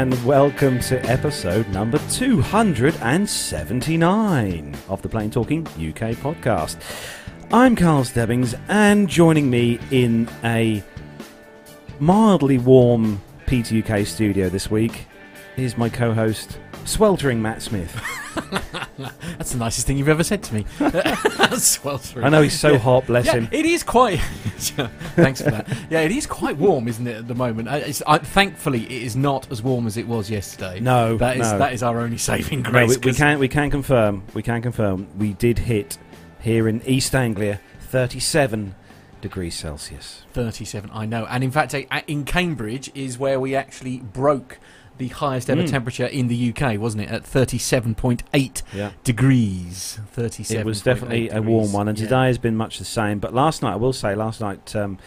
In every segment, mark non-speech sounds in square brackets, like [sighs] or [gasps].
and welcome to episode number 279 of the Plain Talking UK podcast. I'm Carl Stebbings, and joining me in a mildly warm PTUK studio this week is my co host, sweltering Matt Smith. [laughs] [laughs] That's the nicest thing you've ever said to me. [laughs] Sweltering. I know he's so hot, bless Yeah, him. it is quite. [laughs] Thanks for that. Yeah, it is quite warm, isn't it, at the moment? It's, I, thankfully, it is not as warm as it was yesterday. No, that is no. that is our only saving No, grace. we, we 'cause- can we can confirm we can confirm we did hit here in East Anglia 37 degrees Celsius. 37, I know. And in fact, in Cambridge is where we actually broke the highest ever Mm. temperature in the UK, wasn't it? At 37.8 Yeah. degrees. 37. It was definitely a warm one, and today has been much the same. But last night, I will say, last night, um,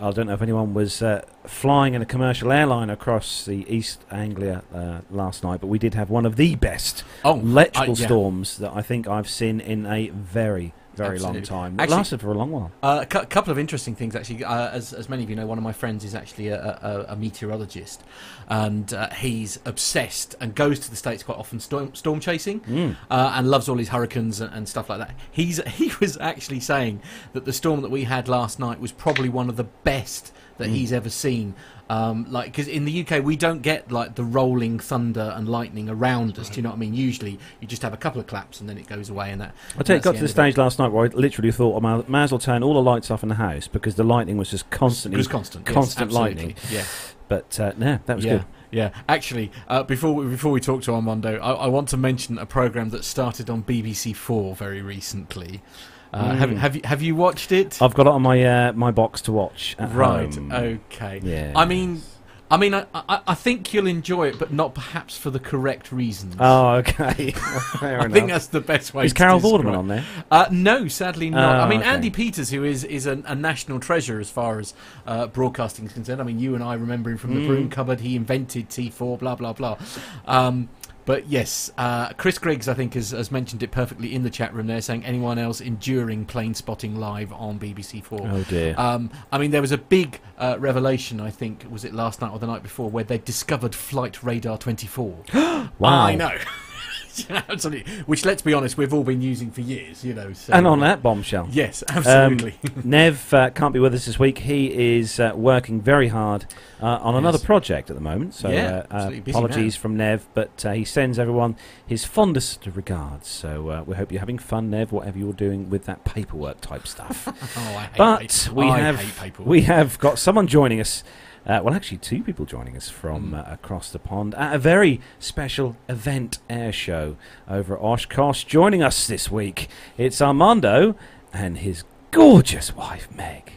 I don't know if anyone was uh, flying in a commercial airline across the East Anglia uh, last night, but we did have one of the best Oh, electrical uh, yeah. storms that I think I've seen in a very, very long Absolutely. time. It Actually- lasted for a long while. Uh, a cou- couple of interesting things, actually. Uh, as, as many of you know, one of my friends is actually a, a, a meteorologist, and uh, he's obsessed and goes to the states quite often storm, storm chasing, Mm. uh, and loves all his hurricanes and, and stuff like that. He's [laughs] he was actually saying that the storm that we had last night was probably one of the best that Mm. he's ever seen. Um, like because in the UK we don't get like the rolling thunder and lightning around us. Do you know what I mean? Usually you just have a couple of claps and then it goes away. And that I tell you, it got the to the it. stage last night where I literally thought I might, might as well turn all the lights off in the house because the lightning was just It constantly. was constant, constant absolutely. lightning. Yeah. But uh, no, that was yeah, good. Yeah, actually, uh, before we, before we talk to Armando, I, I want to mention a program that started on BBC Four very recently. Uh, have, Mm. have you have you watched it? I've got it on my uh, my box to watch. At right. home. Okay. Yeah. I mean, I mean, I, I, I think you'll enjoy it, but not perhaps for the correct reasons. Oh, okay. [laughs] Fair I think that's the best way. Is Carol Vorderman on there? Uh, no, sadly not. Oh, I mean, okay. Andy Peters, who is is a, a national treasure as far as uh, broadcasting is concerned. I mean, you and I remember him from the Mm. broom cupboard. He invented T4, blah blah blah. Um, but yes, uh, Chris Griggs, I think, has, has mentioned it perfectly in the chat room there, saying anyone else enduring plane spotting live on BBC Four. Oh dear. Um, I mean, there was a big uh, revelation. I think was it last night or the night before, where they discovered Flight Radar 24. [gasps] wow. I know. [laughs] [laughs] Absolutely. Which, let's be honest, we've all been using for years. You know. So, And on that bombshell, Yes, um, absolutely. [laughs] Nev uh, can't be with us this week. He is uh, working very hard uh, on another project at the moment. So Yeah, uh, uh, apologies man. from Nev, but uh, he sends everyone his fondest regards. So uh, we hope you're having fun, Nev, whatever you're doing with that paperwork type stuff. [laughs] oh, I hate but paper. we I have hate paperwork. we have got someone joining us. Uh, well, actually, two people joining us from Mm. uh, across the pond at a very special event air show over at Oshkosh. Joining us this week, it's Armando and his gorgeous wife, Meg.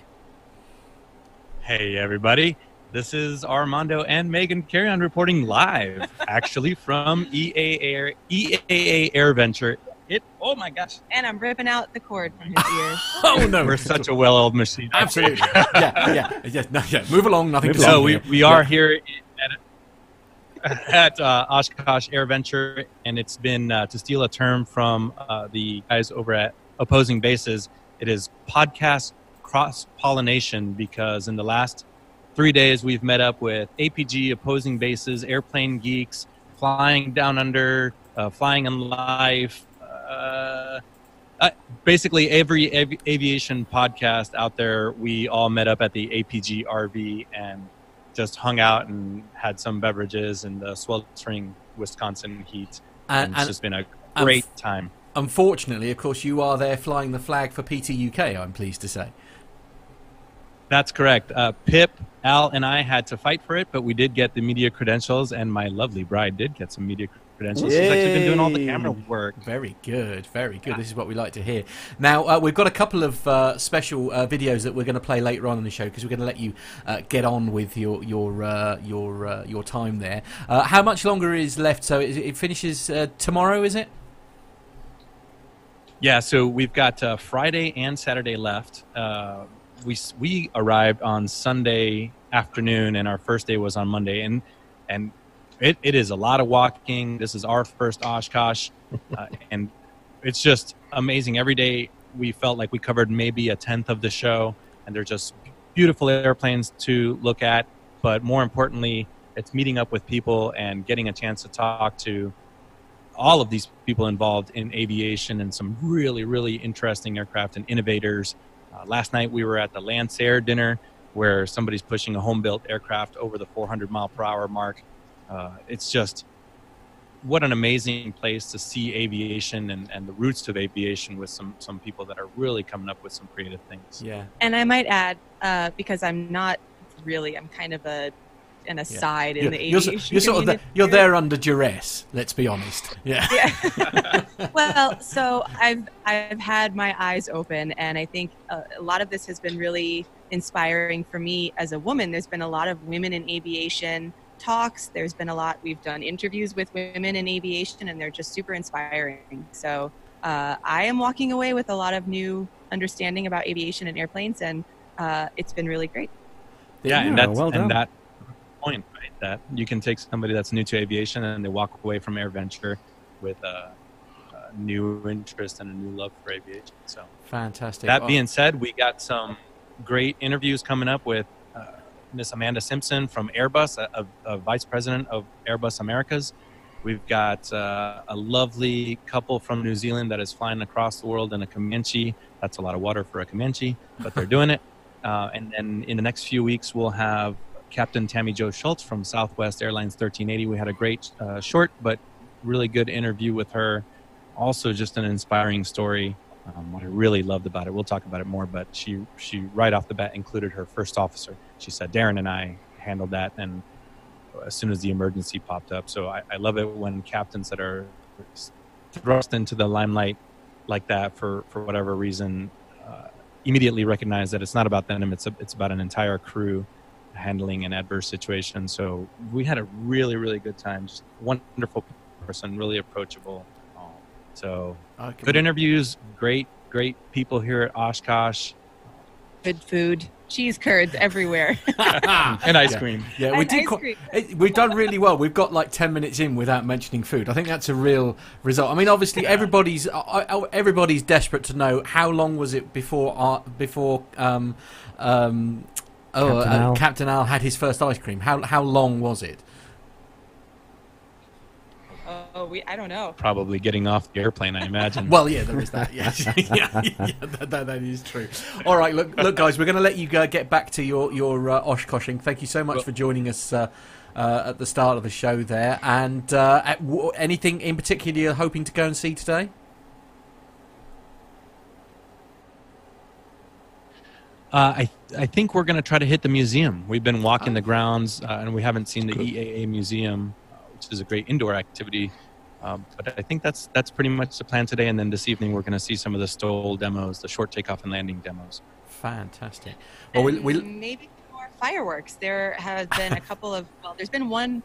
Hey, everybody. This is Armando and Megan Carrion reporting live, [laughs] actually, from EAA Air, EAA AirVenture. It, oh my gosh, and I'm ripping out the cord from his ears. [laughs] oh no, we're such a well oiled machine. absolutely. [laughs] yeah, yeah, yeah, no, yeah. Move along. Nothing Move to along. So we, we are here at, at uh, Oshkosh AirVenture, and it's been, uh, to steal a term from uh, the guys over at Opposing Bases, it is podcast cross pollination because in the last three days we've met up with APG, Opposing Bases, Airplane Geeks, Flying Down Under, uh, Flying in Life. Uh, basically, every avi- aviation podcast out there, we all met up at the APG RV and just hung out and had some beverages in the sweltering Wisconsin heat. And, And, it's and just been a great time. unfortunately, of course, you are there flying the flag for PTUK. I'm pleased to say. That's correct. Uh, Pip, Al, and I had to fight for it, but we did get the media credentials, and my lovely bride did get some media credentials. She's actually been doing all the camera work. Very good, very good. This is what we like to hear. Now uh, we've got a couple of uh, special uh, videos that we're going to play later on in the show because we're going to let you uh, get on with your your uh, your uh, your time there. Uh, how much longer is left? So it, it finishes uh, tomorrow, is it? Yeah, so we've got uh, Friday and Saturday left. Uh, we we arrived on Sunday afternoon, and our first day was on Monday, and and it, it is a lot of walking. This is our first Oshkosh, uh, [laughs] and it's just amazing. Every day we felt like we covered maybe a tenth of the show, and they're just beautiful airplanes to look at. But more importantly, it's meeting up with people and getting a chance to talk to all of these people involved in aviation and some really, really interesting aircraft and innovators. Uh, last night we were at the Lancair dinner where somebody's pushing a home built aircraft over the 400 mile per hour mark. Uh, it's just what an amazing place to see aviation and, and the roots of aviation with some, some people that are really coming up with some creative things. Yeah. And I might add, uh, because I'm not really, I'm kind of a an aside in You're, the you're, aviation. you're sort of the, community. you're there under duress. Let's be honest. Yeah. Yeah. [laughs] [laughs] well, so I've I've had my eyes open, and I think a, a lot of this has been really inspiring for me as a woman. There's been a lot of women in aviation talks. There's been a lot. We've done interviews with women in aviation, and they're just super inspiring. So uh, I am walking away with a lot of new understanding about aviation and airplanes, and uh, it's been really great. Yeah, and that's well and that point, right? That you can take somebody that's new to aviation and they walk away from AirVenture with a, a new interest and a new love for aviation. So Fantastic. that Oh, being said, we got some great interviews coming up with Miss Amanda Simpson from Airbus, a, a, vice president of Airbus Americas. We've got uh, a lovely couple from New Zealand that is flying across the world in a Comanche. That's a lot of water for a Comanche, but they're doing it. [laughs] Uh, and then in the next few weeks, we'll have Captain Tammie Jo Shults from Southwest Airlines 1380. We had a great, uh, short but really good interview with her. Also, just an inspiring story. Um, what I really loved about it, we'll talk about it more, but she she right off the bat included her first officer. She said Darren and I handled that, and as soon as the emergency popped up, so I, I love it when captains that are thrust into the limelight like that for for whatever reason uh, immediately recognize that it's not about them; it's a, it's about an entire crew handling an adverse situation. So we had a really really good time. Just wonderful person, really approachable. So okay. good interviews, great, great people here at Oshkosh, Good food, cheese curds everywhere. [laughs] [laughs] and ice Yeah. cream. Yeah, we And did. ice Quite, cream. it, we've done really well. We've got like ten minutes in without mentioning food. I think that's a real result. I mean, obviously, everybody's uh, uh, everybody's desperate to know how long was it before uh, before um, um, oh, Captain uh, Al. Captain Al had his first ice cream. How how long was it? Oh, we I don't know. Probably getting off the airplane, I imagine. [laughs] Well, yeah, there is that. Yeah, [laughs] yeah, yeah that, that, that is true. All right, look, look, guys, we're going to let you go, get back to your your uh, Oshkoshing. Thank you so much for joining us uh, uh, at the start of the show there. And uh, at, w- anything in particular you're hoping to go and see today? Uh, I I think we're going to try to hit the museum. We've been walking the grounds, uh, and we haven't seen the Good. EAA museum, which is a great indoor activity. Um, but I think that's that's pretty much the plan today. And then this evening, we're going to see some of the STOL demos, the short takeoff and landing demos. Fantastic. Well, we'll, we'll, maybe more fireworks. There have been a couple of well, there's been one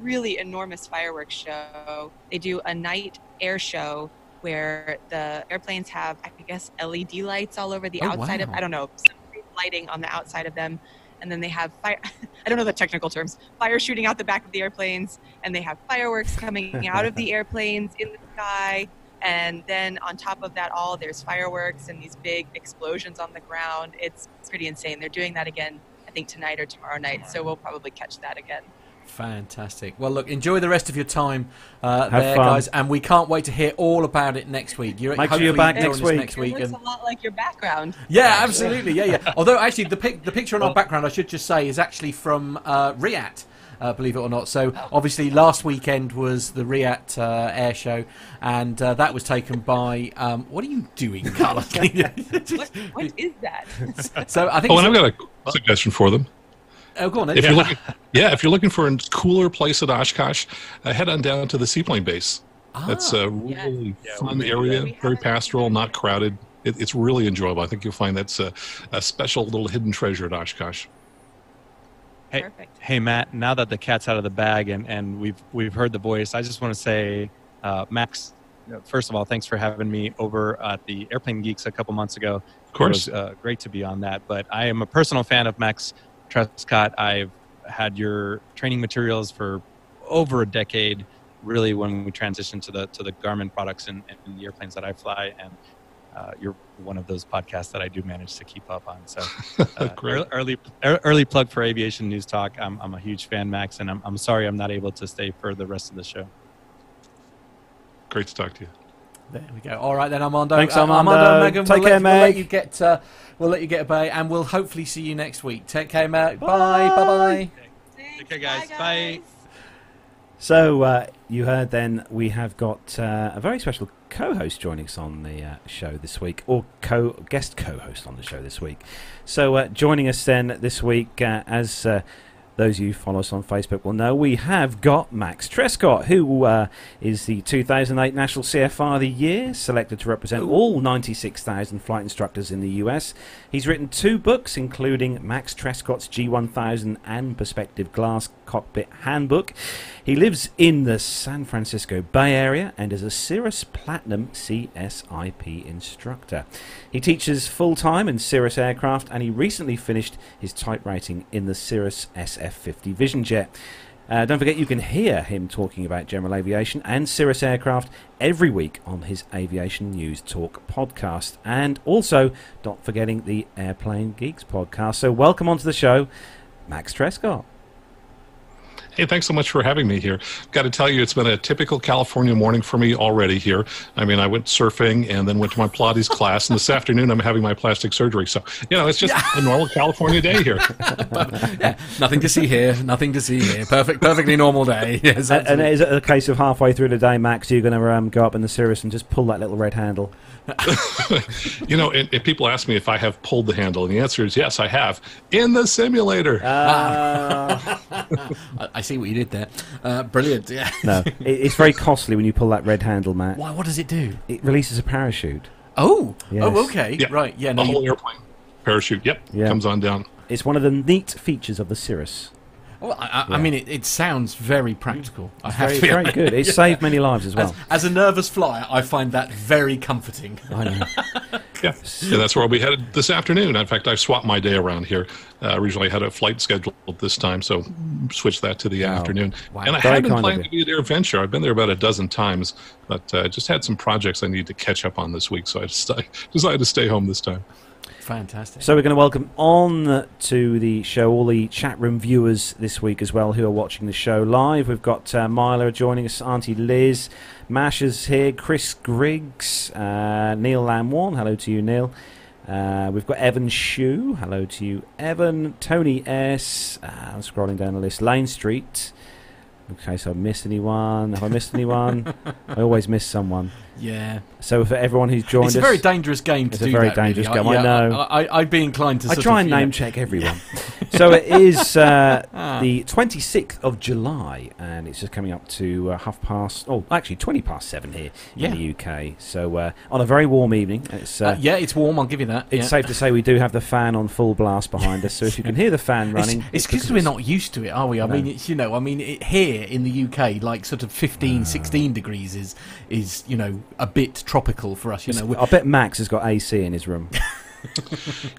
really enormous fireworks show. They do a night air show where the airplanes have, I guess, LED lights all over the Oh, outside of. wow. I don't know, some great lighting on the outside of them, and then they have fire. [laughs] I don't know the technical terms. Fire shooting out the back of the airplanes, and they have fireworks coming [laughs] out of the airplanes in the sky. And then on top of that, all there's fireworks and these big explosions on the ground. It's, it's pretty insane. They're doing that again, I think tonight or tomorrow night. So we'll probably catch that again. Fantastic. Well, look, enjoy the rest of your time uh, there, fun. guys, and we can't wait to hear all about it next week. You're, Make sure you're back next week. Next week it looks and- a lot like your background. Yeah, absolutely. Yeah, yeah. Although, actually, the pic- the picture in our background, I should just say, is actually from uh, RIAT. Uh, believe it or not. So, obviously, last weekend was the RIAT uh, air show, and uh, that was taken by. Um, what are you doing, Carlos? [laughs] What, what [laughs] is that? so, I think. Oh, and I've got a suggestion for them. Oh, go on. If you're looking, yeah, if you're looking for a cooler place at Oshkosh, uh, head on down to the seaplane base. That's a really Yeah, fun we- area, very pastoral, not crowded. It, it's really enjoyable. I think you'll find that's a, a special little hidden treasure at Oshkosh. Hey, Perfect. hey, Matt. Now that the cat's out of the bag and, and we've we've heard the voice, I just want to say, uh, Max. uh, First of all, thanks for having me over at the Airplane Geeks a couple months ago. Of course. It was uh, great to be on that. But I am a personal fan of Max Trescott. I've had your training materials for over a decade. Really, when we transitioned to the to the Garmin products and, and the airplanes that I fly, and uh, you're one of those podcasts that I do manage to keep up on. So, [laughs] uh, Great. early, early early plug for Aviation News Talk. I'm, I'm a huge fan, Max, and I'm, I'm sorry I'm not able to stay for the rest of the show. Great to talk to you. There we go. All right then, Armando. Thanks, Uh, Armando. Megan, Take we'll care, let, We'll let you get. Uh, we'll let you get away, and we'll hopefully see you next week. Take care, Meg. Bye. Bye. Bye. Take care, guys. Bye. So uh, you heard then we have got uh, a very special co-host joining us on the uh, show this week, or co guest co-host on the show this week. So uh, joining us then this week, uh, as uh, those of you who follow us on Facebook will know, we have got Max Trescott, who uh, is the 2008 National CFI of the Year, selected to represent all 96,000 flight instructors in the US. He's written two books, including Max Trescott's G1000 and Perspective Glass Cockpit Handbook. He lives in the San Francisco Bay Area and is a Cirrus Platinum CSIP instructor. He teaches full time in Cirrus aircraft and he recently finished his type rating in the Cirrus SF50 Vision Jet. Uh, don't forget, you can hear him talking about general aviation and Cirrus aircraft every week on his Aviation News Talk podcast. And also, not forgetting the Airplane Geeks podcast. So, welcome onto the show, Max Trescott. Hey, thanks so much for having me here. Got to tell you, it's been a typical California morning for me already here. I mean, I went surfing and then went to my Pilates class, and this afternoon I'm having my plastic surgery. So, you know, it's just a normal California day here. [laughs] yeah, nothing to see here. Nothing to see here. Perfect, perfectly normal day. [laughs] Yes, And, and is it a case of halfway through the day, Max, you're going to um, go up in the Cirrus and just pull that little red handle? [laughs] You know, and, and people ask me if I have pulled the handle, and the answer is yes, I have in the simulator. Uh, [laughs] I, I see what you did there. Uh, brilliant. Yeah. [laughs] no, it, it's very costly when you pull that red handle, Matt. Why? What does it do? It releases a parachute. Oh. Yes. Oh. Okay. Yeah. Right. Yeah. the whole You, airplane parachute, yep, Yeah. comes on down. It's one of the neat features of the Cirrus. Well, I, I, Yeah. I mean, it, it sounds very practical. I have Very, to be very honest. good. It's saved many lives as well. As, as a nervous flyer, I find that very comforting. I know. [laughs] Yeah, and that's where we headed this afternoon. In fact, I've swapped my day around here. Uh, originally, I had a flight scheduled this time, so switched that to the Wow. afternoon. Wow. And I Very had been kind planning to be at AirVenture. I've been there about a dozen times, but uh, just had some projects I need to catch up on this week, so I decided, [laughs] decided to stay home this time. Fantastic. So we're going to welcome on to the show all the chat room viewers this week as well who are watching the show live. We've got uh, Myla joining us, Auntie Liz, Masha's here, Chris Griggs, uh, Neil Lamworn. Hello to you, Neil. Uh, we've got Evan Shue. Hello to you, Evan. Tony S. Uh, I'm scrolling down the list. Lane Street. Okay, so I missed anyone. Have I missed anyone? [laughs] I always miss someone. yeah. So for everyone who's joined us It's a very dangerous game to It's a do very that, really. dangerous game, I yeah, know. I, I, I'd be inclined to. Say I try of, and know- name check everyone. [laughs] so it is uh, [laughs] Ah. the 26th of July, and it's just coming up to uh, half past, oh, actually 20 past seven here Yeah. in the UK. So uh, on a very warm evening, it's. Uh, Uh, yeah, it's warm. I'll give you that. It's yeah. safe to say we do have the fan on full blast behind us, so if you can [laughs] hear the fan running, It's because we're not used to it, are we? I No. mean, it's, you know, I mean, it, here in the UK, like sort of 15, 16 degrees is, is you know, a bit tropical for us. You know, I bet Max has got AC in his room. [laughs]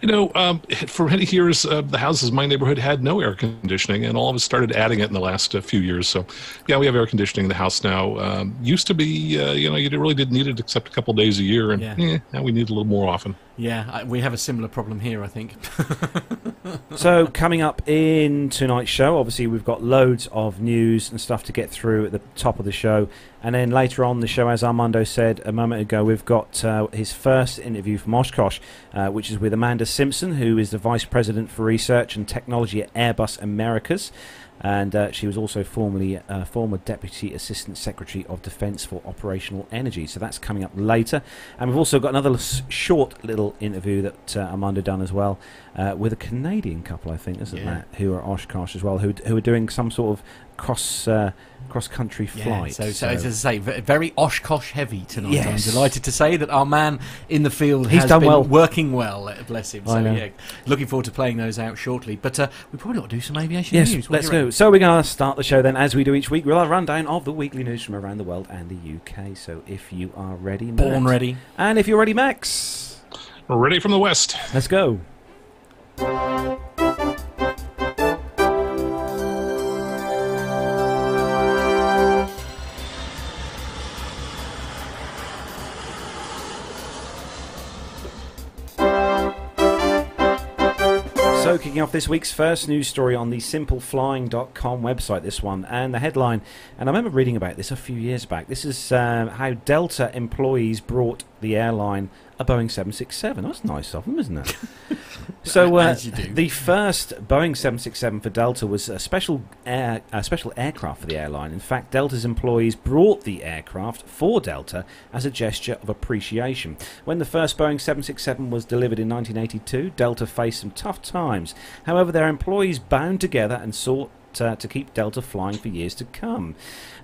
You know, um, for many years, uh, the houses in my neighborhood had no air conditioning, and all of us started adding it in the last uh, few years. So, yeah, we have air conditioning in the house now. Um, used to be, uh, you know, you really didn't need it except a couple days a year, and Yeah. eh, now we need it a little more often. Yeah, I, we have a similar problem here. I think. [laughs] [laughs] so coming up in tonight's show, obviously we've got loads of news and stuff to get through at the top of the show, and then later on the show, as Armando said a moment ago, we've got uh, his first interview from Oshkosh, uh, which is with Amanda Simpson, who is the vice president for research and technology at Airbus Americas. And uh, she was also formerly uh, former Deputy Assistant Secretary of Defence for Operational Energy. So that's coming up later. And we've also got another short little interview that uh, Amanda done as well uh, with a Canadian couple, I think, isn't Yeah. that? Who are Oshkosh as well, who, who are doing some sort of cross uh, cross country Yeah, flight. so, so, as I say, very Oshkosh heavy tonight. I'm Yes. delighted to say that our man in the field He's has done been well. working well. uh, Bless him. I So know. yeah, looking forward to playing those out shortly. But uh, we probably ought to do some aviation Yes, news. What let's you go. reckon? So we're going to start the show then, as we do each week, with our rundown of the weekly news from around the world and the UK. So if you are ready, Born ready. and if you're ready, Max, We're ready from the west. let's go. Kicking off this week's first news story on the simpleflying.com website, this one, and the headline, and I remember reading about this a few years back. This is um, how Delta employees brought the airline a Boeing 767. That's nice of them, isn't it? [laughs] so, uh, As you do. the first Boeing 767 for Delta was a special air, a special aircraft for the airline. In fact, Delta's employees brought the aircraft for Delta as a gesture of appreciation. When the first Boeing 767 was delivered in 1982, Delta faced some tough times. However, their employees bound together and sought uh, to keep Delta flying for years to come.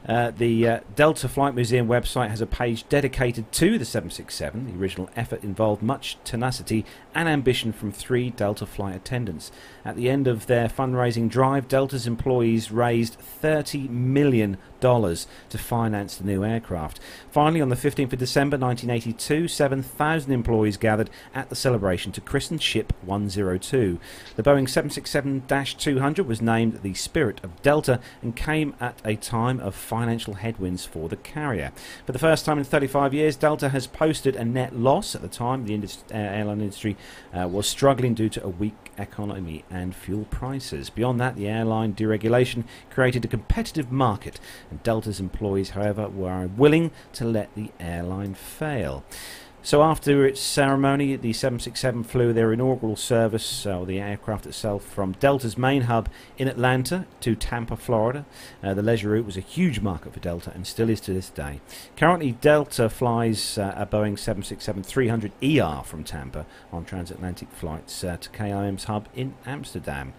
Uh, the uh, Delta Flight Museum website has a page dedicated to the 767. The original effort involved much tenacity and ambition from three Delta flight attendants. At the end of their fundraising drive, Delta's employees raised $30 million to finance the new aircraft. Finally, on the 15th of December 1982, 7,000 employees gathered at the celebration to christen Ship 102. The Boeing 767 200 was named the Spirit of Delta and came at a time of financial headwinds for the carrier. For the first time in 35 years, Delta has posted a net loss. At the time, the uh, airline industry uh, was struggling due to a weak economy and fuel prices. Beyond that, the airline deregulation created a competitive market, and Delta's employees, however, were willing to let the airline fail. So after its ceremony, the 767 flew their inaugural service, uh, or the aircraft itself, from Delta's main hub in Atlanta to Tampa, Florida. Uh, the leisure route was a huge market for Delta and still is to this day. Currently, Delta flies uh, a Boeing 767-300ER E from Tampa on transatlantic flights uh, to KLM's hub in Amsterdam.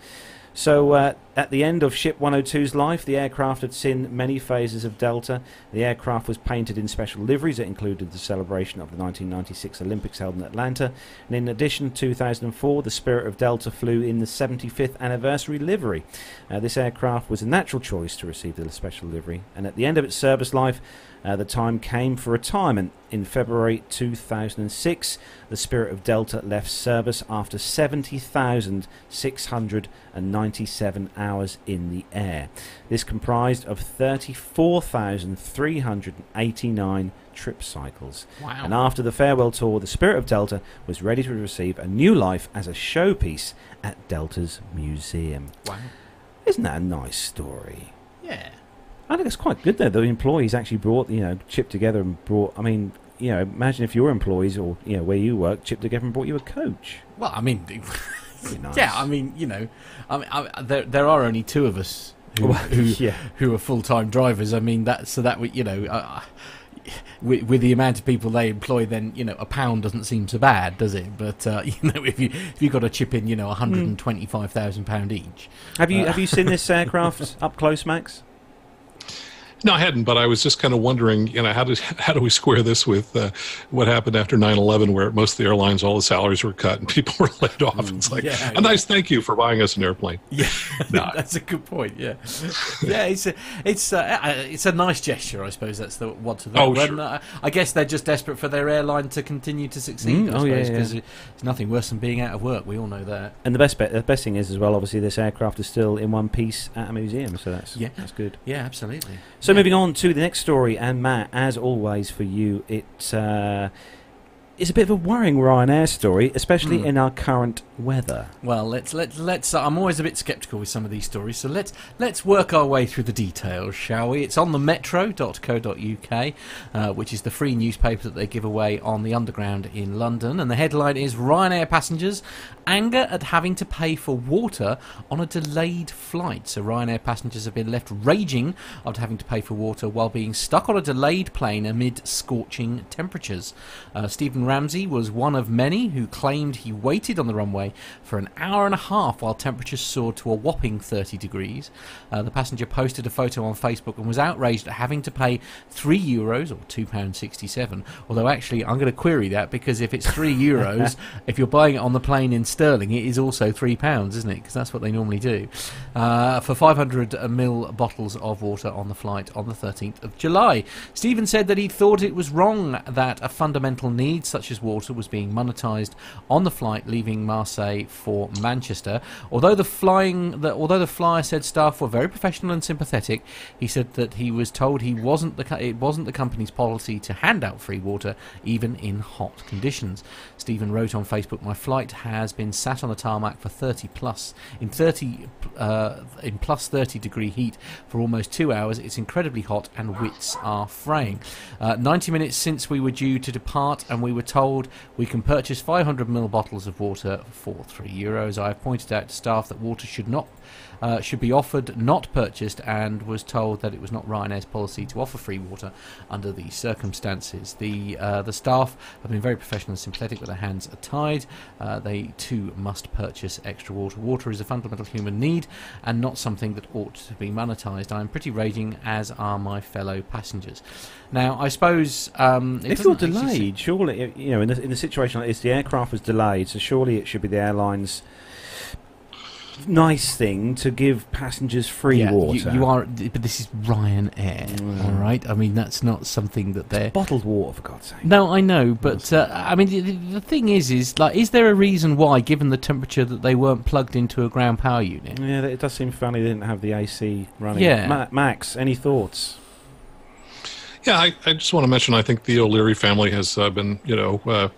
So, uh, at the end of Ship 102's life, the aircraft had seen many phases of Delta. The aircraft was painted in special liveries that included the celebration of the 1996 Olympics held in Atlanta. And in addition, 2004, the Spirit of Delta flew in the 75th anniversary livery. Uh, this aircraft was a natural choice to receive the special livery. And at the end of its service life, uh, the time came for retirement. In February 2006, the Spirit of Delta left service after 70,697 hours in the air. This comprised of 34,389 trip cycles. Wow. And after the farewell tour, the Spirit of Delta was ready to receive a new life as a showpiece at Delta's museum. Wow. Isn't that a nice story? Yeah. I think it's quite good though. The employees actually brought, you know, chipped together and brought. I mean, you know, imagine if your employees or you know where you work chipped together and brought you a coach. Well, I mean, [laughs] nice. yeah, I mean, you know, I mean, I, there there are only two of us who Well, who, [laughs] yeah. who are full time drivers. I mean, that so that we, you know. Uh, with, with the amount of people they employ, then you know a pound doesn't seem so bad, does it? But uh, [laughs] you know, if you if you got to chip in, you know, one hundred and twenty five thousand pound each, Have you Uh, have you seen this aircraft up close, Max? No, I hadn't, but I was just kind of wondering, you know, how do [laughs] how do we square this with uh, what happened after 9/11, where most of the airlines, all the salaries were cut and [laughs] people were laid off? It's like yeah, a nice thank you for buying us an airplane. Yeah, [laughs] No. that's a good point. Yeah, yeah, it's a, it's a, uh, it's a nice gesture, I suppose. That's the what of it. Oh, When, sure. uh, I guess they're just desperate for their airline to continue to succeed. Mm, I oh, yeah, suppose yeah. because it's nothing worse than being out of work. We all know that. And the best bit, the best thing is as well. Obviously, this aircraft is still in one piece at a museum, so that's Yeah. that's good. Yeah, absolutely. So Yeah. moving on to the next story, and Matt, as always for you, it uh, is a bit of a worrying Ryanair story, especially Mm. in our current weather. Well, let's let's let's. Uh, I'm always a bit sceptical with some of these stories, so let's let's work our way through the details, shall we? It's on the Metro.co.uk, uh, which is the free newspaper that they give away on the Underground in London, and the headline is Ryanair passengers anger at having to pay for water on a delayed flight. So Ryanair passengers have been left raging after having to pay for water while being stuck on a delayed plane amid scorching temperatures. Uh, Stephen Ramsey was one of many who claimed he waited on the runway for an hour and a half while temperatures soared to a whopping 30 degrees. Uh, the passenger posted a photo on Facebook and was outraged at having to pay 3 euros or £2.67. Although, actually, I'm going to query that because if it's 3 [laughs] euros, if you're buying it on the plane in sterling, it is also £3, isn't it? Because that's what they normally do. Uh, for 500 mil bottles of water on the flight on the 13th of July. Stephen said that he thought it was wrong that a fundamental need such as water was being monetized on the flight leaving Marseille for Manchester. Although the flying, the, although the flyer said staff were very professional and sympathetic, he said that he was told he wasn't the it wasn't the company's policy to hand out free water even in hot conditions. Stephen wrote on Facebook, "My flight has been sat on the tarmac for 30 plus in 30 uh, in plus 30 degree heat for almost two hours. It's incredibly hot and wits are fraying. Uh, 90 minutes since we were due to depart, and we were told we can purchase 500 ml bottles of water for three euros. I have pointed out to staff that water should not uh, should be offered, not purchased, and was told that it was not Ryanair's policy to offer free water under these circumstances. The uh, the staff have been very professional and sympathetic but their hands are tied. Uh, they too must purchase extra water. Water is a fundamental human need and not something that ought to be monetised. I am pretty raging, as are my fellow passengers. Now, I suppose um, if you're delayed, surely you know in the, in a situation like this, the aircraft was delayed, so surely it should be the airline's nice thing to give passengers free yeah, water. You, you are, but this is Ryanair, Mm. all right. I mean, that's not something that they're. bottled water for God's sake. No, I know, but uh, I mean, the, the thing is, is like, is there a reason why, given the temperature, that they weren't plugged into a ground power unit? Yeah, it does seem funny they didn't have the AC running. Yeah. Ma- Max, any thoughts? Yeah, I, I just want to mention. I think the O'Leary family has uh, been, you know, uh,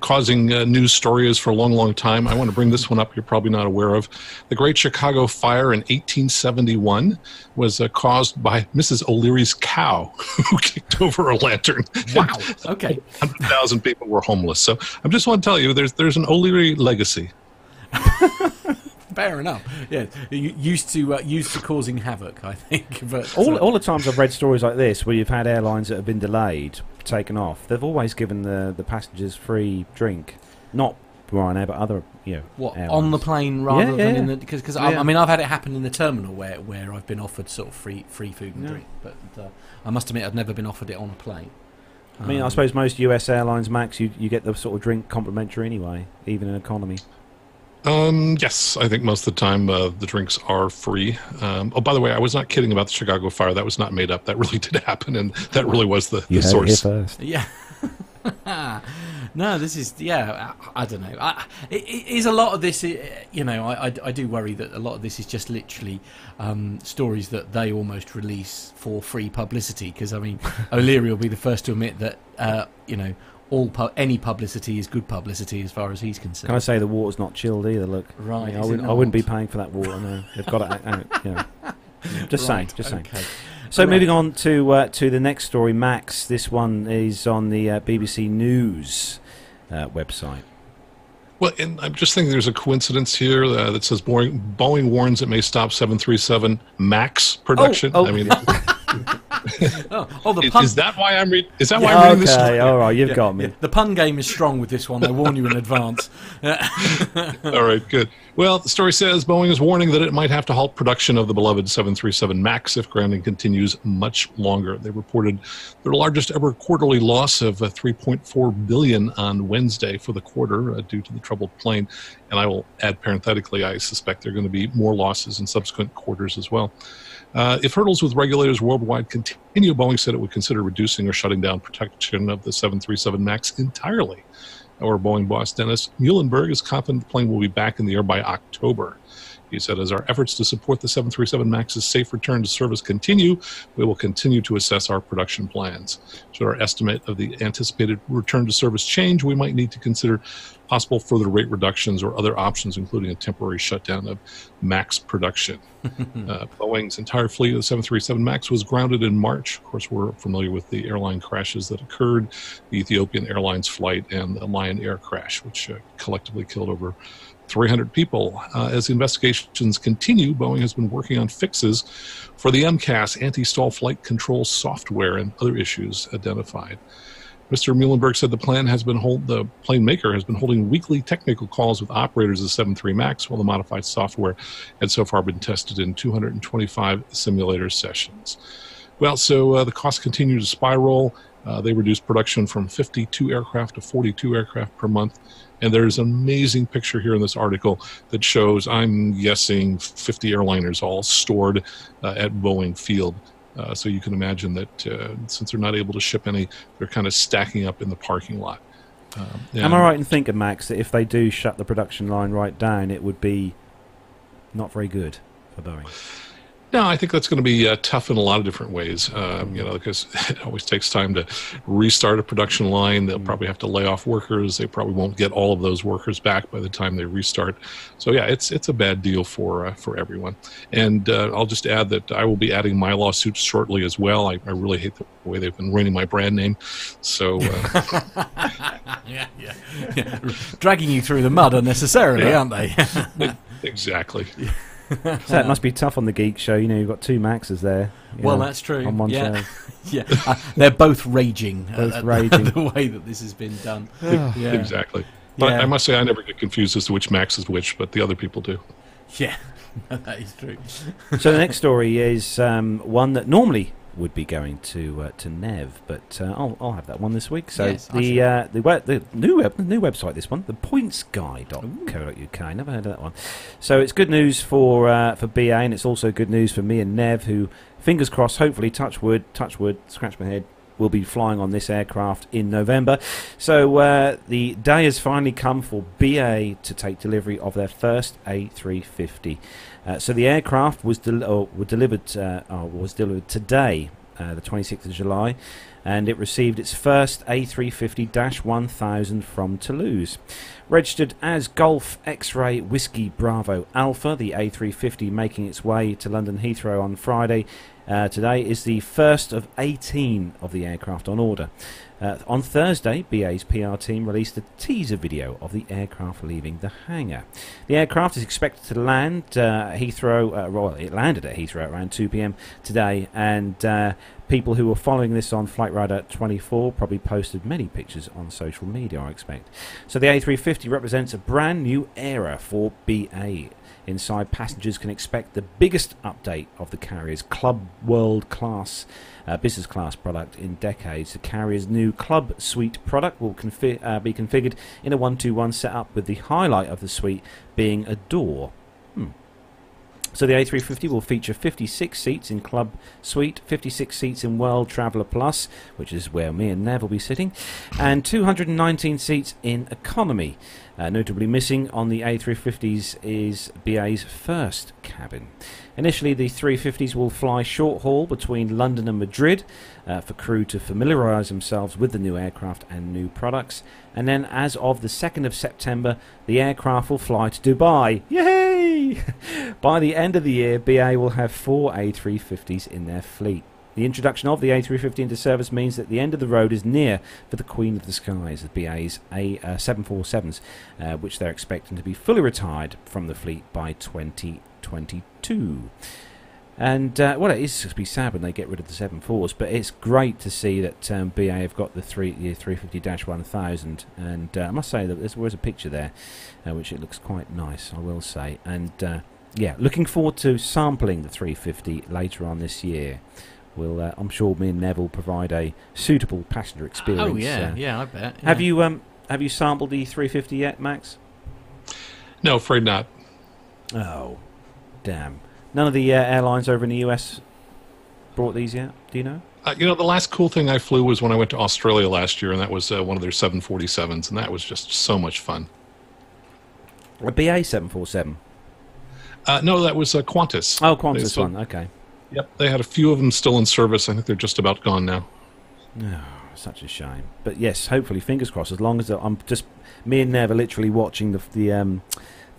causing uh, news stories for a long, long time. I want to bring this one up. You're probably not aware of. The Great Chicago Fire in 1871 was uh, caused by Mrs. O'Leary's cow, [laughs] who kicked over a lantern. Wow. Okay. Hundred thousand people were homeless. So I just want to tell you, there's there's an O'Leary legacy. [laughs] Fair enough. Yeah, used to uh, used to causing havoc, I think. [laughs] But All, uh, all the times I've read stories like this, where you've had airlines that have been delayed, taken off, they've always given the, the passengers free drink. Not Ryanair, but other, you know, what airlines. on the plane rather Yeah, than yeah. in the because because I, Yeah. I mean I've had it happen in the terminal where where I've been offered sort of free free food and drink, but uh, I must admit I've never been offered it on a plane. I mean, I Um, suppose most US airlines, Max, you, you get the sort of drink complimentary anyway, even in economy. Um, yes, I think most of the time uh, the drinks are free. Um, oh, by the way, I was not kidding about the Chicago fire. That was not made up. That really [laughs] did happen, and that really was the, the source. first. Yeah. [laughs] no, this is yeah. I, I don't know. I, it, it is a lot of this. You know, I, I, I do worry that a lot of this is just literally um, stories that they almost release for free publicity. Because I mean, [laughs] O'Leary will be the first to admit that uh, you know all pu- any publicity is good publicity as far as he's concerned. Can I say the water's not chilled either? Look, Right, I, mean, I wouldn't, I wouldn't be paying for that water. No, they've got it out. You know. [laughs] Just saying, Right, just saying. okay. So Right. moving on to uh, to the next story, Max. This one is on the uh, BBC News uh, website. Well, and I'm just thinking there's a coincidence here uh, that says Boeing, Boeing warns it may stop 737 MAX production. oh. I mean, [laughs] [laughs] Oh, oh, the is, pun. is that why I'm reading? Is that why I'm reading this? okay, all right, you've yeah, got me. yeah, the pun game is strong with this one. I warn you in advance. [laughs] All right, good. Well, the story says Boeing is warning that it might have to halt production of the beloved 737 MAX if grounding continues much longer. They reported their largest ever quarterly loss of uh, 3.4 billion on Wednesday for the quarter uh, due to the troubled plane. And I will add parenthetically, I suspect there are going to be more losses in subsequent quarters as well. Uh, if hurdles with regulators worldwide continue, Boeing said it would consider reducing or shutting down production of the 737 MAX entirely. Our Boeing boss Dennis Muilenburg is confident the plane will be back in the air by October. He said, as our efforts to support the 737 MAX's safe return to service continue, we will continue to assess our production plans. Should our estimate of the anticipated return to service change, we might need to consider possible further rate reductions or other options, including a temporary shutdown of MAX production. [laughs] uh, Boeing's entire fleet of the 737 MAX was grounded in March. Of course, we're familiar with the airline crashes that occurred the Ethiopian Airlines flight and the Lion Air crash, which uh, collectively killed over 300 people. Uh, as investigations continue, Boeing has been working on fixes for the MCAS anti stall flight control software and other issues identified. Mr. Muilenburg said the plan has been hold the plane maker has been holding weekly technical calls with operators of the 73 Max, while the modified software had so far been tested in 225 simulator sessions. Well, so uh, the costs continue to spiral. Uh, they reduced production from 52 aircraft to 42 aircraft per month. And there's an amazing picture here in this article that shows, I'm guessing, 50 airliners all stored uh, at Boeing Field. Uh, so you can imagine that uh, since they're not able to ship any, they're kind of stacking up in the parking lot. Um. Am I right in thinking, Max, that if they do shut the production line right down, it would be not very good for Boeing? No, I think that's going to be uh, tough in a lot of different ways. Um, you know, because [laughs] it always takes time to restart a production line. They'll probably have to lay off workers. They probably won't get all of those workers back by the time they restart. So yeah, it's it's a bad deal for uh, for everyone. And uh, I'll just add that I will be adding my lawsuit shortly as well. I, I really hate the way they've been ruining my brand name. So uh, [laughs] yeah, yeah, yeah. [laughs] Dragging you through the mud unnecessarily, Yeah. aren't they? exactly. [laughs] So it must be tough on the Geek Show. You know, you've got two Maxes there. Well, know, that's true. On one Yeah. show. [laughs] yeah, uh, they're both raging. Both at, raging. the [laughs] way that this has been done. [sighs] yeah. Exactly. But Yeah. I must say, I never get confused as to which Max is which, but the other people do. Yeah, that is true. so the next story is um, one that normally would be going to uh, to Nev, but uh, I'll, I'll have that one this week. So Yes, the uh, the the new web, the new website, this one, the pointsguy.co.uk. Never heard of that one. So it's good news for uh, for BA, and it's also good news for me and Nev, who fingers crossed, hopefully, touch wood, touch wood, scratch my head. Will be flying on this aircraft in November. So uh, the day has finally come for BA to take delivery of their first A350. Uh, so the aircraft was del- or were delivered uh, or was delivered today, uh, the 26th of July, and it received its first A350-1000 from Toulouse. Registered as Golf X-Ray Whiskey Bravo Alpha, the A350 making its way to London Heathrow on Friday. Uh, today is the first of 18 of the aircraft on order. Uh, on Thursday, BA's PR team released a teaser video of the aircraft leaving the hangar. The aircraft is expected to land uh, Heathrow. Uh, well, it landed at Heathrow around 2 p.m. today, and uh, people who were following this on Flight Radar 24 probably posted many pictures on social media. I expect. So the A350 represents a brand new era for BA. Inside, passengers can expect the biggest update of the carrier's Club World Class uh, business class product in decades. The carrier's new Club Suite product will confi- uh, be configured in a 121 setup, with the highlight of the suite being a door. So the A350 will feature 56 seats in Club Suite, 56 seats in World Traveller Plus, which is where me and Nev will be sitting, and 219 seats in Economy. Uh, notably missing on the A350s is BA's first cabin. Initially, the 350s will fly short haul between London and Madrid uh, for crew to familiarise themselves with the new aircraft and new products. And then, as of the 2nd of September, the aircraft will fly to Dubai. Yay! [laughs] By the end of the year, BA will have four A350s in their fleet. The introduction of the A350 into service means that the end of the road is near for the Queen of the Skies, the BA's A uh, 747s, uh, which they're expecting to be fully retired from the fleet by 2022. And uh, well, it is to be sad when they get rid of the 74s, but it's great to see that um, BA have got the three the 350-1000. And uh, I must say that there's always a picture there, uh, which it looks quite nice, I will say. And uh, yeah, looking forward to sampling the 350 later on this year. We'll, uh, I'm sure me and Nev will provide a suitable passenger experience. Oh yeah, uh, yeah, I bet. Have you um have you sampled the 350 yet, Max? No, afraid not. Oh, damn! None of the uh, airlines over in the US brought these yet. Do you know? Uh, you know, the last cool thing I flew was when I went to Australia last year, and that was uh, one of their 747s, and that was just so much fun. A BA 747. Uh, no, that was a Qantas. Oh, They Qantas still- one. Okay. Yep, they had a few of them still in service. I think they're just about gone now. Oh, such a shame. But yes, hopefully, fingers crossed. As long as I'm just me and Nev are literally watching the the um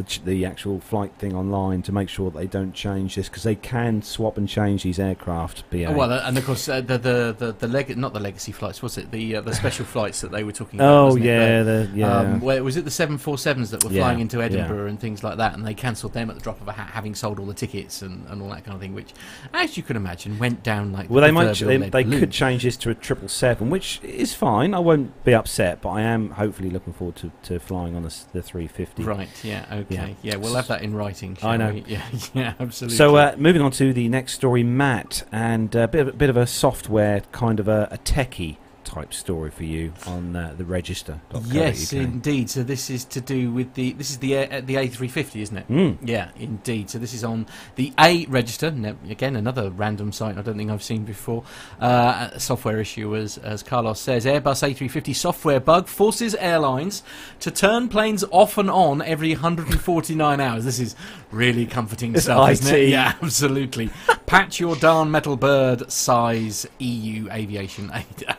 the, ch- the actual flight thing online to make sure that they don't change this because they can swap and change these aircraft. BA. Oh, well, and of course uh, the the the, the leg- not the legacy flights, was it the uh, the special flights that they were talking about? oh yeah, The- yeah. Um, where was it the seven four sevens that were Yeah, flying into yeah. Edinburgh and things like that, and they cancelled them at the drop of a hat, having sold all the tickets and, and all that kind of thing, which, as you can imagine, went down like Well, the they might. They, they balloon. could change this to a triple seven, which is fine. I won't be upset, but I am hopefully looking forward to, to flying on the, the 350. Right. Yeah. Okay. Yeah. Yeah. We'll have that in writing. I know. we? [laughs] Yeah. Yeah. Absolutely. So, uh, moving on to the next story, Matt, and a bit of, a bit of a software kind of a, a techie type story for you on uh, the register. Yes, indeed. So this is to do with the this is the uh, the A350, isn't it? Mm. Yeah, indeed. So this is on the A register. No, again, another random site I don't think I've seen before. Uh, software issue, as as Carlos says, Airbus A350 software bug forces airlines to turn planes off and on every 149 [laughs] hours. This is really comforting It's stuff, isn't IT. it? Yeah, absolutely. Patch your darn metal bird size EU aviation [laughs] A-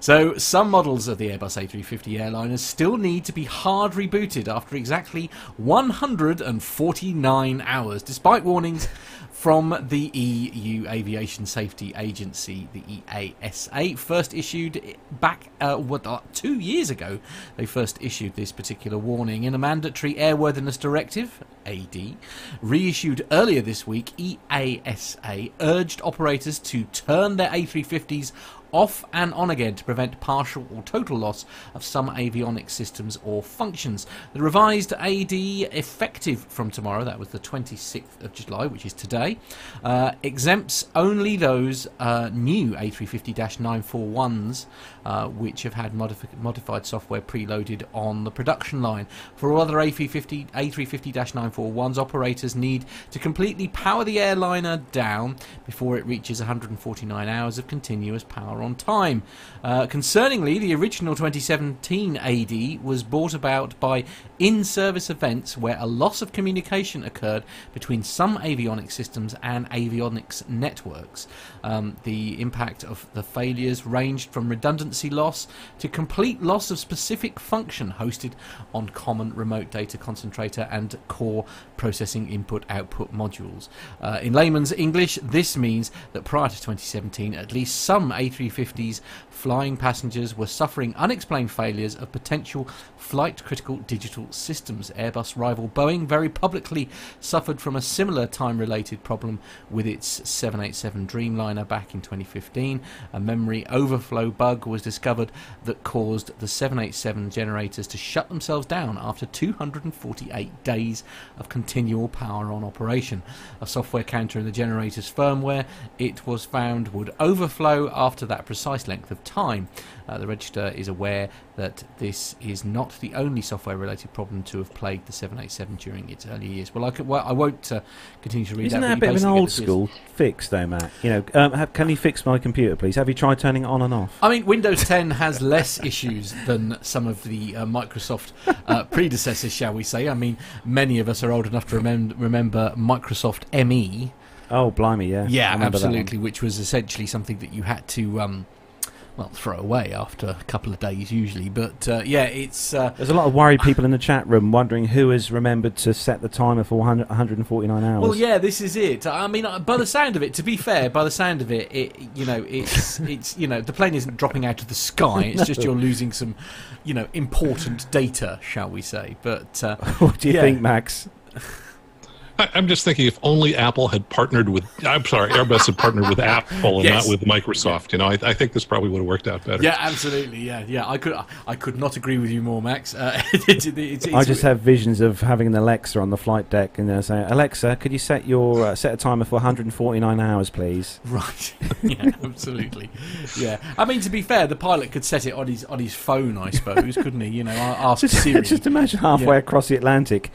So some models of the Airbus A350 airliners still need to be hard rebooted after exactly 149 hours, despite warnings from the EU Aviation Safety Agency, the EASA, first issued back uh, what, uh, two years ago. They first issued this particular warning in a mandatory airworthiness directive, AD, reissued earlier this week. EASA urged operators to turn their A350s off and on again to prevent partial or total loss of some avionics systems or functions. The revised AD, effective from tomorrow, that was the 26th of July, which is today, uh, exempts only those uh, new A350 941s uh, which have had modifi- modified software preloaded on the production line. For all other A350 A350 941s, operators need to completely power the airliner down before it reaches 149 hours of continuous power on time. Uh, concerningly, the original 2017 AD was brought about by in service events where a loss of communication occurred between some avionics systems and avionics networks. Um, the impact of the failures ranged from redundancy loss to complete loss of specific function hosted on common remote data concentrator and core processing input output modules. Uh, in layman's English, this means that prior to 2017, at least some A350s flying passengers were suffering unexplained failures of potential flight critical digital systems. Airbus rival Boeing very publicly suffered from a similar time related problem with its 787 Dreamliner back in 2015. A memory overflow bug was discovered that caused the 787 generators to shut themselves down after 248 days of continual power on operation. A software counter in the generator's firmware, it was found, would overflow after that precise length of time. Uh, the register is aware that this is not the only software-related problem to have plagued the 787 during its early years. Well, I, could, well, I won't uh, continue to read Isn't that. that a bit of an old get the gist. school fix, though, Matt? You know, um, have, can you fix my computer, please? Have you tried turning it on and off? I mean, Windows 10 has less issues than some of the uh, Microsoft uh, [laughs] predecessors, shall we say. I mean, many of us are old enough to remem- remember Microsoft ME. Oh, blimey, yeah. Yeah, remember absolutely, which was essentially something that you had to, um, well, throw away after a couple of days usually. But uh, yeah, it's. Uh, There's a lot of worried people in the chat room wondering who has remembered to set the timer for 100, 149 hours. Well, yeah, this is it. I mean, uh, by the sound of it, to be fair, by the sound of it, it you know, it's [laughs] it's you know, the plane isn't dropping out of the sky. It's just you're losing some, you know, important data, shall we say? But uh, [laughs] what do you yeah. think, Max? [laughs] I, I'm just thinking if only Apple had partnered with, I'm sorry, Airbus had partnered with [laughs] Apple and Yes. not with Microsoft. You know, I, I think this probably would have worked out better. yeah, absolutely, yeah, yeah. I could I could not agree with you more, Max. Uh, [laughs] it's, it's, I just have visions of having an Alexa on the flight deck and uh, saying, "Alexa, could you set your uh, set a timer for 149 hours, please?" [laughs] Right. yeah, absolutely. Yeah. I mean, to be fair, the pilot could set it on his on his phone, I suppose, couldn't he? You know, ask Just, Siri. just imagine halfway Yeah. across the Atlantic,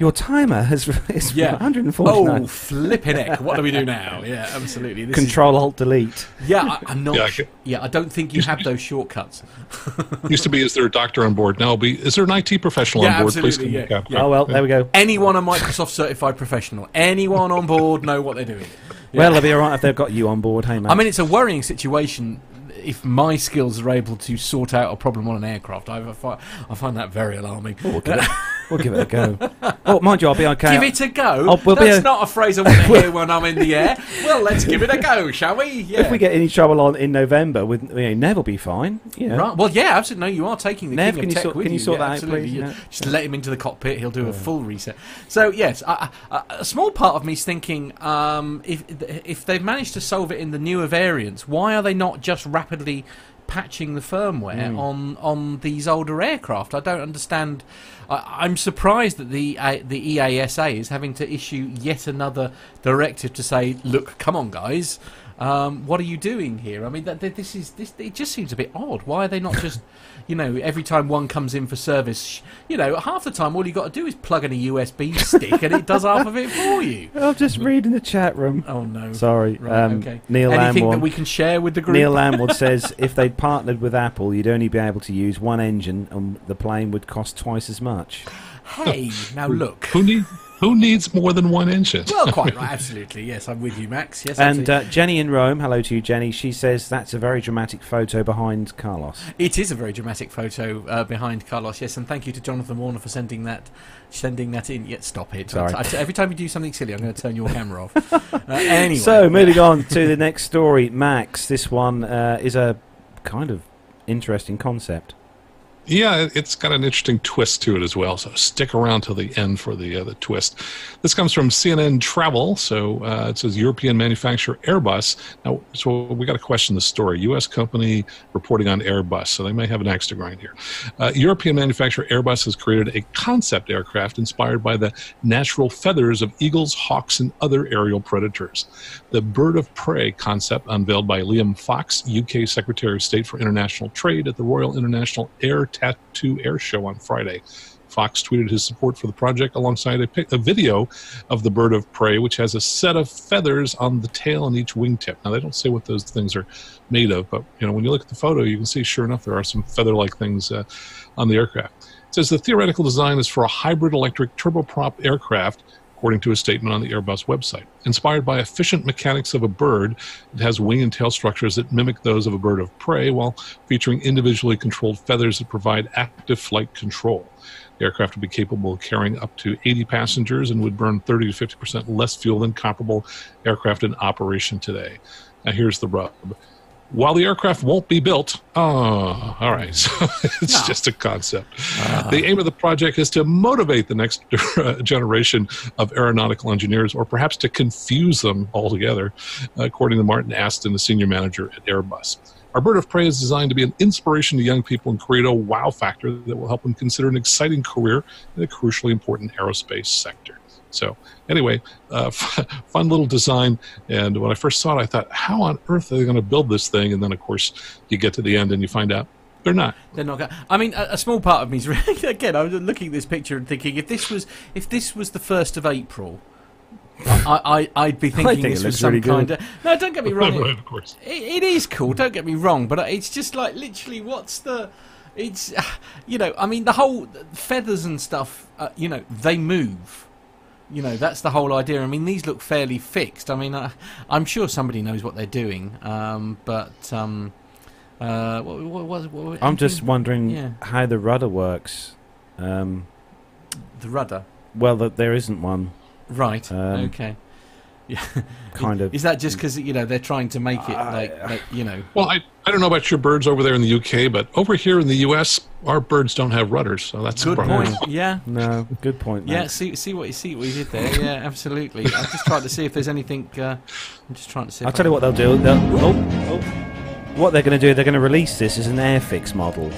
your timer has [laughs] is Yeah. 149. Oh, flipping heck! What do we do now? Yeah, absolutely. This is- Control Alt Delete. Yeah, I, I'm not. Yeah, I sh- could- yeah, I don't think you have those shortcuts. [laughs] Used to be, is there a doctor on board? Now, be is there an IT professional Yeah, on board? Please absolutely, yeah, yeah. Oh well, there we go. Anyone a Microsoft certified professional? Anyone on board know what they're doing? Yeah. Well, they'll be all right if they've got you on board. Hey, Max. I mean, it's a worrying situation if my skills are able to sort out a problem on an aircraft. I, I, find, I find that very alarming. we'll, give it, [laughs] we'll give it a go. Oh, mind you, I'll be okay. Give it a go. Oh, we'll That's a- not a phrase I want to [laughs] hear when I'm in the air. Well, let's give it a go, shall we? Yeah. If we get any trouble on in November, with you know, Nev will be fine. You know. Right. Well, yeah, absolutely. No, you are taking the Nev, king can of you tech sort- with can you sort yeah, that out, absolutely. please? You- Yeah. Just let him into the cockpit. He'll do a full reset. So yes, I, I, a small part of me is thinking um, if if they've managed to solve it in the newer variants, why are they not just rapidly patching the firmware Hmm. on on these older aircraft? I don't understand. I, I'm surprised that the uh, the EASA is having to issue yet another directive to say, look, come on, guys. Um, what are you doing here? I mean, that, that- this is this. It just seems a bit odd. Why are they not just, [laughs] you know, every time one comes in for service, you know, half the time all you got to do is plug in a USB [laughs] stick and it does half of it for you. I'm just reading the chat room. Oh no! Sorry. Right, um, okay. Neil Anything Lamborn. that we can share with the group? Neil Lamwood [laughs] says if they'd partnered with Apple, you'd only be able to use one engine, and the plane would cost twice as much. hey, now look. Who need who needs more than one engine? Well, quite [laughs] right. Absolutely. Yes, I'm with you, Max. Yes, And uh, Jenny in Rome, hello to you, Jenny. She says that's a very dramatic photo behind Carlos. It is a very dramatic photo uh, behind Carlos. Yes, and thank you to Jonathan Warner for sending that, sending that in. Yet, stop it! Sorry. I- I- every time you do something silly, I'm going to turn your camera off. [laughs] Uh, anyway, So, moving on to the next story, Max. This one uh, is a kind of interesting concept. Yeah, it- it's got an interesting twist to it as well. So stick around till the end for the uh, the twist. This comes from CNN Travel. So uh, it says European manufacturer Airbus. Now, so we got to question the story. U.S. company reporting on Airbus, so they may have an axe to grind here. Uh, European manufacturer Airbus has created a concept aircraft inspired by the natural feathers of eagles, hawks, and other aerial predators. The bird of prey concept unveiled by Liam Fox, UK Secretary of State for International Trade at the Royal International Air Tattoo Air Show on Friday. Fox tweeted his support for the project alongside a, a video of the bird of prey, which has a set of feathers on the tail and each wingtip. Now they don't say what those things are made of, but you know when you look at the photo, you can see sure enough there are some feather-like things uh, on the aircraft. It says the theoretical design is for a hybrid electric turboprop aircraft according to a statement on the Airbus website. Inspired by efficient mechanics of a bird, it has wing and tail structures that mimic those of a bird of prey while featuring individually controlled feathers that provide active flight control. The aircraft would be capable of carrying up to 80 passengers and would burn 30 to 50% less fuel than comparable aircraft in operation today. Now, here's the rub. While the aircraft won't be built, oh, all right, [laughs] so it's No. just a concept. Ah. The aim of the project is to motivate the next [laughs] generation of aeronautical engineers, or perhaps to confuse them altogether, according to Martin Aston, the senior manager at Airbus. Our bird of prey is designed to be an inspiration to young people and create a wow factor that will help them consider an exciting career in a crucially important aerospace sector. So, anyway, uh, [laughs] fun little design. And when I first saw it, I thought, how on earth are they going to build this thing? And then, of course, you get to the end and you find out they're not. They're not. Go- I mean, a, a small part of me is [laughs] really, again. I was looking at this picture and thinking, if this was if this was the first of April, I, I I'd be [laughs] thinking think it this was some really good. kind of. No, don't get me wrong. right, of course. it is cool. Don't get me wrong, but it's just like literally, what's the? It's [sighs] you know, I mean, the whole feathers and stuff. Uh, you know, they move. You know, that's the whole idea. I mean, these look fairly fixed. I mean, uh, I'm sure somebody knows what they're doing, um, but. Um, uh, what, what, what, what, I'm just wondering yeah. how the rudder works. Um, the rudder. well, that there isn't one. Right. Um, okay. [laughs] Yeah. Kind of. Is that just because you know they're trying to make it Uh, like, like you know? Well, I, I don't know about your birds over there in the UK, but over here in the US, our birds don't have rudders, so that's Good a problem. point. Yeah. No, good point. Yeah. See, see what you see what you did there. Yeah, absolutely. I'm just trying to see if there's anything. Uh, I'm just trying to see. I'll tell I you what they'll do. They'll, oh, oh. What they're going to do, they're going to release this as an Airfix model.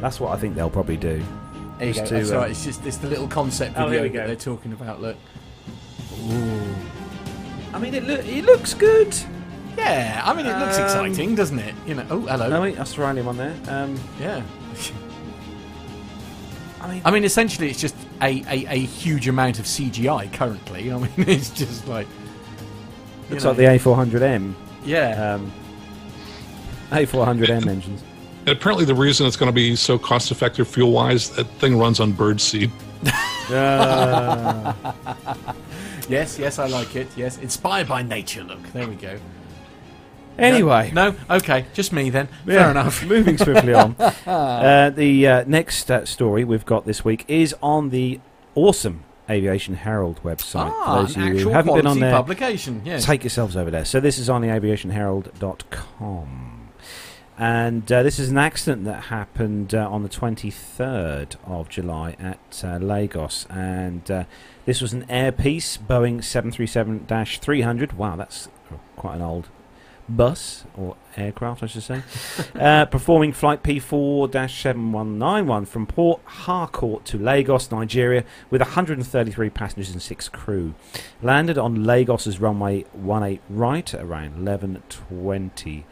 That's what I think they'll probably do. There you just go. to, That's uh, right. It's just it's the little concept Oh, video here we that go. they're talking about. Look. I mean, it, loo- it looks good. Yeah. I mean, it looks Um, exciting, doesn't it? You know. Oh, hello. No, wait, Australian one there. Um, Yeah. I mean, I mean, essentially, it's just a, a, a huge amount of CGI currently. I mean, [laughs] it's just like. you looks know. like the A400M. Yeah. Um, A400M [laughs] engines. And apparently, the reason it's going to be so cost effective fuel wise, that thing runs on bird seed. Uh, [laughs] Yes, yes, I like it. Yes, inspired by nature. Look, there we go. anyway, No, okay, just me then. Yeah, Fair enough. [laughs] Moving swiftly on. [laughs] Uh, the uh, next uh, story we've got this week is on the awesome Aviation Herald website. Ah, For those an of you actual who haven't been on there, publication. Yes. take yourselves over there. So this is on the aviationherald.com. And uh, this is an accident that happened uh, on the 23rd of July at uh, Lagos. And uh, this was an Air Peace Boeing 737 300. Wow, that's quite an old bus or aircraft, I should say, [laughs] uh, performing flight P4-7191 from Port Harcourt to Lagos, Nigeria, with 133 passengers and six crew. Landed on Lagos's runway 18 right at around 11:20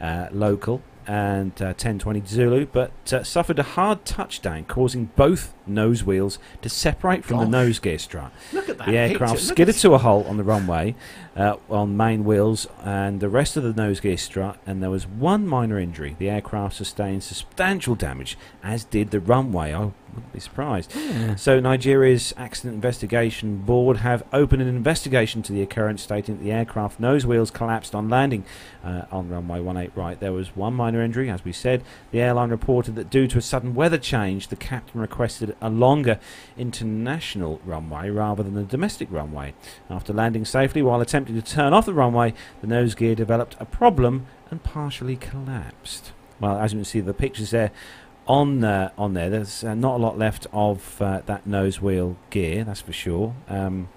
uh, local and uh, 10:20 Zulu, but uh, suffered a hard touchdown, causing both nose wheels to separate from the nose gear strut. Look at that. The aircraft skidded to a halt on the runway uh, on main wheels and the rest of the nose gear strut, and there was one minor injury. The aircraft sustained substantial damage, as did the runway. I wouldn't be surprised. Yeah. So Nigeria's Accident Investigation Board have opened an investigation to the occurrence, stating that the aircraft nose wheels collapsed on landing uh, on runway 18 right. There was one minor injury, as we said. The airline reported that due to a sudden weather change, the captain requested a longer international runway rather than a domestic runway. After landing safely while attempting to turn off the runway, the nose gear developed a problem and partially collapsed. Well, as you can see, the pictures there on uh, on there. There's uh, not a lot left of uh, that nose wheel gear, that's for sure. Um,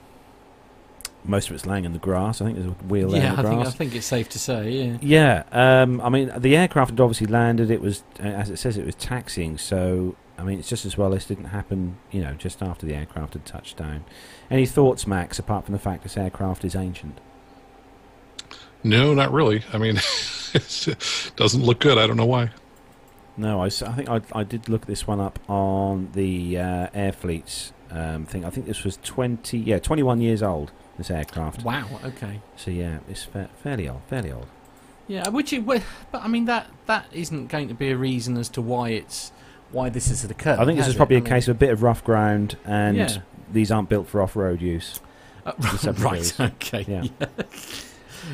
most of it's laying in the grass. I think there's a wheel Yeah, I think, I think it's safe to say, yeah. Yeah, um, I mean the aircraft had obviously landed. It was, uh, as it says, it was taxiing. So I mean, it's just as well this didn't happen, you know, just after the aircraft had touched down. Any thoughts, Max? Apart from the fact this aircraft is ancient. No, not really. I mean, [laughs] it doesn't look good. I don't know why. No, I, I think I, I did look this one up on the uh, Air Fleet's um, thing. I think this was twenty, yeah, twenty-one years old. This aircraft. Wow, okay. So yeah, it's fa- fairly old, fairly old. Yeah, which it, but I mean that that isn't going to be a reason as to why it's why this has occurred. I think this has is it? probably I a mean- case of a bit of rough ground, and Yeah. These aren't built for off-road use. Uh, [laughs] right. Okay. Yeah. [laughs]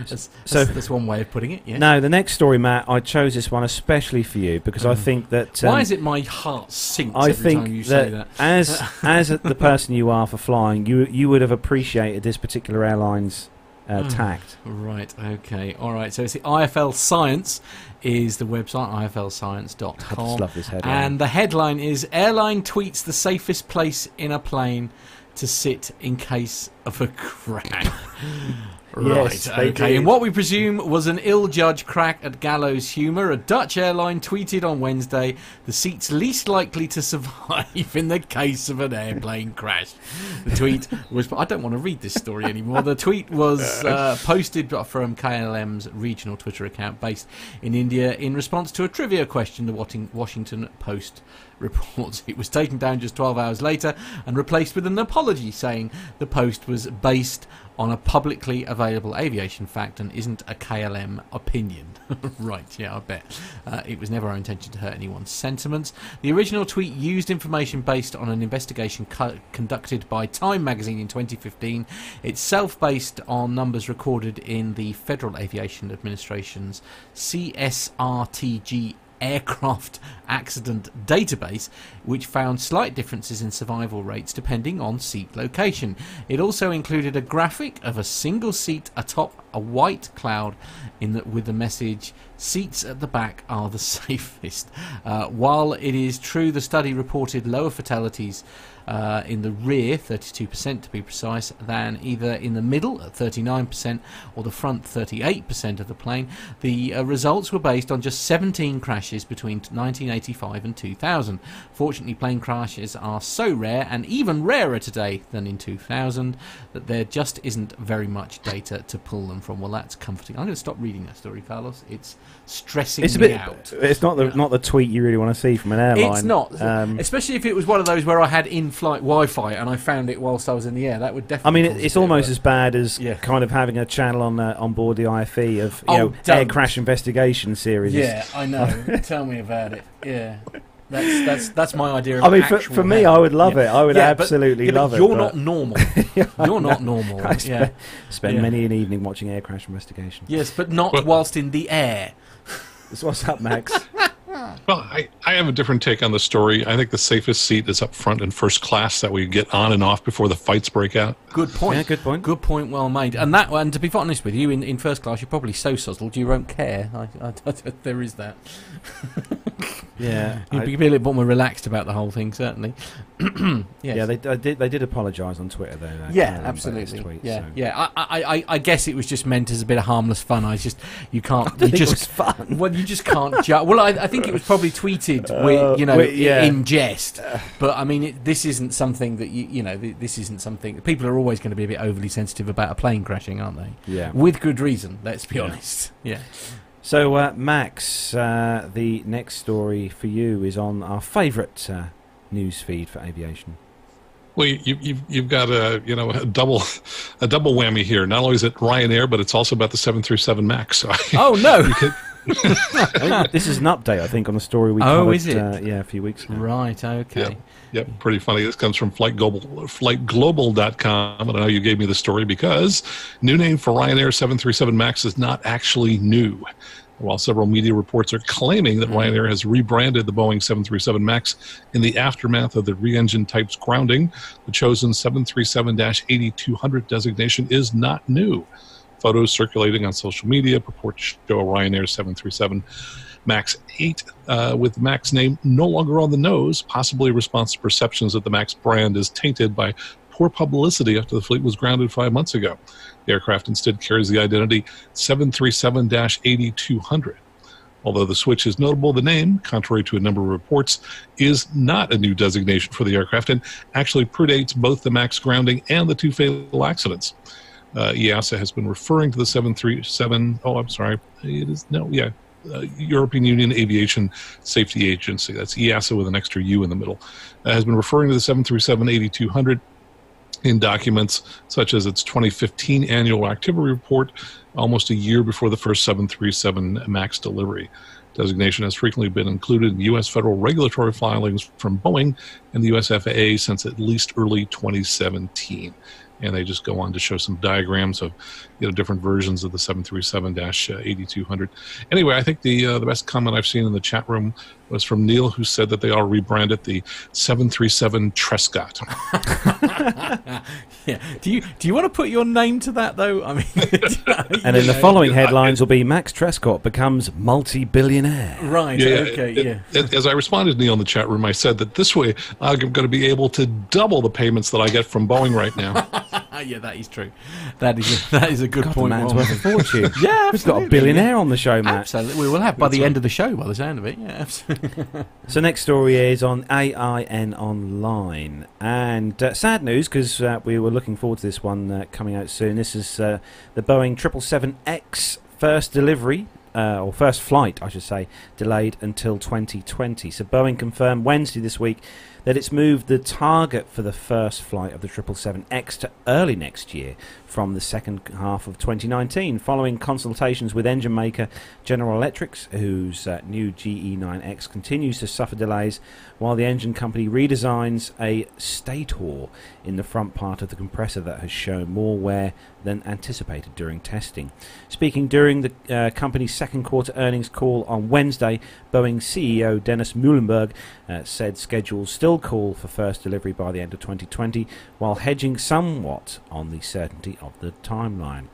That's, So- that's, that's one way of putting it. Yeah. Now, the next story, Matt, I chose this one especially for you because I Mm. think that. why um, is it my heart sinks I every think time you that, say that? as [laughs] as the person you are for flying, you you would have appreciated this particular airline's uh, Mm. tact. Right. Okay. All right. So it's the IFL Science is the website I just iflscience.com. love this headline. And the headline is Airline tweets the safest place in a plane to sit in case of a crash. [laughs] right, Yes, they okay. And what we presume was an ill judged crack at gallows humour, a Dutch airline tweeted on Wednesday the seats least likely to survive in the case of an airplane crash. The tweet was. I don't want to read this story anymore. The tweet was [laughs] uh, posted from KLM's regional Twitter account based in India in response to a trivia question the Washington Post reports. It was taken down just 12 hours later and replaced with an apology saying the post was based on a publicly available aviation fact and isn't a KLM opinion. [laughs] right, yeah, I bet. Uh, it was never our intention to hurt anyone's sentiments. The original tweet used information based on an investigation co- conducted by Time magazine in 2015, itself based on numbers recorded in the Federal Aviation Administration's CSRTG aircraft accident database, which found slight differences in survival rates depending on seat location. It also included a graphic of a single seat atop a white cloud the, with the message seats at the back are the [laughs] safest. Uh, while it is true the study reported lower fatalities uh, in the rear, 32% to be precise, than either in the middle at 39% or the front 38% of the plane. The uh, results were based on just 17 crashes between 1985 and 2000. Fortunately, plane crashes are so rare and even rarer today than in 2000 that there just isn't very much data to pull them from. Well, that's comforting. I'm going to stop reading that story, Carlos. It's stressing It's a me bit. out. It's not the not the tweet you really want to see from an airline. It's not, Um, especially if it was one of those where I had in-flight Wi-Fi and I found it whilst I was in the air. That would definitely. I mean, it's a bit of almost a- as bad as Yeah. kind of having a channel on uh, on board the IFE of you Oh, know don't. air crash investigation series. Yeah, I know. [laughs] Tell me about it. Yeah, that's that's that's my idea. Of I mean, for, for me, hell. I would love Yeah. it. I would Yeah, but- absolutely Yeah, but love it. You're but not normal. [laughs] You're not [laughs] normal. I Yeah. spe- spend Yeah. many an evening watching air crash investigation. Yes, but not whilst in the air. So what's up, Max? Well, I, I have a different take on the story. I think the safest seat is up front in first class that we get on and off before the fights break out. Good point. yeah, good point. Good point, well made. And that, and to be honest with you, in, in first class, you're probably so sozzled you won't care. I, I, [laughs] there is that. [laughs] [laughs] Yeah, You'd be a little bit more relaxed about the whole thing, certainly. [clears throat] yes. yeah. They, I did. They did apologise on Twitter though. Yeah, absolutely. tweet, yeah, so. yeah. I, I, I, guess it was just meant as a bit of harmless fun. I just, you can't, [laughs] you just fun. Well, you just can't judge. Well, I, I think it was probably tweeted, [laughs] Uh, with, you know, wi- yeah. in jest. But I mean, it, this isn't something that you, you know, this isn't something. People are always going to be a bit overly sensitive about a plane crashing, aren't they? Yeah. With good reason. Let's be Yeah. honest. Yeah. So, uh, Max, uh, the next story for you is on our favourite uh, news feed for aviation. Well, you, you've you've got a you know a double a double whammy here. Not only is it Ryanair, but it's also about the seven three seven Max. So Oh no! [laughs] I think [laughs] this is an update, I think, on the story we Oh, covered. is it? Uh, yeah, a few weeks ago. right. Okay. Yep. Yep, pretty funny. This comes from Flight Global, FlightGlobal.com, and I know you gave me the story because new name for Ryanair 737 Max is not actually new. While several media reports are claiming that Ryanair has rebranded the Boeing 737 Max in the aftermath of the re-engine type's grounding, the chosen 737-8200 designation is not new. Photos circulating on social media purport to show a Ryanair 737 Max 8 uh, with the Max name no longer on the nose, possibly a response to perceptions that the Max brand is tainted by poor publicity after the fleet was grounded five months ago. The aircraft instead carries the identity 737 8200. Although the switch is notable, the name, contrary to a number of reports, is not a new designation for the aircraft and actually predates both the MAX grounding and the two fatal accidents. Uh, EASA has been referring to the 737. Oh, I'm sorry. It is no, yeah, uh, European Union Aviation Safety Agency. That's EASA with an extra U in the middle. Uh, has been referring to the 737-8200 in documents such as its 2015 annual activity report, almost a year before the first 737 MAX delivery. Designation has frequently been included in U.S. federal regulatory filings from Boeing and the U.S. FAA since at least early 2017 and they just go on to show some diagrams of you know different versions of the 737-8200 anyway i think the uh, the best comment i've seen in the chat room was from neil who said that they all rebranded the 737 trescott [laughs] [laughs] yeah. Do you do you want to put your name to that though? I mean, [laughs] And in the Yeah. following headlines will be Max Trescott becomes multi-billionaire. Right. Yeah, okay. it- yeah. it- as i responded to neil in the chat room i said that this way i'm going to be able to double the payments that i get from boeing right now yeah, that is true. That is a, that is a good God, the point. man's Warren. worth a fortune. Yeah, We've got a billionaire on the show, Matt. Absolutely, we will have by That's the right. end of the show, by the sound of it. Yeah, absolutely. [laughs] So next story is on AIN Online, and uh, sad news because uh, we were looking forward to this one uh, coming out soon. This is uh, the Boeing 777X first delivery. Uh, or first flight, I should say, delayed until 2020. So Boeing confirmed Wednesday this week that it's moved the target for the first flight of the 777X to early next year from the second half of 2019, following consultations with engine maker General Electric, whose uh, new GE9X continues to suffer delays, while the engine company redesigns a stator in the front part of the compressor that has shown more wear than anticipated during testing. Speaking during the uh, company's second quarter earnings call on Wednesday, Boeing CEO Dennis Muilenburg uh, said schedules still call for first delivery by the end of 2020, while hedging somewhat on the certainty of the timeline.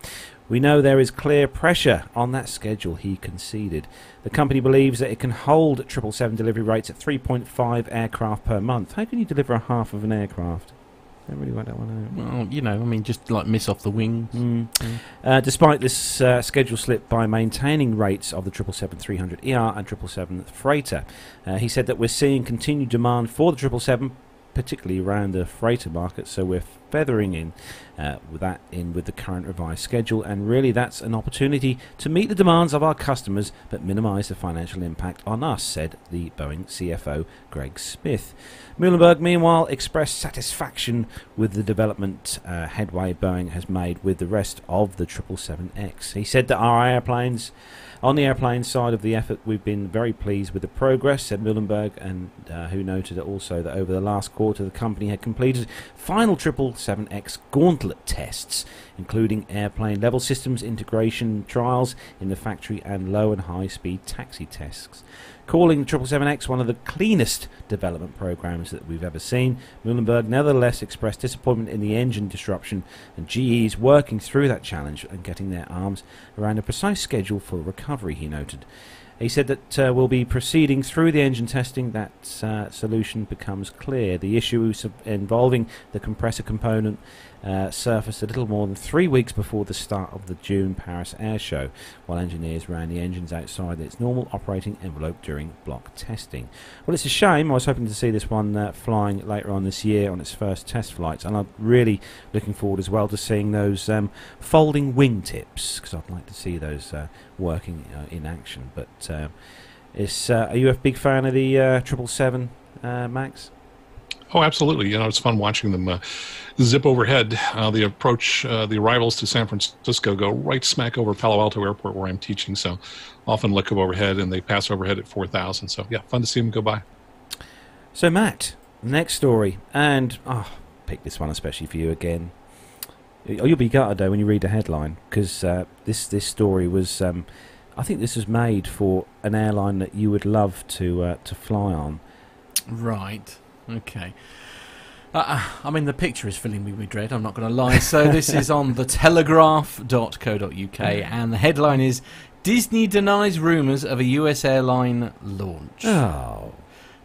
We know there is clear pressure on that schedule, he conceded. The company believes that it can hold 777 delivery rates at 3.5 aircraft per month. How can you deliver a half of an aircraft? I don't really work that one out. well, you know, I mean, just like miss off the wings. Mm. Uh, despite this uh, schedule slip by maintaining rates of the 777-300ER and 777 Freighter, uh, he said that we're seeing continued demand for the 777, particularly around the freighter market. So we're feathering in uh, with that in with the current revised schedule, and really that's an opportunity to meet the demands of our customers but minimise the financial impact on us," said the Boeing CFO Greg Smith. Muilenburg, meanwhile, expressed satisfaction with the development uh, headway Boeing has made with the rest of the 777X. He said that our airplanes, on the airplane side of the effort, we've been very pleased with the progress, said Muilenburg, and uh, who noted also that over the last quarter the company had completed final 777X gauntlet tests, including airplane level systems integration trials in the factory and low and high speed taxi tests. Calling the 777X one of the cleanest development programs that we've ever seen, Muilenburg nevertheless expressed disappointment in the engine disruption, and GE is working through that challenge and getting their arms around a precise schedule for recovery, he noted. He said that uh, we'll be proceeding through the engine testing. That uh, solution becomes clear. The issue involving the compressor component uh, surfaced a little more than three weeks before the start of the June Paris Air Show, while engineers ran the engines outside its normal operating envelope during block testing. Well, it's a shame. I was hoping to see this one uh, flying later on this year on its first test flights, and I'm really looking forward as well to seeing those um, folding wingtips because I'd like to see those uh, working uh, in action. But uh, is, uh, are you a big fan of the triple seven, Max? Oh, absolutely. You know, it's fun watching them uh, zip overhead. Uh, the approach, uh, the arrivals to San Francisco go right smack over Palo Alto Airport where I'm teaching. So often look up overhead and they pass overhead at 4,000. So yeah, fun to see them go by. So, Matt, next story. And oh, pick this one especially for you again. Oh, you'll be gutted though when you read the headline because uh, this this story was. Um, I think this was made for an airline that you would love to uh, to fly on. Right. Okay. Uh, uh, I mean, the picture is filling me with dread, I'm not going to lie. So, this is on the telegraph.co.uk, and the headline is Disney denies rumours of a US airline launch. Oh.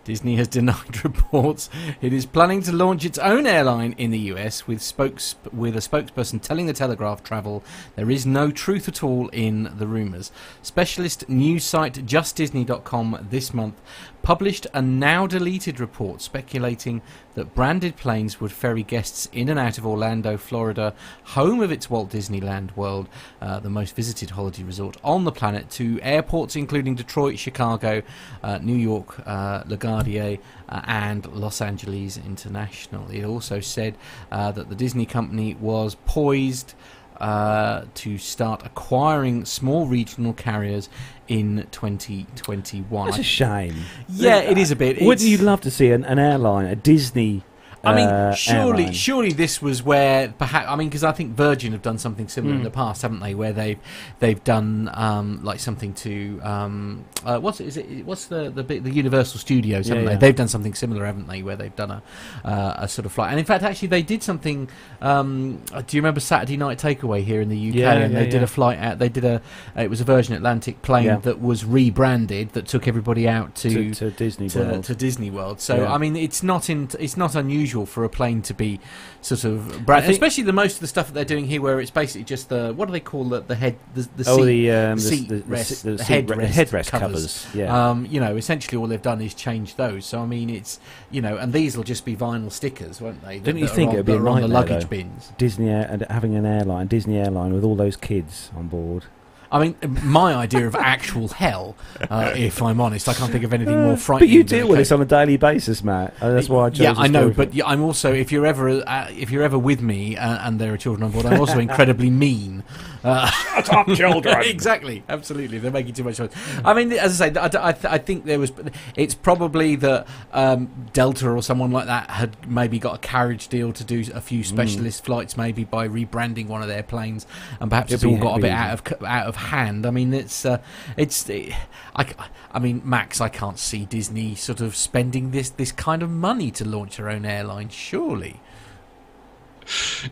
Disney has [laughs] denied reports it is planning to launch its own airline in the US with spokes with a spokesperson telling the Telegraph Travel there is no truth at all in the rumors. Specialist news site justdisney.com this month published a now deleted report speculating that branded planes would ferry guests in and out of Orlando, Florida, home of its Walt Disneyland World, uh, the most visited holiday resort on the planet, to airports including Detroit, Chicago, uh, New York, uh, LaGuardia, uh, and Los Angeles International. It also said uh, that the Disney company was poised. Uh, to start acquiring small regional carriers in 2021. That's a shame. Yeah, it is a bit. Wouldn't you love to see an, an airline, a Disney I mean, uh, surely, airline. surely this was where perhaps I mean because I think Virgin have done something similar Mm. in the past, haven't they? Where they've they've done um, like something to um, uh, what's it, is it? What's the the the Universal Studios? Yeah, Haven't yeah. they? They've done something similar, haven't they? Where they've done a uh, a sort of flight, and in fact, actually, they did something. Um, uh, do you remember Saturday Night Takeaway here in the UK? Yeah, and yeah, they did a flight out. They did a it was a Virgin Atlantic plane Yeah. that was rebranded that took everybody out to, to Disney to, World? to Disney World. So Yeah. I mean, it's not in, it's not unusual for a plane to be sort of brand, think- especially the most of the stuff that they're doing here, where it's basically just the what do they call the the head the, the oh, seat. the, um, seat the, the, rest- the the seat re- headrest headrest covers. covers. Yeah. Um, you know, essentially all they've done is change those. So I mean, it's you know, and these will just be vinyl stickers, won't they? Don't that- you that think it'd be that a on the luggage though? bins? Disney Air, and having an airline, Disney airline with all those kids on board. I mean, my idea of actual hell, uh, [laughs] if I'm honest, I can't think of anything more frightening. But you deal with this on a daily basis, Matt. Uh, that's why I chose yeah, I know, but yeah, I'm also if you're ever uh, if you're ever with me uh, and there are children on board, I'm also incredibly [laughs] mean. Uh, Shut up, children. [laughs] exactly, absolutely, they're making too much noise. I mean, as I say, I, I, I think there was. It's probably that um, Delta or someone like that had maybe got a carriage deal to do a Mm. few specialist flights, maybe by rebranding one of their planes, and perhaps It'd it's all got a bit out of c- out of hand. I mean, it's uh, it's. I, I mean, Max, I can't see Disney sort of spending this this kind of money to launch their own airline. Surely,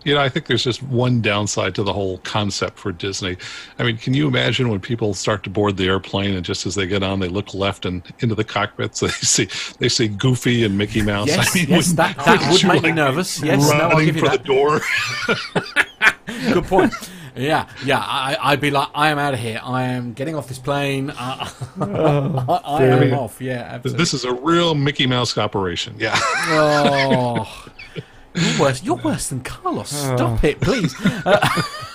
You know, I think there's just one downside to the whole concept for Disney. I mean, can you imagine when people start to board the airplane and just as they get on, they look left and into the cockpits, [laughs] they see they see Goofy and Mickey Mouse. yes, I mean, yes, that, that would make me nervous. Yes, no, I'll running give you for that. the door. [laughs] Good point. [laughs] Yeah, yeah. I, I'd be like, I am out of here. I am getting off this plane. Uh, [laughs] I, I am dear. off. Yeah, absolutely. this is a real Mickey Mouse operation. Yeah. Oh, [laughs] you're worse. You're worse than Carlos. Stop it, please. Uh, [laughs]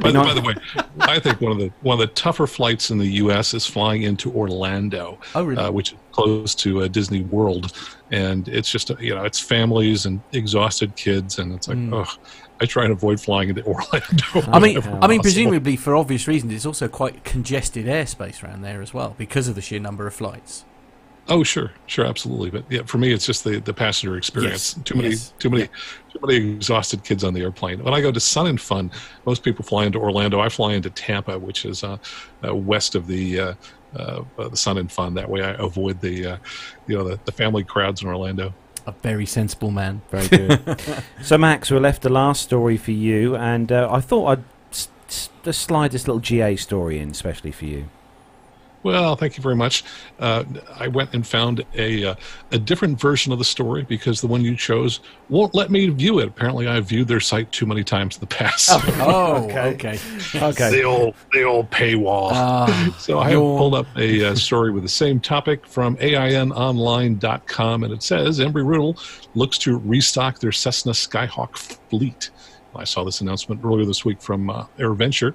by, the, by the way, I think one of the one of the tougher flights in the U.S. is flying into Orlando, Oh, really? uh, which is close to uh, Disney World, and it's just uh, you know it's families and exhausted kids, and it's like Mm. oh, I try and avoid flying into [laughs] Orlando. I mean, I mean, possible. presumably for obvious reasons, it's also quite congested airspace around there as well because of the sheer number of flights. Oh, sure, sure, absolutely. But yeah, for me, it's just the, the passenger experience. Yes, Too many, yes, too many, too many exhausted kids on the airplane. When I go to Sun and Fun, most people fly into Orlando. I fly into Tampa, which is uh, uh, west of the uh, uh, uh, the Sun and Fun. That way, I avoid the uh, you know the, the family crowds in Orlando. A very sensible man. Very good. [laughs] so, Max, we left the last story for you, and uh, I thought I'd s- s- just slide this little GA story in, especially for you. Well, thank you very much. Uh, I went and found a uh, a different version of the story because the one you chose won't let me view it. Apparently, I've viewed their site too many times in the past. Oh, [laughs] Okay. okay. [laughs] Okay. the old the old paywall. Ah, [laughs] so I have your- pulled up a uh, story with the same topic from AINonline.com, and it says Embry Riddle looks to restock their Cessna Skyhawk fleet. I saw this announcement earlier this week from uh, AirVenture.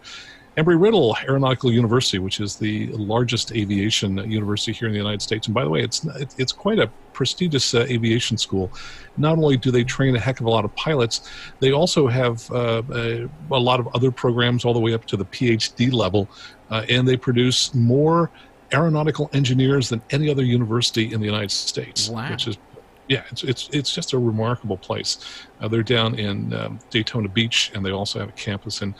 Embry Riddle Aeronautical University, which is the largest aviation university here in the United States, and by the way, it's it's quite a prestigious uh, aviation school. Not only do they train a heck of a lot of pilots, they also have uh, a, a lot of other programs all the way up to the PhD level, uh, and they produce more aeronautical engineers than any other university in the United States. Wow. Which is, yeah, it's it's it's just a remarkable place. Uh, they're down in um, Daytona Beach, and they also have a campus in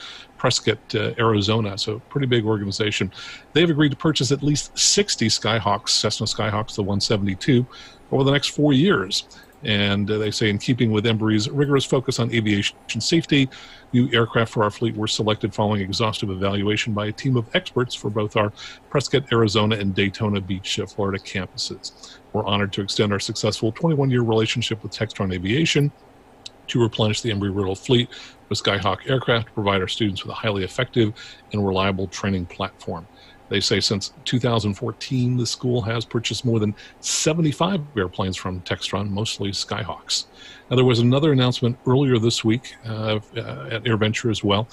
Prescott, uh, Arizona. So, pretty big organization. They've agreed to purchase at least 60 Skyhawks, Cessna Skyhawks, the 172, over the next four years. And uh, they say, in keeping with Embry's rigorous focus on aviation safety, new aircraft for our fleet were selected following exhaustive evaluation by a team of experts for both our Prescott, Arizona, and Daytona Beach, uh, Florida campuses. We're honored to extend our successful 21 year relationship with Textron Aviation to replenish the Embry Riddle fleet with Skyhawk aircraft to provide our students with a highly effective and reliable training platform. They say since 2014, the school has purchased more than 75 airplanes from Textron, mostly Skyhawks. Now, there was another announcement earlier this week uh, uh, at AirVenture as well.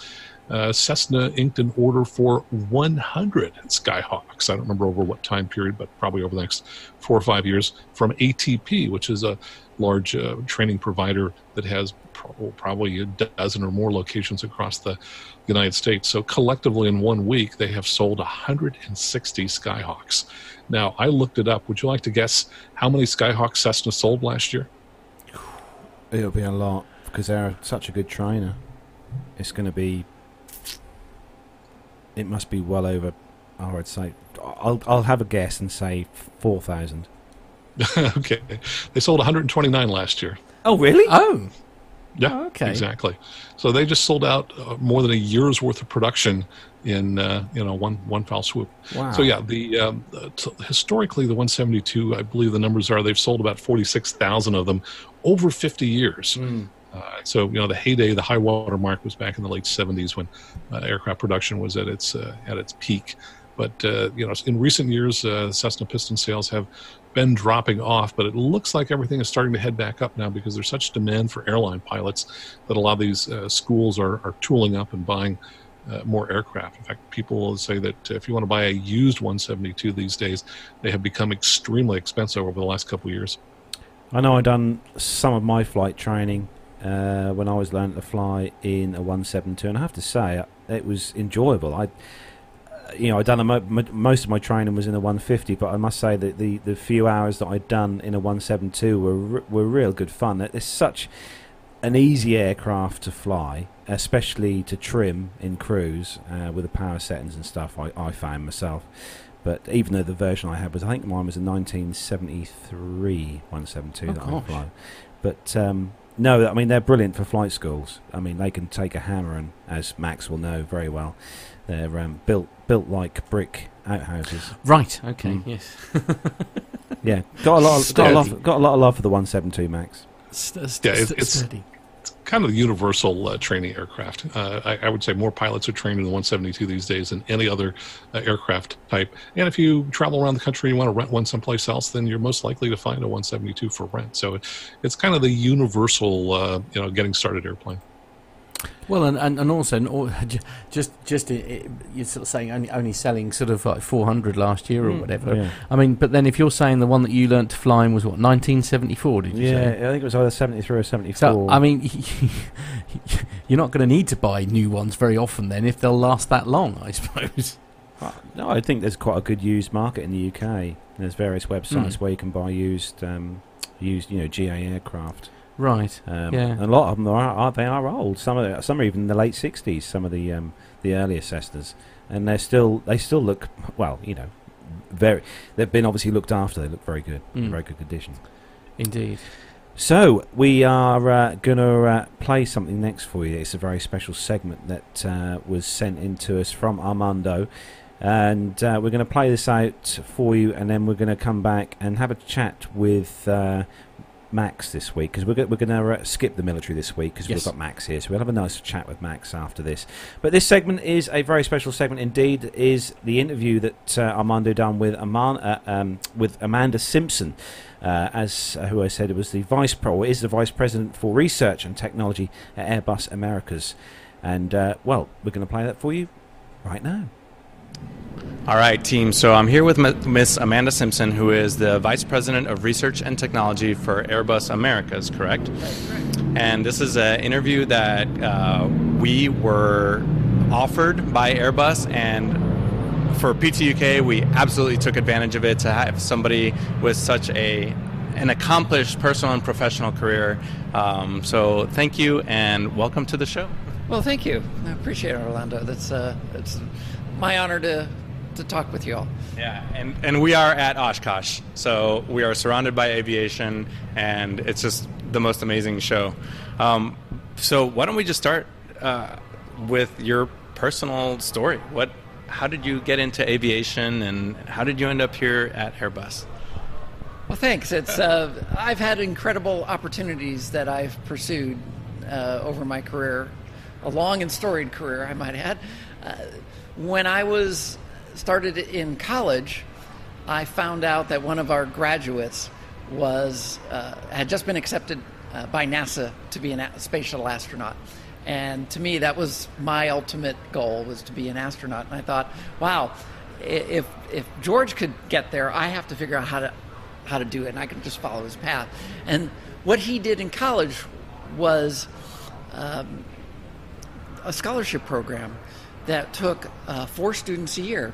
Uh, Cessna inked an order for 100 Skyhawks. I don't remember over what time period, but probably over the next four or five years from ATP, which is a large uh, training provider that has pro- probably a dozen or more locations across the United States. So collectively, in one week, they have sold 160 Skyhawks. Now, I looked it up. Would you like to guess how many Skyhawks Cessna sold last year? It'll be a lot because they're such a good trainer. It's going to be. It must be well over. I'd say. I'll I'll have a guess and say four thousand. [laughs] okay, they sold 129 last year. Oh really? oh, Yeah, Oh, okay. exactly. So they just sold out uh, more than a year's worth of production in uh, you know one one foul swoop. wow. So yeah, the um, uh, t- historically the 172, I believe the numbers are they've sold about 46,000 of them over 50 years. Mm. Uh, so you know the heyday, the high water mark was back in the late 70s when uh, aircraft production was at its uh, at its peak. But uh, you know, in recent years, uh, Cessna piston sales have been dropping off, but it looks like everything is starting to head back up now because there's such demand for airline pilots that a lot of these uh, schools are, are tooling up and buying uh, more aircraft. In fact, people will say that if you want to buy a used 172 these days, they have become extremely expensive over the last couple of years. I know I done some of my flight training uh, when I was learning to fly in a 172, and I have to say uh, it was enjoyable. I, you know, I done a mo- mo- most of my training was in a 150, but I must say that the, the few hours that I'd done in a 172 were re- were real good fun. It's such an easy aircraft to fly, especially to trim in cruise uh, with the power settings and stuff. I, I found myself. But even though the version I had was, I think mine was a 1973 172 Oh, that I gosh. fly. But um, no, I mean they're brilliant for flight schools. I mean they can take a hammer and, as Max will know very well, they're um, built built like brick outhouses. right. Okay. Mm. Yes. [laughs] Yeah, got a lot, of, got a lot, Sturdy. got a lot of love for the 172 Max. St- st- Yeah, it- st- it's- It's kind of the universal uh, training aircraft. Uh, I, I would say more pilots are trained in the 172 these days than any other uh, aircraft type. And if you travel around the country and you want to rent one someplace else, then you're most likely to find a 172 for rent. So it, it's kind of the universal, uh, you know, getting started airplane. Well, and, and, and also, and all- [laughs] ju- just just i i you're sort of saying only only selling sort of like 400 last year or Mm, whatever. Yeah, I mean, but then if you're saying the one that you learnt to fly in was what 1974, did you yeah. say? I think it was either 73 or 74. So I mean, [laughs] you're not going to need to buy new ones very often then if they'll last that long, I suppose. Uh, No, I think there's quite a good used market in the UK. There's various websites Mm. where you can buy used, um, used, you know, GA aircraft. Right. Um, Yeah. a lot of them are, are they are old. Some of some are even in the late '60s. Some of the um, the earlier Cessnas, and they're still they still look well. You know, very they've been obviously looked after. They look very good, in Mm. very good condition. Indeed. So we are uh, going to uh, play something next for you. It's a very special segment that uh, was sent in to us from Armando. And uh, we're going to play this out for you, and then we're going to come back and have a chat with uh, Max this week because we're, go- we're going to uh, skip the military this week because Yes. we've got Max here. So we'll have a nice chat with Max after this. But this segment is a very special segment indeed. Is the interview that uh, Armando done with Aman- uh, um, with Amanda Simpson, uh, as uh, who I said it was the vice pro or is the vice president for research and technology at Airbus Americas. And uh, well, we're going to play that for you right now. All right, team. So I'm here with Miss Amanda Simpson, who is the Vice President of Research and Technology for Airbus Americas, correct? And this is an interview that uh, we were offered by Airbus, and for PTUK, we absolutely took advantage of it to have somebody with such a an accomplished personal and professional career. Um, so thank you, and welcome to the show. Well, thank you. I appreciate it, Orlando. That's uh, it's my honor to to talk with you all. Yeah, and, and we are at Oshkosh, so we are surrounded by aviation, and it's just the most amazing show. Um, so why don't we just start uh, with your personal story? What, how did you get into aviation, and how did you end up here at Airbus? Well, thanks. It's uh, I've had incredible opportunities that I've pursued uh, over my career, a long and storied career, I might add. When I was started in college, I found out that one of our graduates was uh, had just been accepted uh, by NASA to be a space shuttle astronaut. And to me, that was my ultimate goal was to be an astronaut. And I thought, wow, if if George could get there, I have to figure out how to how to do it, and I can just follow his path. And what he did in college was um, a scholarship program that took uh, four students a year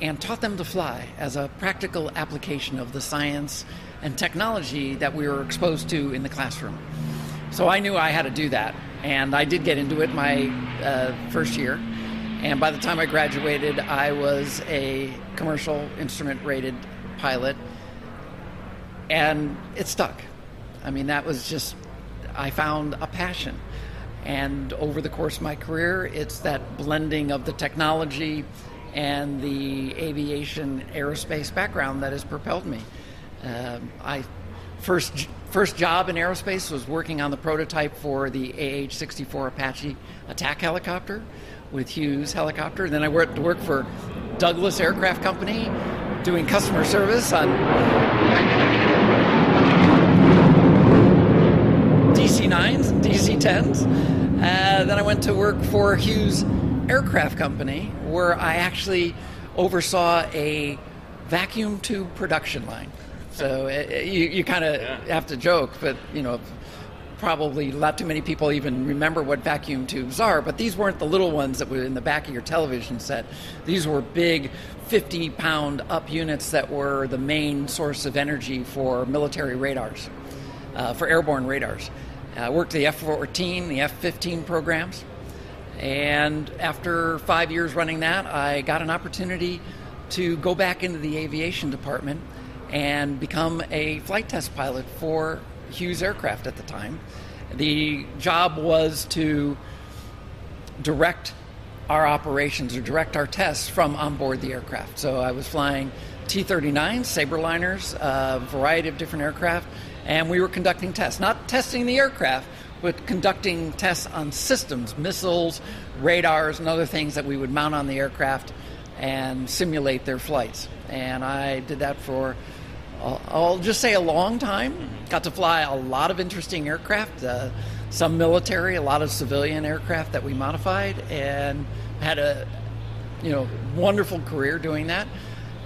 and taught them to fly as a practical application of the science and technology that we were exposed to in the classroom. So I knew I had to do that, and I did get into it my uh, first year. And by the time I graduated, I was a commercial instrument rated pilot, and it stuck. I mean, that was just, I found a passion. And over the course of my career, it's that blending of the technology and the aviation aerospace background that has propelled me. Um, I first first job in aerospace was working on the prototype for the AH-64 Apache attack helicopter with Hughes Helicopter. Then I worked to work for Douglas Aircraft Company, doing customer service on DC-9s, and DC-10s. Uh, then I went to work for Hughes Aircraft Company, where I actually oversaw a vacuum tube production line. So uh, you, you kind of have to joke, but you know, probably not too many people even remember what vacuum tubes are. But these weren't the little ones that were in the back of your television set. These were big, 50 pound up units that were the main source of energy for military radars, uh, for airborne radars. I worked the F 14, the F 15 programs. And after five years running that, I got an opportunity to go back into the aviation department and become a flight test pilot for Hughes Aircraft at the time. The job was to direct our operations or direct our tests from on board the aircraft. So I was flying T 39s, Sabreliners, a variety of different aircraft, and we were conducting tests. Not testing the aircraft, but conducting tests on systems, missiles, radars, and other things that we would mount on the aircraft and simulate their flights. And I did that for, I'll- I'll just say, a long time. Got to fly a lot of interesting aircraft, uh, some military, a lot of civilian aircraft that we modified, and had a you know wonderful career doing that.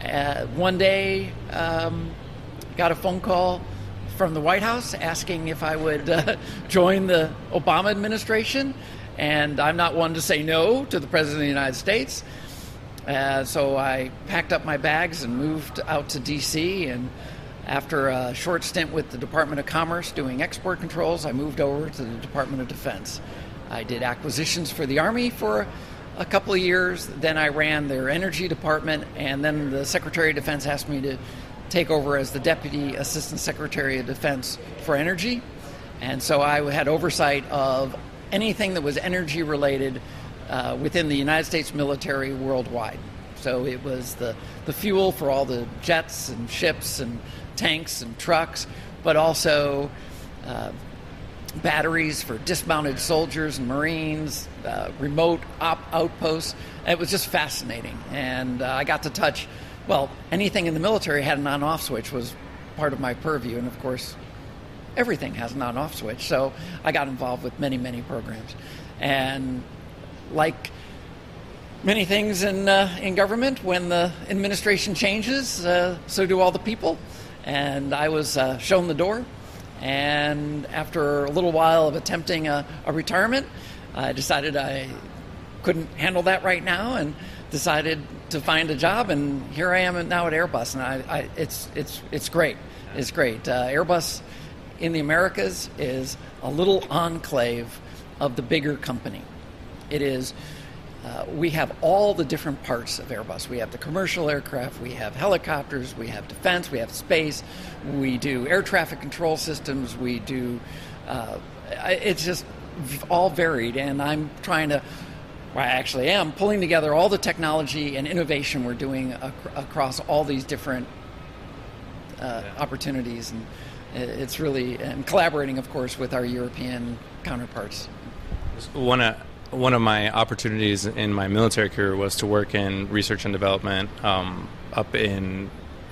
Uh, one day, um, got a phone call from the White House asking if I would uh, [laughs] join the Obama administration, and I'm not one to say no to the President of the United States. Uh, so I packed up my bags and moved out to D.C. And after a short stint with the Department of Commerce doing export controls, I moved over to the Department of Defense. I did acquisitions for the Army for a couple of years. Then I ran their energy department, and then the Secretary of Defense asked me to take over as the Deputy Assistant Secretary of Defense for Energy. And so I had oversight of anything that was energy related uh, within the United States military worldwide. So it was the, the fuel for all the jets and ships and tanks and trucks, but also uh, batteries for dismounted soldiers and Marines, uh, remote op- outposts. It was just fascinating. And uh, I got to touch, well, anything in the military had an on off switch, was part of my purview. And of course, everything has an on off switch. So I got involved with many, many programs. And like many things in, uh, in government, when the administration changes, uh, so do all the people. And I was uh, shown the door and after a little while of attempting a, a retirement, I decided I couldn't handle that right now and decided to find a job. And here I am now at Airbus, and I, I it's it's it's great. It's great. Uh, Airbus in the Americas is a little enclave of the bigger company. It is uh, we have all the different parts of Airbus. We have the commercial aircraft, we have helicopters, we have defense, we have space, we do air traffic control systems, we do. Uh, it's just all varied, and I'm trying to. Well, I actually am pulling together all the technology and innovation we're doing ac- across all these different uh, yeah. opportunities, and it's really and collaborating, of course, with our European counterparts. Want to one of my opportunities in my military career was to work in research and development um, up in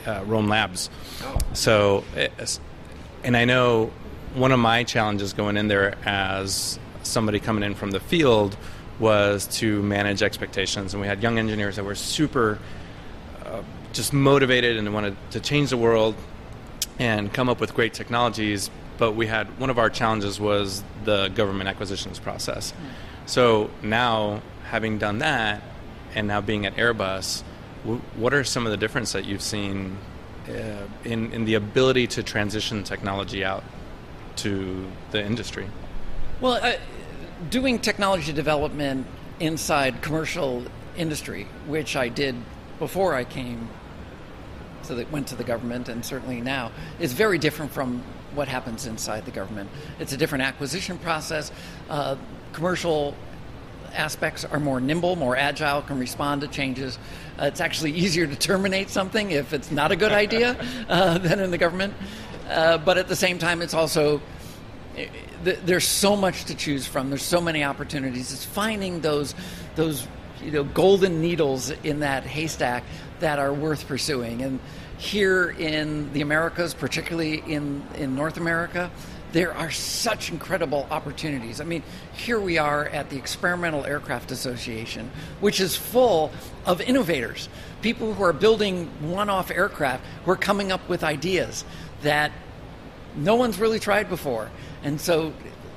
uh, Rome Labs. Oh. So, and I know one of my challenges going in there as somebody coming in from the field was to manage expectations. And we had young engineers that were super uh, just motivated and wanted to change the world and come up with great technologies. But we had one of our challenges was the government acquisitions process. Mm. So now, having done that, and now being at Airbus, w- what are some of the difference that you've seen uh, in in the ability to transition technology out to the industry? Well, doing technology development inside commercial industry, which I did before I came so that went to the government and certainly now is very different from what happens inside the government. It's a different acquisition process. Uh, commercial aspects are more nimble, more agile, can respond to changes. Uh, it's actually easier to terminate something if it's not a good idea [laughs] uh, than in the government. Uh, but at the same time, it's also there's so much to choose from. There's so many opportunities. It's finding those those you know golden needles in that haystack that are worth pursuing. And here in the Americas, particularly in in North America, there are such incredible opportunities. I mean, here we are at the Experimental Aircraft Association, which is full of innovators, people who are building one off aircraft who are coming up with ideas that no one's really tried before. And so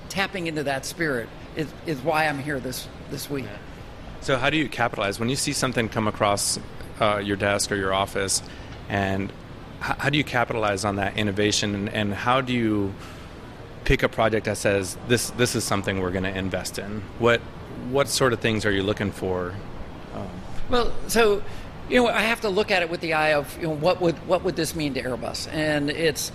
tapping into that spirit is, is why I'm here this, this week. So, how do you capitalize when you see something come across uh, your desk or your office, and how, how do you capitalize on that innovation, and, and how do you pick a project that says this this is something we're going to invest in? What what sort of things are you looking for? Um, well, so you know, I have to look at it with the eye of you know what would what would this mean to Airbus, and it's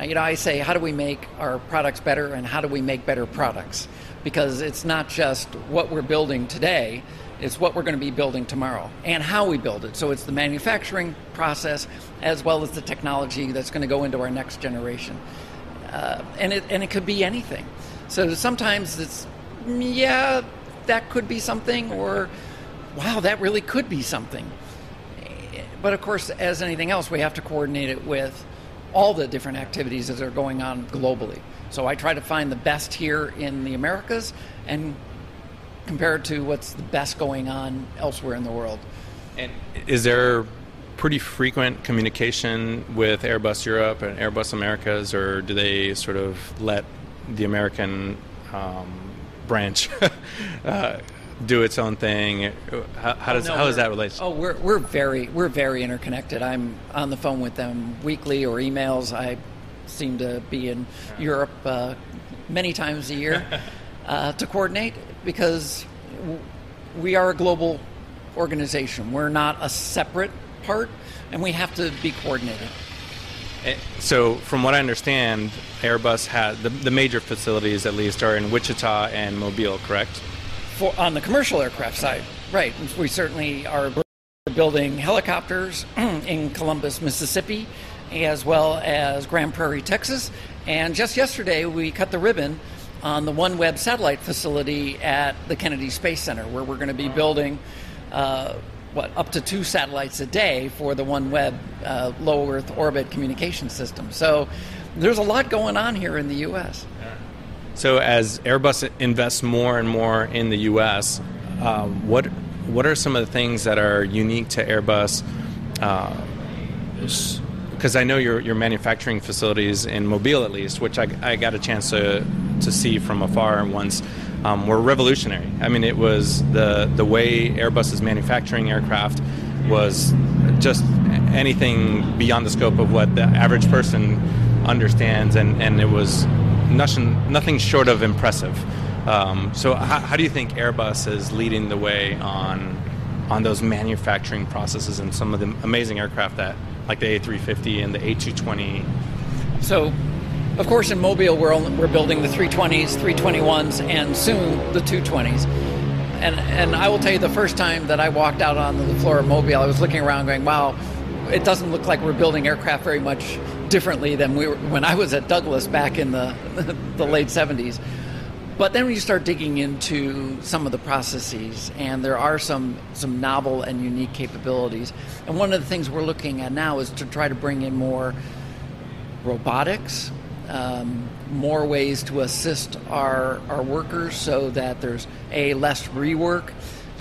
you know I say how do we make our products better and how do we make better products because it's not just what we're building today it's what we're going to be building tomorrow and how we build it so it's the manufacturing process as well as the technology that's going to go into our next generation uh, and it and it could be anything. So sometimes it's yeah, that could be something, or wow, that really could be something. But of course, as anything else, we have to coordinate it with all the different activities that are going on globally. So I try to find the best here in the Americas and compare it to what's the best going on elsewhere in the world. And is there pretty frequent communication with Airbus Europe and Airbus Americas, or do they sort of let the American um, branch [laughs] uh, do its own thing? How, how does oh, no, how is that relate? Oh, we're we're very we're very interconnected. I'm on the phone with them weekly or emails. I seem to be in Europe uh, many times a year [laughs] uh, to coordinate because we are a global organization. We're not a separate part, and we have to be coordinated. Eh, so, from what I understand, Airbus has the, the major facilities, at least, are in Wichita and Mobile, correct? For on the commercial aircraft side, right? We certainly are building helicopters [clears throat] in Columbus, Mississippi, as well as Grand Prairie, Texas. And just yesterday, we cut the ribbon on the OneWeb satellite facility at the Kennedy Space Center, where we're going to be building. Uh, what up to two satellites a day for the OneWeb uh, low Earth orbit communication system. So there's a lot going on here in the U.S. So as Airbus invests more and more in the U.S., uh, what what are some of the things that are unique to Airbus? Because I know your your manufacturing facilities in Mobile, at least, which I, I got a chance to to see from afar once, um, were revolutionary. I mean, it was the the way Airbus is manufacturing aircraft was just anything beyond the scope of what the average person understands, and, and it was nothing nothing short of impressive. Um, so, how, how do you think Airbus is leading the way on on those manufacturing processes and some of the amazing aircraft that, like the A350 and the A220? So, of course, in Mobile, we're, only, we're building the 320s, 321s, and soon the 220s. And, and I will tell you, the first time that I walked out on the floor of Mobile, I was looking around going, wow, it doesn't look like we're building aircraft very much differently than we were when I was at Douglas back in the, [laughs] the late 70s. But then when you start digging into some of the processes, and there are some, some novel and unique capabilities. And one of the things we're looking at now is to try to bring in more robotics, um, more ways to assist our, our workers so that there's a less rework,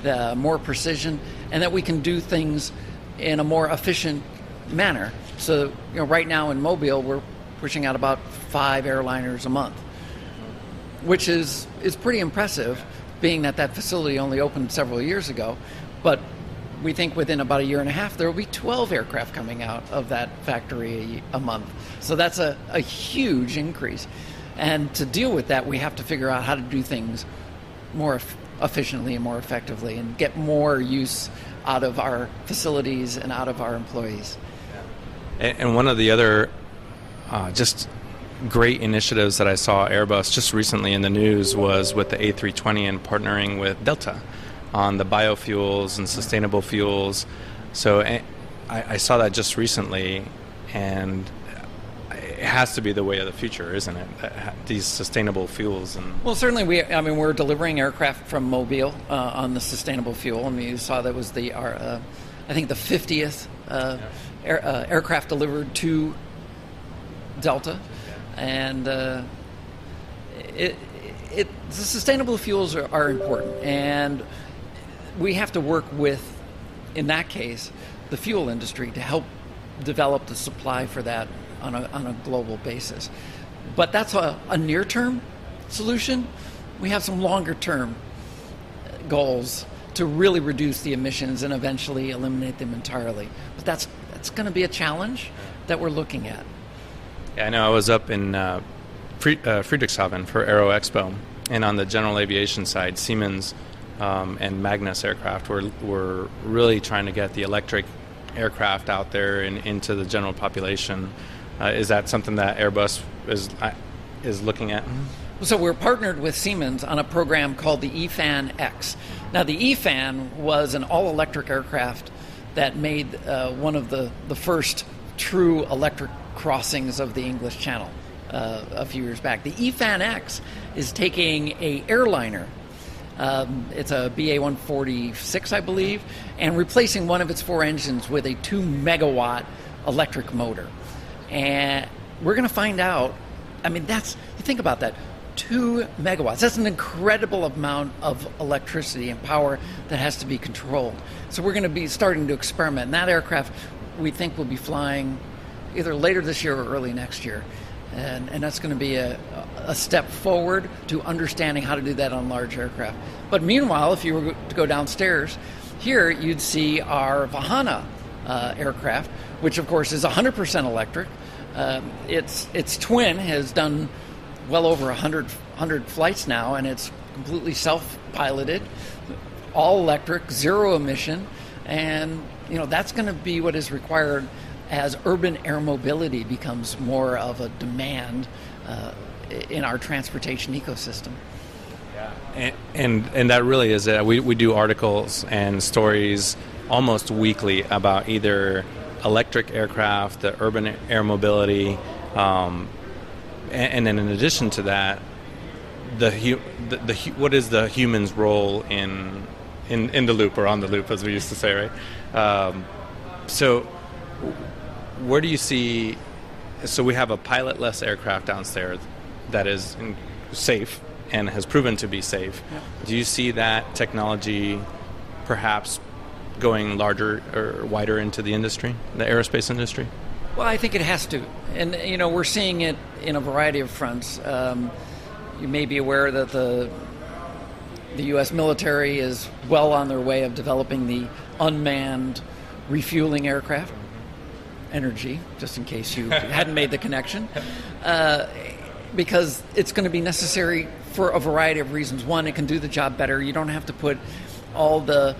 the more precision, and that we can do things in a more efficient manner. So, you know, right now in Mobile, we're pushing out about five airliners a month, which is is pretty impressive, being that that facility only opened several years ago. But we think within about a year and a half there will be 12 aircraft coming out of that factory a, a month. So that's a, a huge increase. And to deal with that, we have to figure out how to do things more efficiently and more effectively and get more use out of our facilities and out of our employees. And one of the other uh, just great initiatives that I saw Airbus just recently in the news was with the A320 and partnering with Delta on the biofuels and sustainable fuels. So I, I saw that just recently, and it has to be the way of the future, isn't it? These sustainable fuels and well, certainly we. I mean, we're delivering aircraft from Mobile uh, on the sustainable fuel. I mean, you saw that was the our, uh, I think the fiftieth uh, yeah. Air, uh, aircraft delivered to Delta, and uh, it, it the sustainable fuels are, are important and we have to work with, in that case, the fuel industry to help develop the supply for that on a, on a global basis. But that's a, a near term solution. We have some longer term goals to really reduce the emissions and eventually eliminate them entirely. But that's, that's going to be a challenge that we're looking at. Yeah, I know I was up in uh, Friedrichshafen for Aero Expo, and on the general aviation side, Siemens um, and Magnus aircraft. We're, we're really trying to get the electric aircraft out there and into the general population. Uh, is that something that Airbus is uh, is looking at? So we're partnered with Siemens on a program called the eFan X. Now the eFan was an all-electric aircraft that made uh, one of the, the first true electric crossings of the English Channel uh, a few years back. The eFan X is taking a airliner um, it's a BA 146, I believe, and replacing one of its four engines with a 2 megawatt electric motor. And we're going to find out. I mean, that's, think about that. Two megawatts. That's an incredible amount of electricity and power that has to be controlled. So we're going to be starting to experiment. And that aircraft, we think, will be flying either later this year or early next year. And, and that's going to be a, a step forward to understanding how to do that on large aircraft. But meanwhile, if you were to go downstairs, here you'd see our Vahana uh, aircraft, which of course is 100% electric. Um, its its twin has done well over 100, 100 flights now, and it's completely self-piloted, all electric, zero emission, and you know that's going to be what is required as urban air mobility becomes more of a demand uh, in our transportation ecosystem. And, and and that really is it. We we do articles and stories almost weekly about either electric aircraft, the urban air mobility, um, and, and then in addition to that, the, hu- the, the what is the human's role in in in the loop or on the loop, as we used to say, right? Um, so, where do you see? So we have a pilotless aircraft downstairs that is in, safe and has proven to be safe. Do you see that technology perhaps going larger or wider into the industry, the aerospace industry? Well, I think it has to, and you know we're seeing it in a variety of fronts. Um, you may be aware that the the U.S. military is well on their way of developing the unmanned refueling aircraft. Energy, just in case you [laughs] hadn't made the connection, uh, because it's going to be necessary for a variety of reasons. One, it can do the job better. You don't have to put all the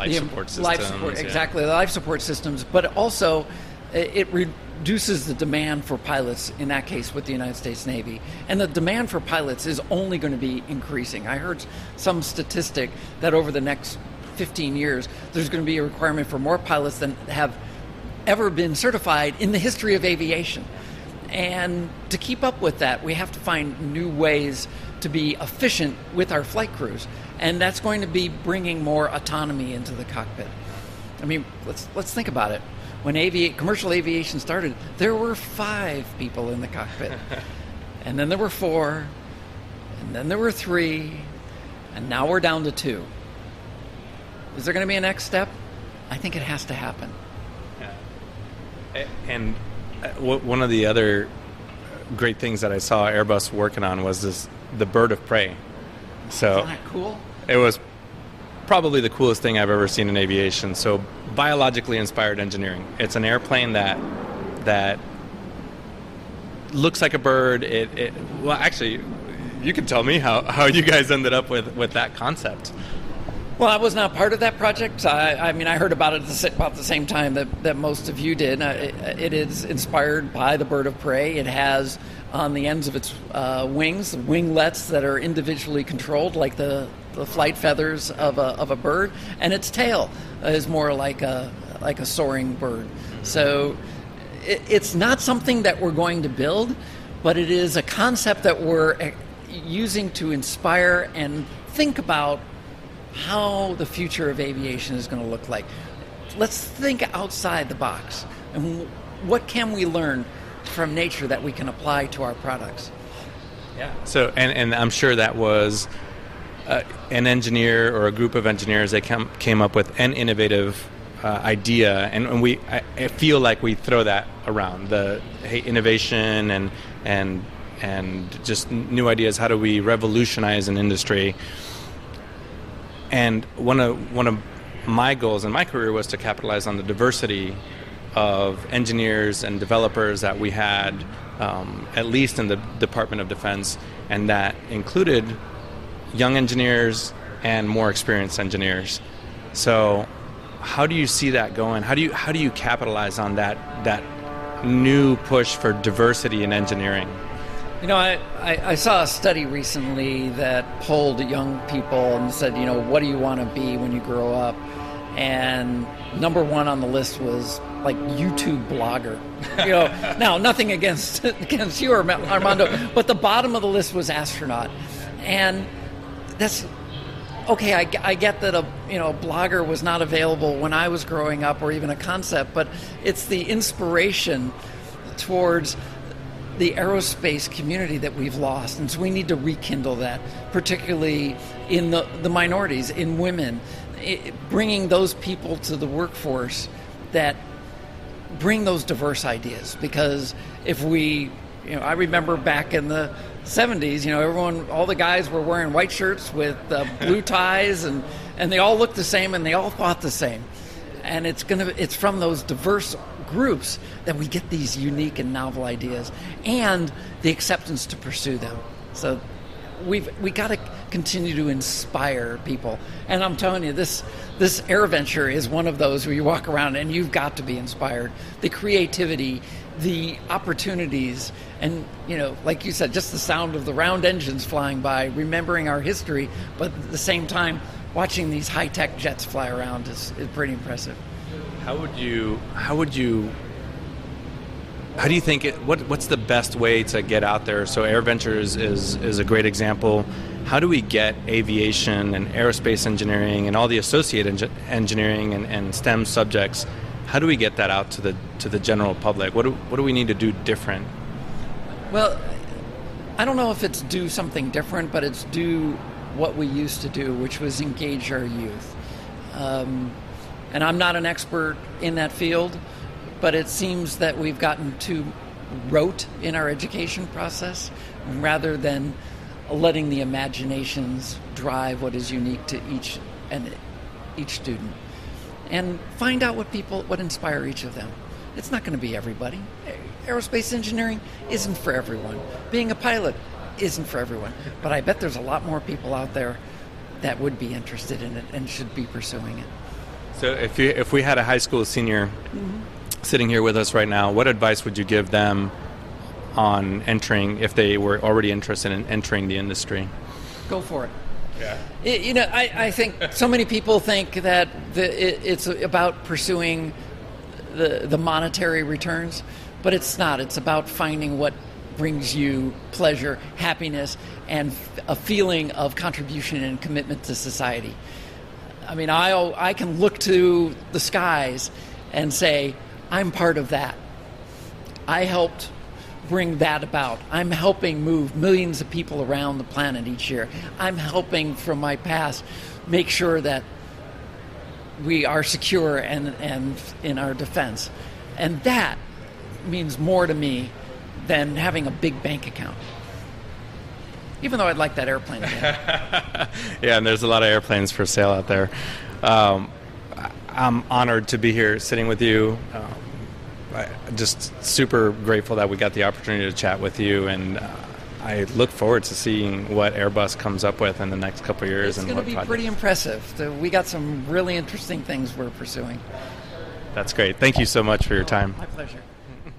Life the support systems. life support, yeah. exactly the life support systems, but also it reduces the demand for pilots. In that case, with the United States Navy, and the demand for pilots is only going to be increasing. I heard some statistic that over the next 15 years, there's going to be a requirement for more pilots than have ever been certified in the history of aviation. And to keep up with that, we have to find new ways to be efficient with our flight crews. And that's going to be bringing more autonomy into the cockpit. I mean, let's, let's think about it. When avi- commercial aviation started, there were five people in the cockpit. [laughs] and then there were four. And then there were three. And now we're down to two. Is there going to be a next step? I think it has to happen. A- And uh, one of the other great things that I saw Airbus working on was this the bird of prey. So Isn't that cool? It was probably the coolest thing I've ever seen in aviation. So biologically inspired engineering. It's an airplane that that looks like a bird. It, it well actually you can tell me how, how you guys ended up with, with that concept. Well, I was not part of that project. I, I mean, I heard about it about the same time that, that most of you did. Uh, It, it is inspired by the bird of prey. It has on the ends of its uh, wings winglets that are individually controlled, like the, the flight feathers of a, of a bird, and its tail is more like a like a soaring bird. So it, it's not something that we're going to build, but it is a concept that we're uh, using to inspire and think about how the future of aviation is going to look like. Let's think outside the box. And what can we learn from nature that we can apply to our products? Yeah. So, and, and I'm sure that was uh, an engineer or a group of engineers that came, came up with an innovative uh, idea, and, and we I, I feel like we throw that around the hey, innovation and and and just new ideas. How do we revolutionize an industry? And one of one of my goals in my career was to capitalize on the diversity of engineers and developers that we had, um, at least in the Department of Defense, and that included young engineers and more experienced engineers. So, how do you see that going? How do you how do you capitalize on that that new push for diversity in engineering? You know, I, I, I saw a study recently that polled young people and said, you know, what do you want to be when you grow up? And number one on the list was like YouTube blogger. [laughs] You know, now nothing against [laughs] against you, Arma- Armando, but the bottom of the list was astronaut, and that's okay. I, I get that a you know a blogger was not available when I was growing up, or even a concept, but it's the inspiration towards the aerospace community that we've lost, and so we need to rekindle that, particularly in the, the minorities, in women, i bringing those people to the workforce that bring those diverse ideas. Because if we, you know, I remember back in the 70s, you know, everyone, all the guys were wearing white shirts with uh, blue [laughs] ties, and and they all looked the same, and they all thought the same. And it's gonna, it's from those diverse groups that we get these unique and novel ideas and the acceptance to pursue them. So we've we got to continue to inspire people. And I'm telling you, this this AirVenture is one of those where you walk around and you've got to be inspired. The creativity, the opportunities and you know like you said just the sound of the round engines flying by remembering our history but at the same time watching these high-tech jets fly around is, is pretty impressive How would you? How would you? How do you think it? What What's the best way to get out there? So AirVentures is is a great example. How do we get aviation and aerospace engineering and all the associated engi- engineering and, and STEM subjects? How do we get that out to the to the general public? What do What do we need to do different? Well, I don't know if it's do something different, but it's do what we used to do, which was engage our youth. Um, and I'm not an expert in that field, but it seems that we've gotten too rote in our education process rather than letting the imaginations drive what is unique to each and each student. And find out what people what inspire each of them. It's not going to be everybody. Aerospace engineering isn't for everyone. Being a pilot isn't for everyone. But i bet there's a lot more people out there that would be interested in it and should be pursuing it. So if you if we had a high school senior mm-hmm. sitting here with us right now, what advice would you give them on entering if they were already interested in entering the industry? go for it. Yeah. you know, I, I think so many people think that the, it, it's about pursuing the, the monetary returns, but it's not. It's about finding what brings you pleasure, happiness, and a feeling of contribution and commitment to society. I mean, I, I can look to the skies and say, I'm part of that. I helped bring that about. I'm helping move millions of people around the planet each year. I'm helping from my past make sure that we are secure and, and in our defense. And that means more to me than having a big bank account. Even though I'd like that airplane. [laughs] Yeah, and there's a lot of airplanes for sale out there. Um, I'm honored to be here sitting with you. I, just super grateful that we got the opportunity to chat with you, and uh, I look forward to seeing what Airbus comes up with in the next couple of years. It's going to be projects. pretty impressive. So we got some really interesting things we're pursuing. That's great. Thank you so much for your time. My pleasure. [laughs]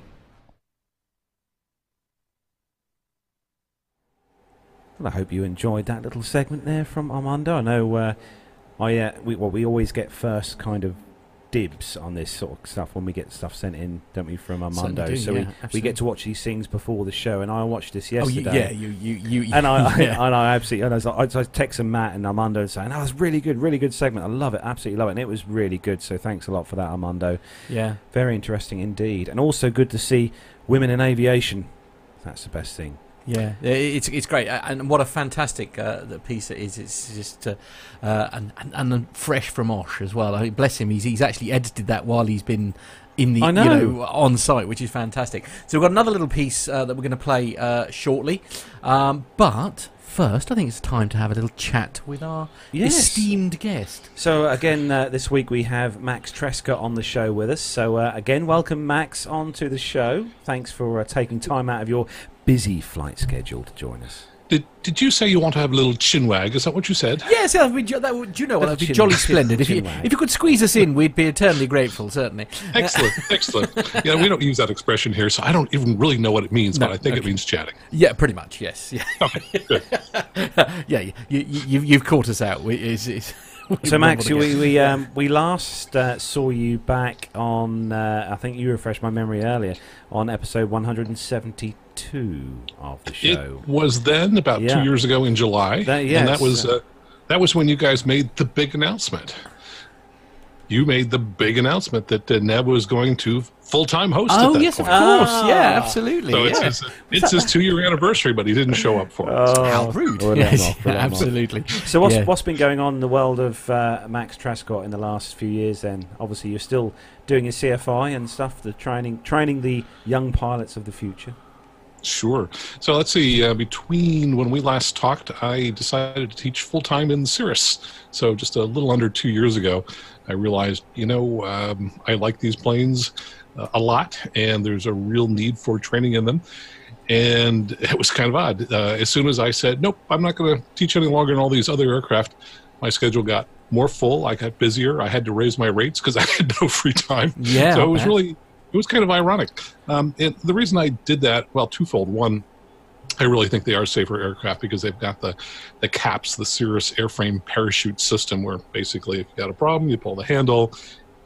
Well, I hope you enjoyed that little segment there from Armando. I know uh, I uh, we, well, we always get first kind of dibs on this sort of stuff when we get stuff sent in, don't we, from Armando? do, so yeah, we, we get to watch these things before the show, and I watched this Oh, you, yesterday. yeah, you, you, you, And I, [laughs] yeah. I, and I absolutely, and I was like, I texting Matt and Armando and saying, "Oh, was really good, really good segment. I love it, absolutely love it." And it was really good. So thanks a lot for that, Armando. yeah. Very interesting indeed, and also good to see women in aviation. That's the best thing. Yeah, it's it's great, and what a fantastic uh, piece it is. It's just uh, uh, and, and and fresh from Osh as well. I mean, bless him, he's he's actually edited that while he's been in the I you know. know on site, which is fantastic. So we've got another little piece uh, that we're going to play uh, shortly, um, but first I think it's time to have a little chat with our Yes. esteemed guest. So again, uh, this week we have Max Trescott on the show with us. So uh, again, welcome Max onto the show. Thanks for uh, taking time out of your busy flight schedule to join us. Did, did you say you want to have a little chin wag? Is that what you said? Yes, that would be, that would, do you know what? Little That'd be jolly splendid. If you if you could squeeze us in, we'd be eternally grateful. Certainly. Excellent, [laughs] excellent. Yeah, we don't use that expression here, so I don't even really know what it means, No, but I think it means chatting. Yeah, pretty much. Yes. Yeah. Okay, good. [laughs] yeah. You, you, you've, you've caught us out. It's, it's, we [laughs] So Max, we we, um, we last uh, saw you back on. Uh, I think you refreshed my memory earlier on episode 172 of the show. It was then about Yeah. two years ago in July, That- and that was uh, that was when you guys made the big announcement. You made the big announcement that uh, Neb was going to full time host. at Oh that yes, of course. Ah. Yeah, absolutely. So it's his, it's his two year anniversary, but he didn't show up for it. Oh, How rude. we'll let him Yes, yeah, let him off. absolutely. So what's Yeah. what's been going on in the world of uh, Max Trescott in the last few years? Then obviously you're still doing your CFI and stuff, the training training the young pilots of the future. Sure. So let's see. Uh, between when we last talked, I decided to teach full time in Cirrus. So just a little under two years ago, I realized, you know, um, I like these planes uh, a lot, and there's a real need for training in them. And [laughs] it was kind of odd. Uh, as soon as I said, nope, I'm not going to teach any longer in all these other aircraft, my schedule got more full. I got busier. I had to raise my rates because [laughs] I had no free time. Yeah, So it was really it was kind of ironic. Um, and the reason I did that, well, twofold. One, I really think they are safer aircraft because they've got the, the CAPS, the Cirrus airframe parachute system, where basically if you've got a problem, you pull the handle,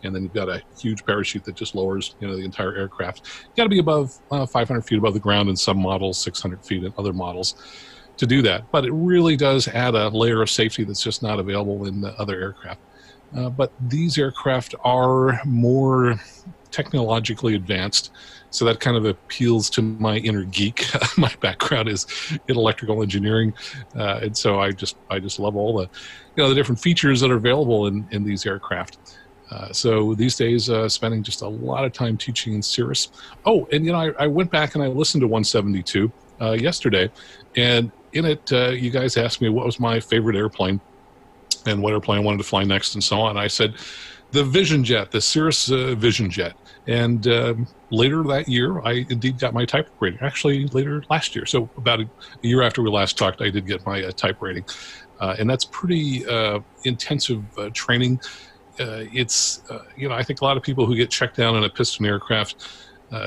and then you've got a huge parachute that just lowers you know the entire aircraft. You got to be above uh, 500 feet above the ground in some models, 600 feet in other models to do that. But it really does add a layer of safety that's just not available in the other aircraft. Uh, but these aircraft are more technologically advanced. So that kind of appeals to my inner geek. [laughs] my background is in electrical engineering, uh, and so I just I just love all the you know the different features that are available in in these aircraft. Uh, so these days, uh, spending just a lot of time teaching in Cirrus. Oh, and you know, I, I went back and I listened to 172 uh, yesterday, and in it, uh, you guys asked me what was my favorite airplane and what airplane I wanted to fly next and so on. I said the Vision Jet, the Cirrus uh, Vision Jet. And um, later that year, I indeed got my type rating. Actually, later last year. So about a, year after we last talked, I did get my uh, type rating. Uh, and that's pretty uh, intensive uh, training. Uh, it's, you know, I think a lot of people who get checked down in a piston aircraft,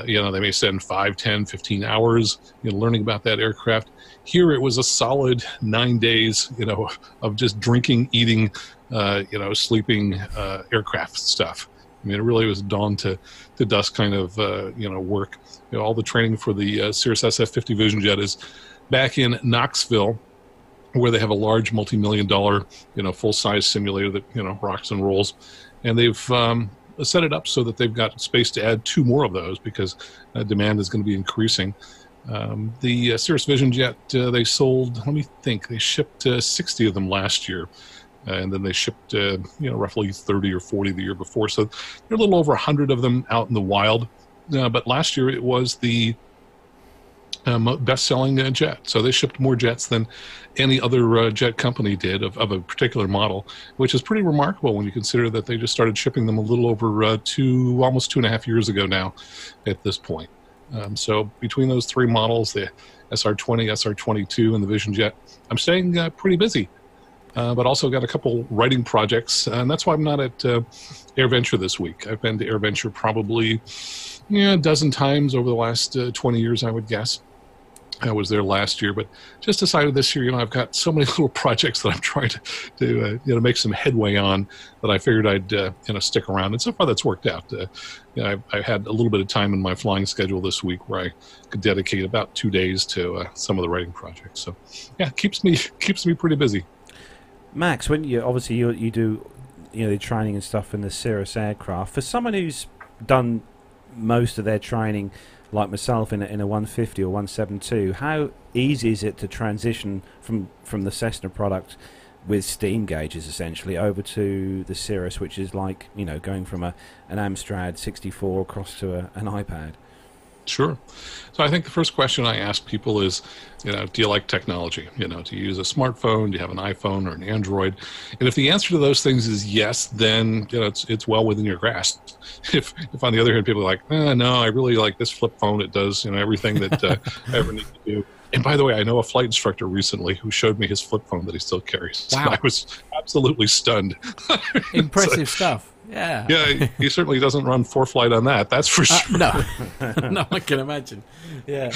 you know, they may spend 5, 10, 15 hours you know, learning about that aircraft. Here it was a solid nine days, you know, of just drinking, eating, uh, you know, sleeping uh, aircraft stuff. I mean, it really was dawn to, to dusk kind of, uh, you know, work. You know, all the training for the uh, Cirrus SF-50 Vision Jet is back in Knoxville, where they have a large multi-million dollar, you know, full-size simulator that, you know, rocks and rolls. And they've um, set it up so that they've got space to add two more of those because uh, demand is going to be increasing. Um, the uh, Cirrus Vision Jet, uh, they sold, let me think, they shipped uh, 60 of them last year. Uh, and then they shipped, uh, you know, roughly 30 or 40 the year before. So there are a little over 100 of them out in the wild. Uh, but last year it was the um, best-selling jet. So they shipped more jets than any other jet company did of, of a particular model, which is pretty remarkable when you consider that they just started shipping them a little over two, almost two and a half years ago now at this point. Um, so between those three models, the SR20, SR22, and the Vision Jet, I'm staying uh, pretty busy. Uh, but also got a couple writing projects, and that's why I'm not at uh, AirVenture this week. I've been to AirVenture probably a dozen times over the last uh, 20 years, I would guess. I was there last year, but just decided this year, you know, I've got so many [laughs] little projects that I'm trying to, to uh, you know, make some headway on that I figured I'd, uh, you know, stick around. And so far that's worked out. Uh, you know, I, I, had a little bit of time in my flying schedule this week where I could dedicate about two days to uh, some of the writing projects. So yeah, keeps me, [laughs] keeps me pretty busy. Max, when you, obviously you, you do, you know, the training and stuff in the Cirrus aircraft, for someone who's done most of their training like myself in a, in a 150 or 172, how easy is it to transition from, from the Cessna product with steam gauges essentially over to the Cirrus, which is like you know going from a an Amstrad 64 across to a, an iPad? Sure. So I think the first question I ask people is, you know, do you like technology? You know, do you use a smartphone? Do you have an iPhone or an Android? And if the answer to those things is yes, then you know it's it's well within your grasp. [laughs] If if on the other hand people are like, eh, no, I really like this flip phone. It does you know everything that uh, [laughs] I ever need to do. And by the way, I know a flight instructor recently who showed me his flip phone that he still carries. [laughs] Wow. I was absolutely stunned. Impressive so, stuff. Yeah. Yeah, he certainly doesn't run ForeFlight on that. That's for uh, sure. no, [laughs] [laughs] no, I can imagine. Yeah.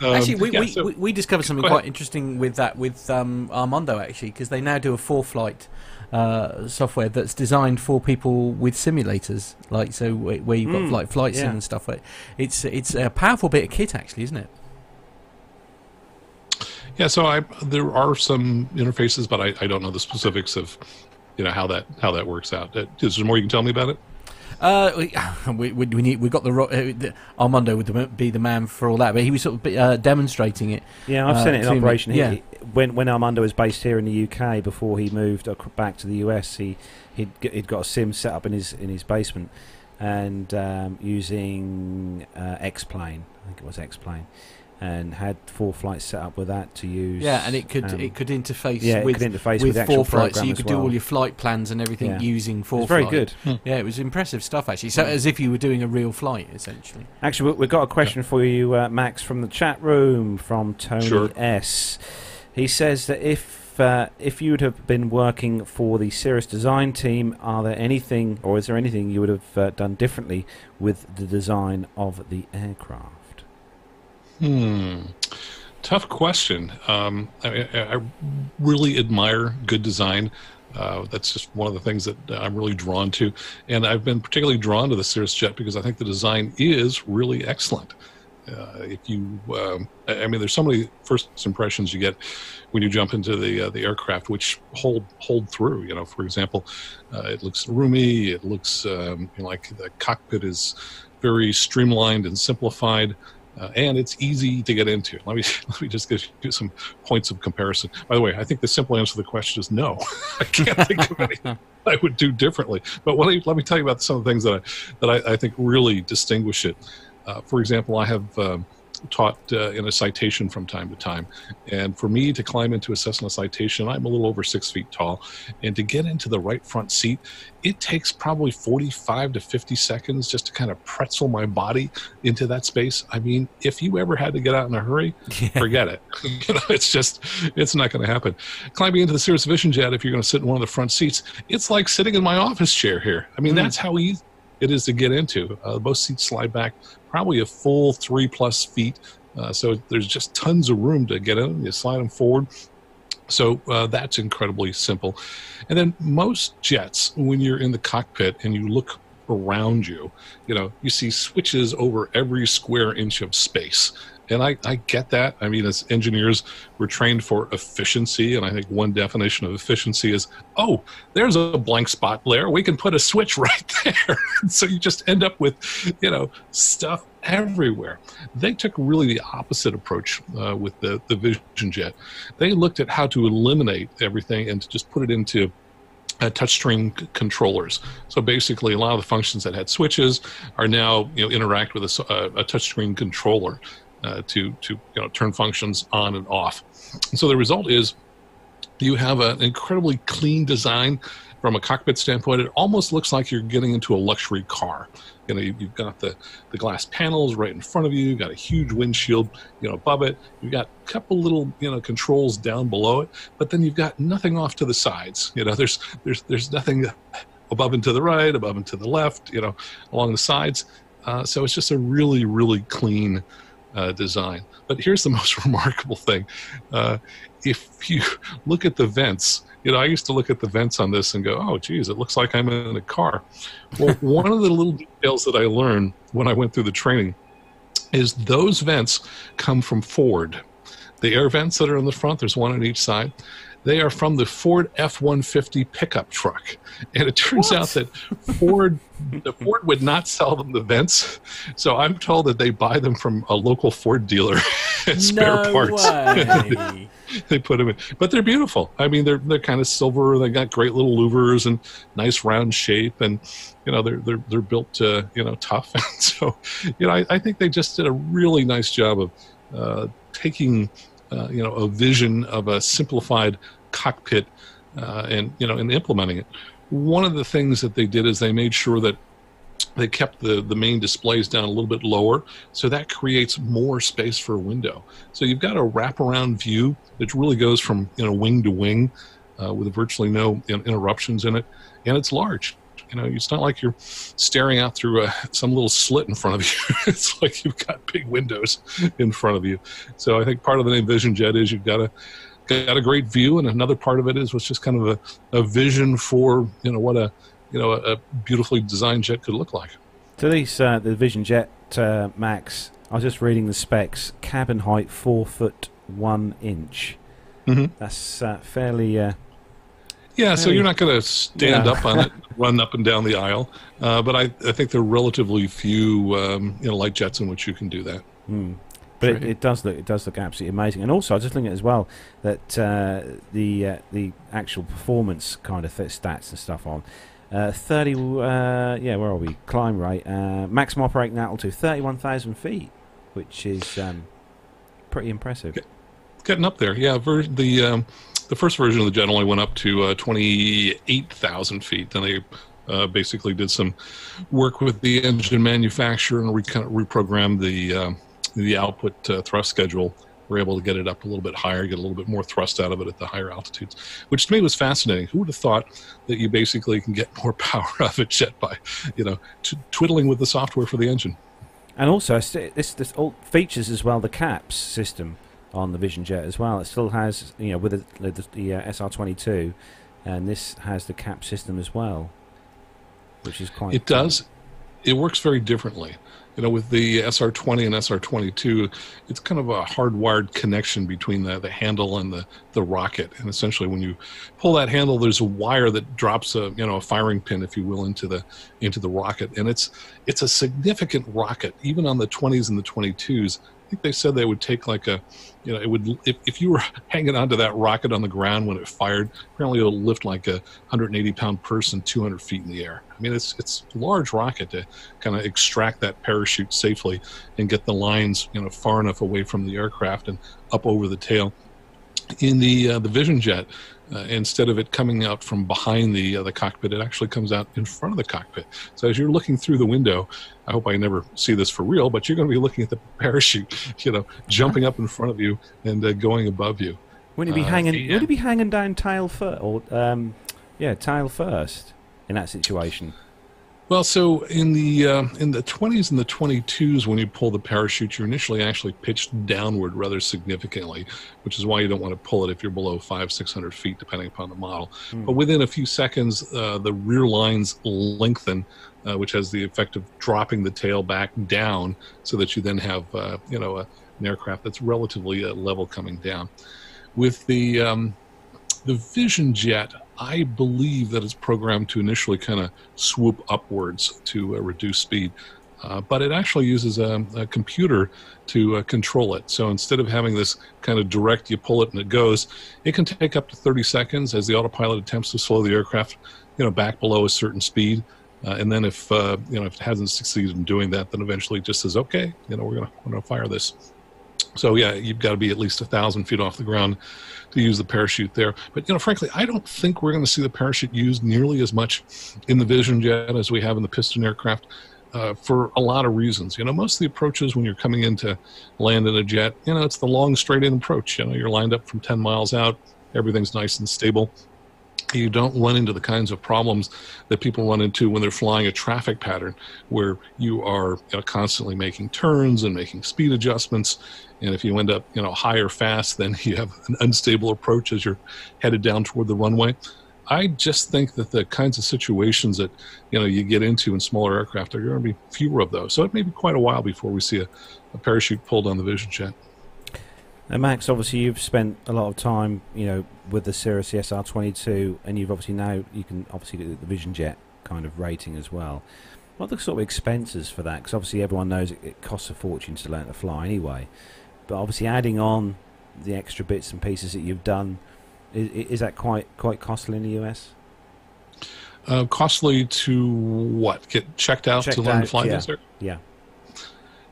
Um, actually, we, yeah, we, so, we, we, discovered something quite interesting with that with um, Armando actually because they now do a ForeFlight uh, software that's designed for people with simulators, like so where you've got mm, like flight sim yeah. and stuff. It's it's a powerful bit of kit actually, isn't it? Yeah, so I there are some interfaces, but I, I don't know the specifics of you know how that how that works out. Uh, is there more you can tell me about it? Uh, we, [laughs] we, we need we got the, uh, Armando would be the man for all that, but he was sort of uh, demonstrating it. Yeah, I've uh, seen it in operation. He, yeah. when when Armando was based here in the UK before he moved back to the US, he he'd, he'd got a sim set up in his in his basement and um, using uh, X Plane. I think it was X Plane and had ForeFlights set up with that to use. Yeah, and it could um, it could interface yeah, with could interface with, with ForeFlights, so you could well. do all your flight plans and everything yeah. using ForeFlight. very good. Hmm. Yeah, it was impressive stuff actually. So as if you were doing a real flight essentially. Actually, we've got a question yeah. for you, uh, Max, from the chat room from Tony sure. S. He says that if if uh, if you would have been working for the Cirrus design team, are there anything, or is there anything you would have uh, done differently with the design of the aircraft? Hmm. Tough question. Um, I, I, really admire good design. Uh, that's just one of the things that I'm really drawn to, and I've been particularly drawn to the Cirrus jet because I think the design is really excellent. Uh, if you, um, I mean, there's so many first impressions you get when you jump into the uh, the aircraft, which hold hold through. You know, for example, uh, it looks roomy. It looks um, you know, like the cockpit is very streamlined and simplified. Uh, and it's easy to get into. Let me [laughs] let me just give you some points of comparison. By the way, I think the simple answer to the question is no. [laughs] I can't think of anything I would do differently. But let me let me tell you about some of the things that I that I, I think really distinguish it. Uh, for example, I have um, taught uh, in a citation from time to time. And for me to climb into a Cessna citation, I'm a little over six feet tall. And to get into the right front seat, it takes probably 45 to 50 seconds just to kind of pretzel my body into that space. I mean, if you ever had to get out in a hurry, [laughs] yeah. forget it. [laughs] you know, it's just, it's not going to happen. Climbing into the Cirrus Vision Jet, if you're going to sit in one of the front seats, it's like sitting in my office chair here. I mean, mm. that's how easy it is to get into. Uh, both seats slide back probably a full three plus feet. Uh, so there's just tons of room to get in. You slide them forward. So uh, that's incredibly simple. And then most jets, when you're in the cockpit and you look around you, you know, you see switches over every square inch of space and I, I get that. I mean, as engineers, we're trained for efficiency, and I think one definition of efficiency is, oh, there's a blank spot there. We can put a switch [laughs] right there. so you just end up with, you know, stuff everywhere. They took really the opposite approach uh, with the the Vision Jet. They looked at how to eliminate everything and to just put it into uh, touchscreen c- controllers. So basically, a lot of the functions that had switches are now you know interact with a, uh, a touchscreen controller uh, to to you know, turn functions on and off. And so the result is you have an incredibly clean design from a cockpit standpoint. It almost looks like you're getting into a luxury car. You know, you've got the, the glass panels right in front of you. You've got a huge windshield, you know, above it. You've got a couple little, you know, controls down below it, but then you've got nothing off to the sides. You know, there's there's there's nothing above and to the right, above and to the left. You know, along the sides. Uh, so it's just a really really clean uh, design. But here's the [laughs] most remarkable thing: uh, if you [laughs] look at the vents, you know, I used to look at the vents on this and go, "Oh, geez, it looks like I'm in a car." Well, [laughs] one of the little details that I learned when I went through the training is those vents come from Ford. The air vents that are in the front, there's one on each side. They are from the Ford F-150 pickup truck, and it turns what? out that Ford, the Ford would not sell them the vents, so I'm told that they buy them from a local Ford dealer [laughs] at spare parts. Way. [laughs] they put them in, but they're beautiful. I mean, they're they're kind of silver. They got great little louvers and nice round shape, and you know they're they're they're built to you know tough. And [laughs] so, you know, I, I think they just did a really nice job of uh, taking uh, you know a vision of a simplified cockpit uh, and you know and implementing it. One of the things that they did is they made sure that they kept the, the main displays down a little bit lower, so that creates more space for a window. So you've got a wraparound view that really goes from you know wing to wing, uh, with virtually no interruptions in it, and it's large. You know, it's not like you're staring out through a, some little slit in front of you. [laughs] it's like you've got big windows in front of you. So I think part of the name Vision Jet is you've got a got a great view, and another part of it is was just kind of a, a vision for you know what a you know a, a beautifully designed jet could look like. So these uh, the Vision Jet uh, Max. I was just reading the specs. Cabin height four foot one inch. Mm-hmm. That's uh, fairly uh, yeah, so you're not going to stand yeah. up on it, [laughs] run up and down the aisle. Uh, but I, I think there are relatively few, um, you know, light jets in which you can do that. Mm. But it, it, does look it does look absolutely amazing, and also I was just looking at as well that uh, the uh, the actual performance kind of stats and stuff on uh, thirty uh, yeah where are we climb rate uh, maximum operating altitude thirty one thousand feet, which is um, pretty impressive. Getting up there, yeah. Ver- the um, the first version of the jet only went up to uh, 28,000 feet. Then they uh, basically did some work with the engine manufacturer and re- kind of reprogrammed the uh, the output uh, thrust schedule we're able to get it up a little bit higher, get a little bit more thrust out of it at the higher altitudes, which to me was fascinating. Who would have thought that you basically can get more [laughs] power out of a jet by, you know, t- twiddling with the software for the engine? And also, this this all features as well the CAPS system on the Vision Jet as well. It still has, you know, with the, the, the uh, SR22, and this has the CAPS system as well, which is quite. It cool. does. It works very differently. You know, with the SR20 and SR22, it's kind of a hardwired connection between the, the handle and the, the rocket. And essentially, when you pull that handle, there's a wire that drops a you know a firing pin, if you will, into the into the rocket. And it's it's a significant rocket, even on the 20s and the 22s. Think they said they would take like a, you know, it would if, if you were [laughs] hanging onto that rocket on the ground when it fired, apparently it'll lift like a 180 pound person 200 feet in the air. I mean, it's it's a large rocket to kind of extract that parachute safely and get the lines, you know, far enough away from the aircraft and up over the tail. In the uh, the Vision Jet, uh, instead of it coming out from behind the uh, the cockpit, it actually comes out in front of the cockpit. So as you're looking through the window, I hope I never see this for real, but you're going to be looking at the [laughs] parachute, you know, jumping up in front of you and uh, going above you. Wouldn't it be uh, hanging? Yeah. Would it be hanging down tail first, or um, yeah, tail first in that situation? Well, so in the uh, in the 20s and the 22s, when you pull the parachute, you're initially actually pitched downward rather significantly, which is why you don't want to pull it if you're below five, six hundred feet, depending upon the model. Mm. But within a few seconds, uh, the rear lines lengthen, uh, which has the effect of dropping the tail back down, so that you then have uh, you know a, an aircraft that's relatively uh, level coming down. With the um, the Vision Jet, I believe that it's programmed to initially kind of swoop upwards to uh, reduce speed. Uh, but it actually uses a, a computer to uh, control it. So instead of having this kind of direct, you pull it and it goes, it can take up to 30 seconds as the autopilot attempts to slow the aircraft, you know, back below a certain speed. Uh, and then if uh, you know if it hasn't succeeded in doing that, then eventually it just says, okay, you know, we're gonna we're gonna fire this. So yeah, you've got to be at least a thousand feet off the ground to use the parachute there. But you know, frankly, I don't think we're going to see the parachute used nearly as much in the Vision jet as we have in the piston aircraft. Uh, for a lot of reasons. You know, most of the approaches when you're coming in to land in a jet, you know, it's the long straight in approach. You know, you're lined up from 10 miles out, everything's nice and stable. You don't run into the kinds of problems that people run into when they're flying a traffic pattern where you are you know, constantly making turns and making speed adjustments and if you end up, you know, high or fast, then [laughs] you have an unstable approach as you're headed down toward the runway. I just think that the kinds of situations that you know you get into in smaller aircraft are going to be fewer of those. So it may be quite a while before we see a, a parachute pulled on the Vision jet. Now, Max, obviously you've spent a lot of time, you know, with the Cirrus SR22, and you've obviously now you can obviously get the Vision jet kind of rating as well. What are the sort of expenses for that? Because obviously everyone knows it, it costs a fortune to learn to fly anyway. But obviously, adding on the extra bits and pieces that you've done, is, is that quite quite costly in the US? Uh, costly to what? Get checked out checked to learn out, to fly yeah. this Yeah.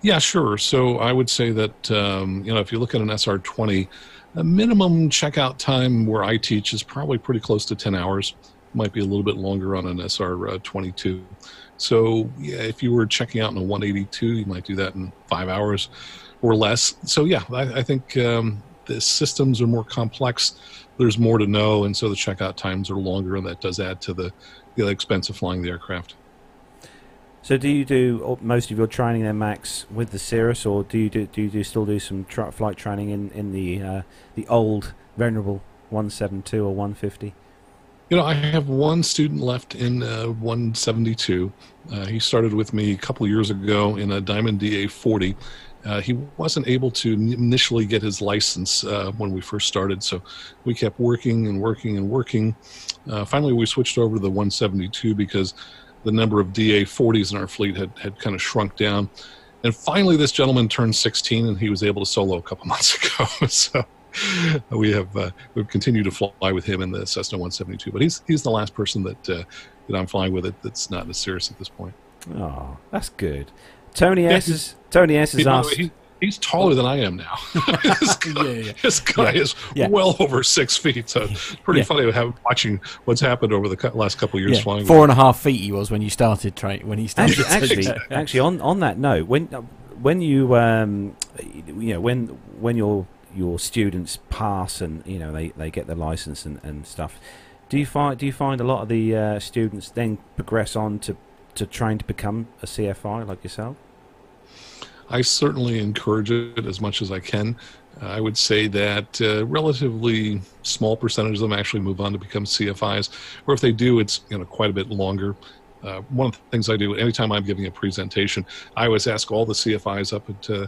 Yeah, sure. So I would say that um, you know if you look at an SR20, a minimum checkout time where I teach is probably pretty close to 10 hours. Might be a little bit longer on an SR22. So yeah, if you were checking out in a 182, you might do that in five hours or less. So yeah, I, I think um, the systems are more complex. There's more to know, and so the checkout times are longer, and that does add to the, the expense of flying the aircraft. So, do you do most of your training then, Max, with the Cirrus, or do you do, do you do still do some tra- flight training in in the uh, the old venerable 172 or 150? You know, I have one student left in uh, 172. Uh, he started with me a couple years ago in a Diamond DA 40, uh, he wasn't able to initially get his license uh, when we first started, so we kept working and working and working. Uh, finally, we switched over to the 172 because the number of DA 40s in our fleet had, had kind of shrunk down. And finally, this gentleman turned 16 and he was able to solo a couple [laughs] months ago. so we have uh, we've continued to fly with him in the Cessna 172. But he's he's the last person that uh, that I'm flying with it that's not in a Cirrus at this point. Oh, that's good. Tony S. is Tony S. is asked. He, he's taller than I am now. [laughs] this [laughs] guy, yeah, yeah. This guy yeah. is yeah. well over six feet. So it's pretty funny have, watching what's happened over the last couple of years flying. Four and a half feet he was when you started train when he started. Actually, actually, actually, on on that note, when when you um, you know when when you're your students pass and you know they, they get their license and, and stuff. Do you find do you find a lot of the uh, students then progress on to to trying to become a CFI like yourself? I certainly encourage it as much as I can. I would say that uh, relatively small percentage of them actually move on to become CFIs, or if they do, it's you know quite a bit longer. Uh, one of the things I do anytime I'm giving a presentation, I always ask all the CFIs up at, uh,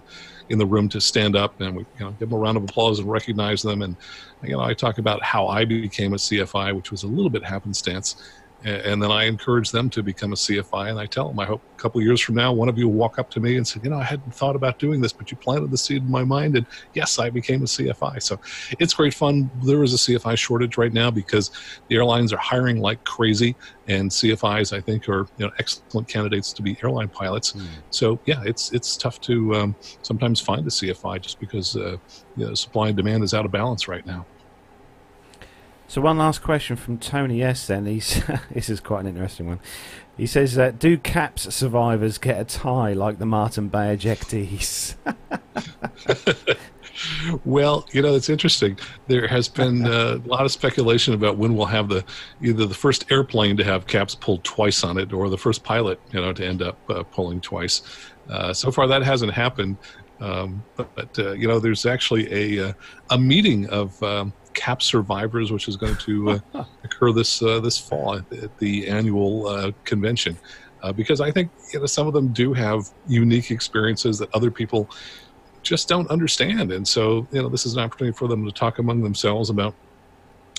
in the room to stand up and we you know, give them a round of applause and recognize them. And you know, I talk about how I became a CFI, which was a little bit happenstance and then I encourage them to become a CFI. And I tell them, I hope a couple of years from now, one of you will walk up to me and say, you know, I hadn't thought about doing this, but you planted the seed in my mind, and yes, I became a CFI. So it's great fun. There is a CFI shortage right now because the airlines are hiring like crazy, and CFIs, I think, are you know excellent candidates to be airline pilots. Mm. So yeah, it's it's tough to um, sometimes find a CFI just because uh, you know, supply and demand is out of balance right now. So one last question from Tony S. Then he's [laughs] this is quite an interesting one. He says, uh, "Do CAPS survivors get a tie like the Martin Baker ejectees?" [laughs] well, you know, it's interesting. There has been uh, a lot of speculation about when we'll have the either the first airplane to have CAPS pulled twice on it, or the first pilot, you know, to end up uh, pulling twice. Uh, so far, that hasn't happened. Um, but, but uh, you know, there's actually a uh, a meeting of um, CAPS Survivors, which is going to uh, [laughs] occur this uh, this fall at, at the annual uh, convention. Uh, because I think you know some of them do have unique experiences that other people just don't understand, and so you know this is an opportunity for them to talk among themselves about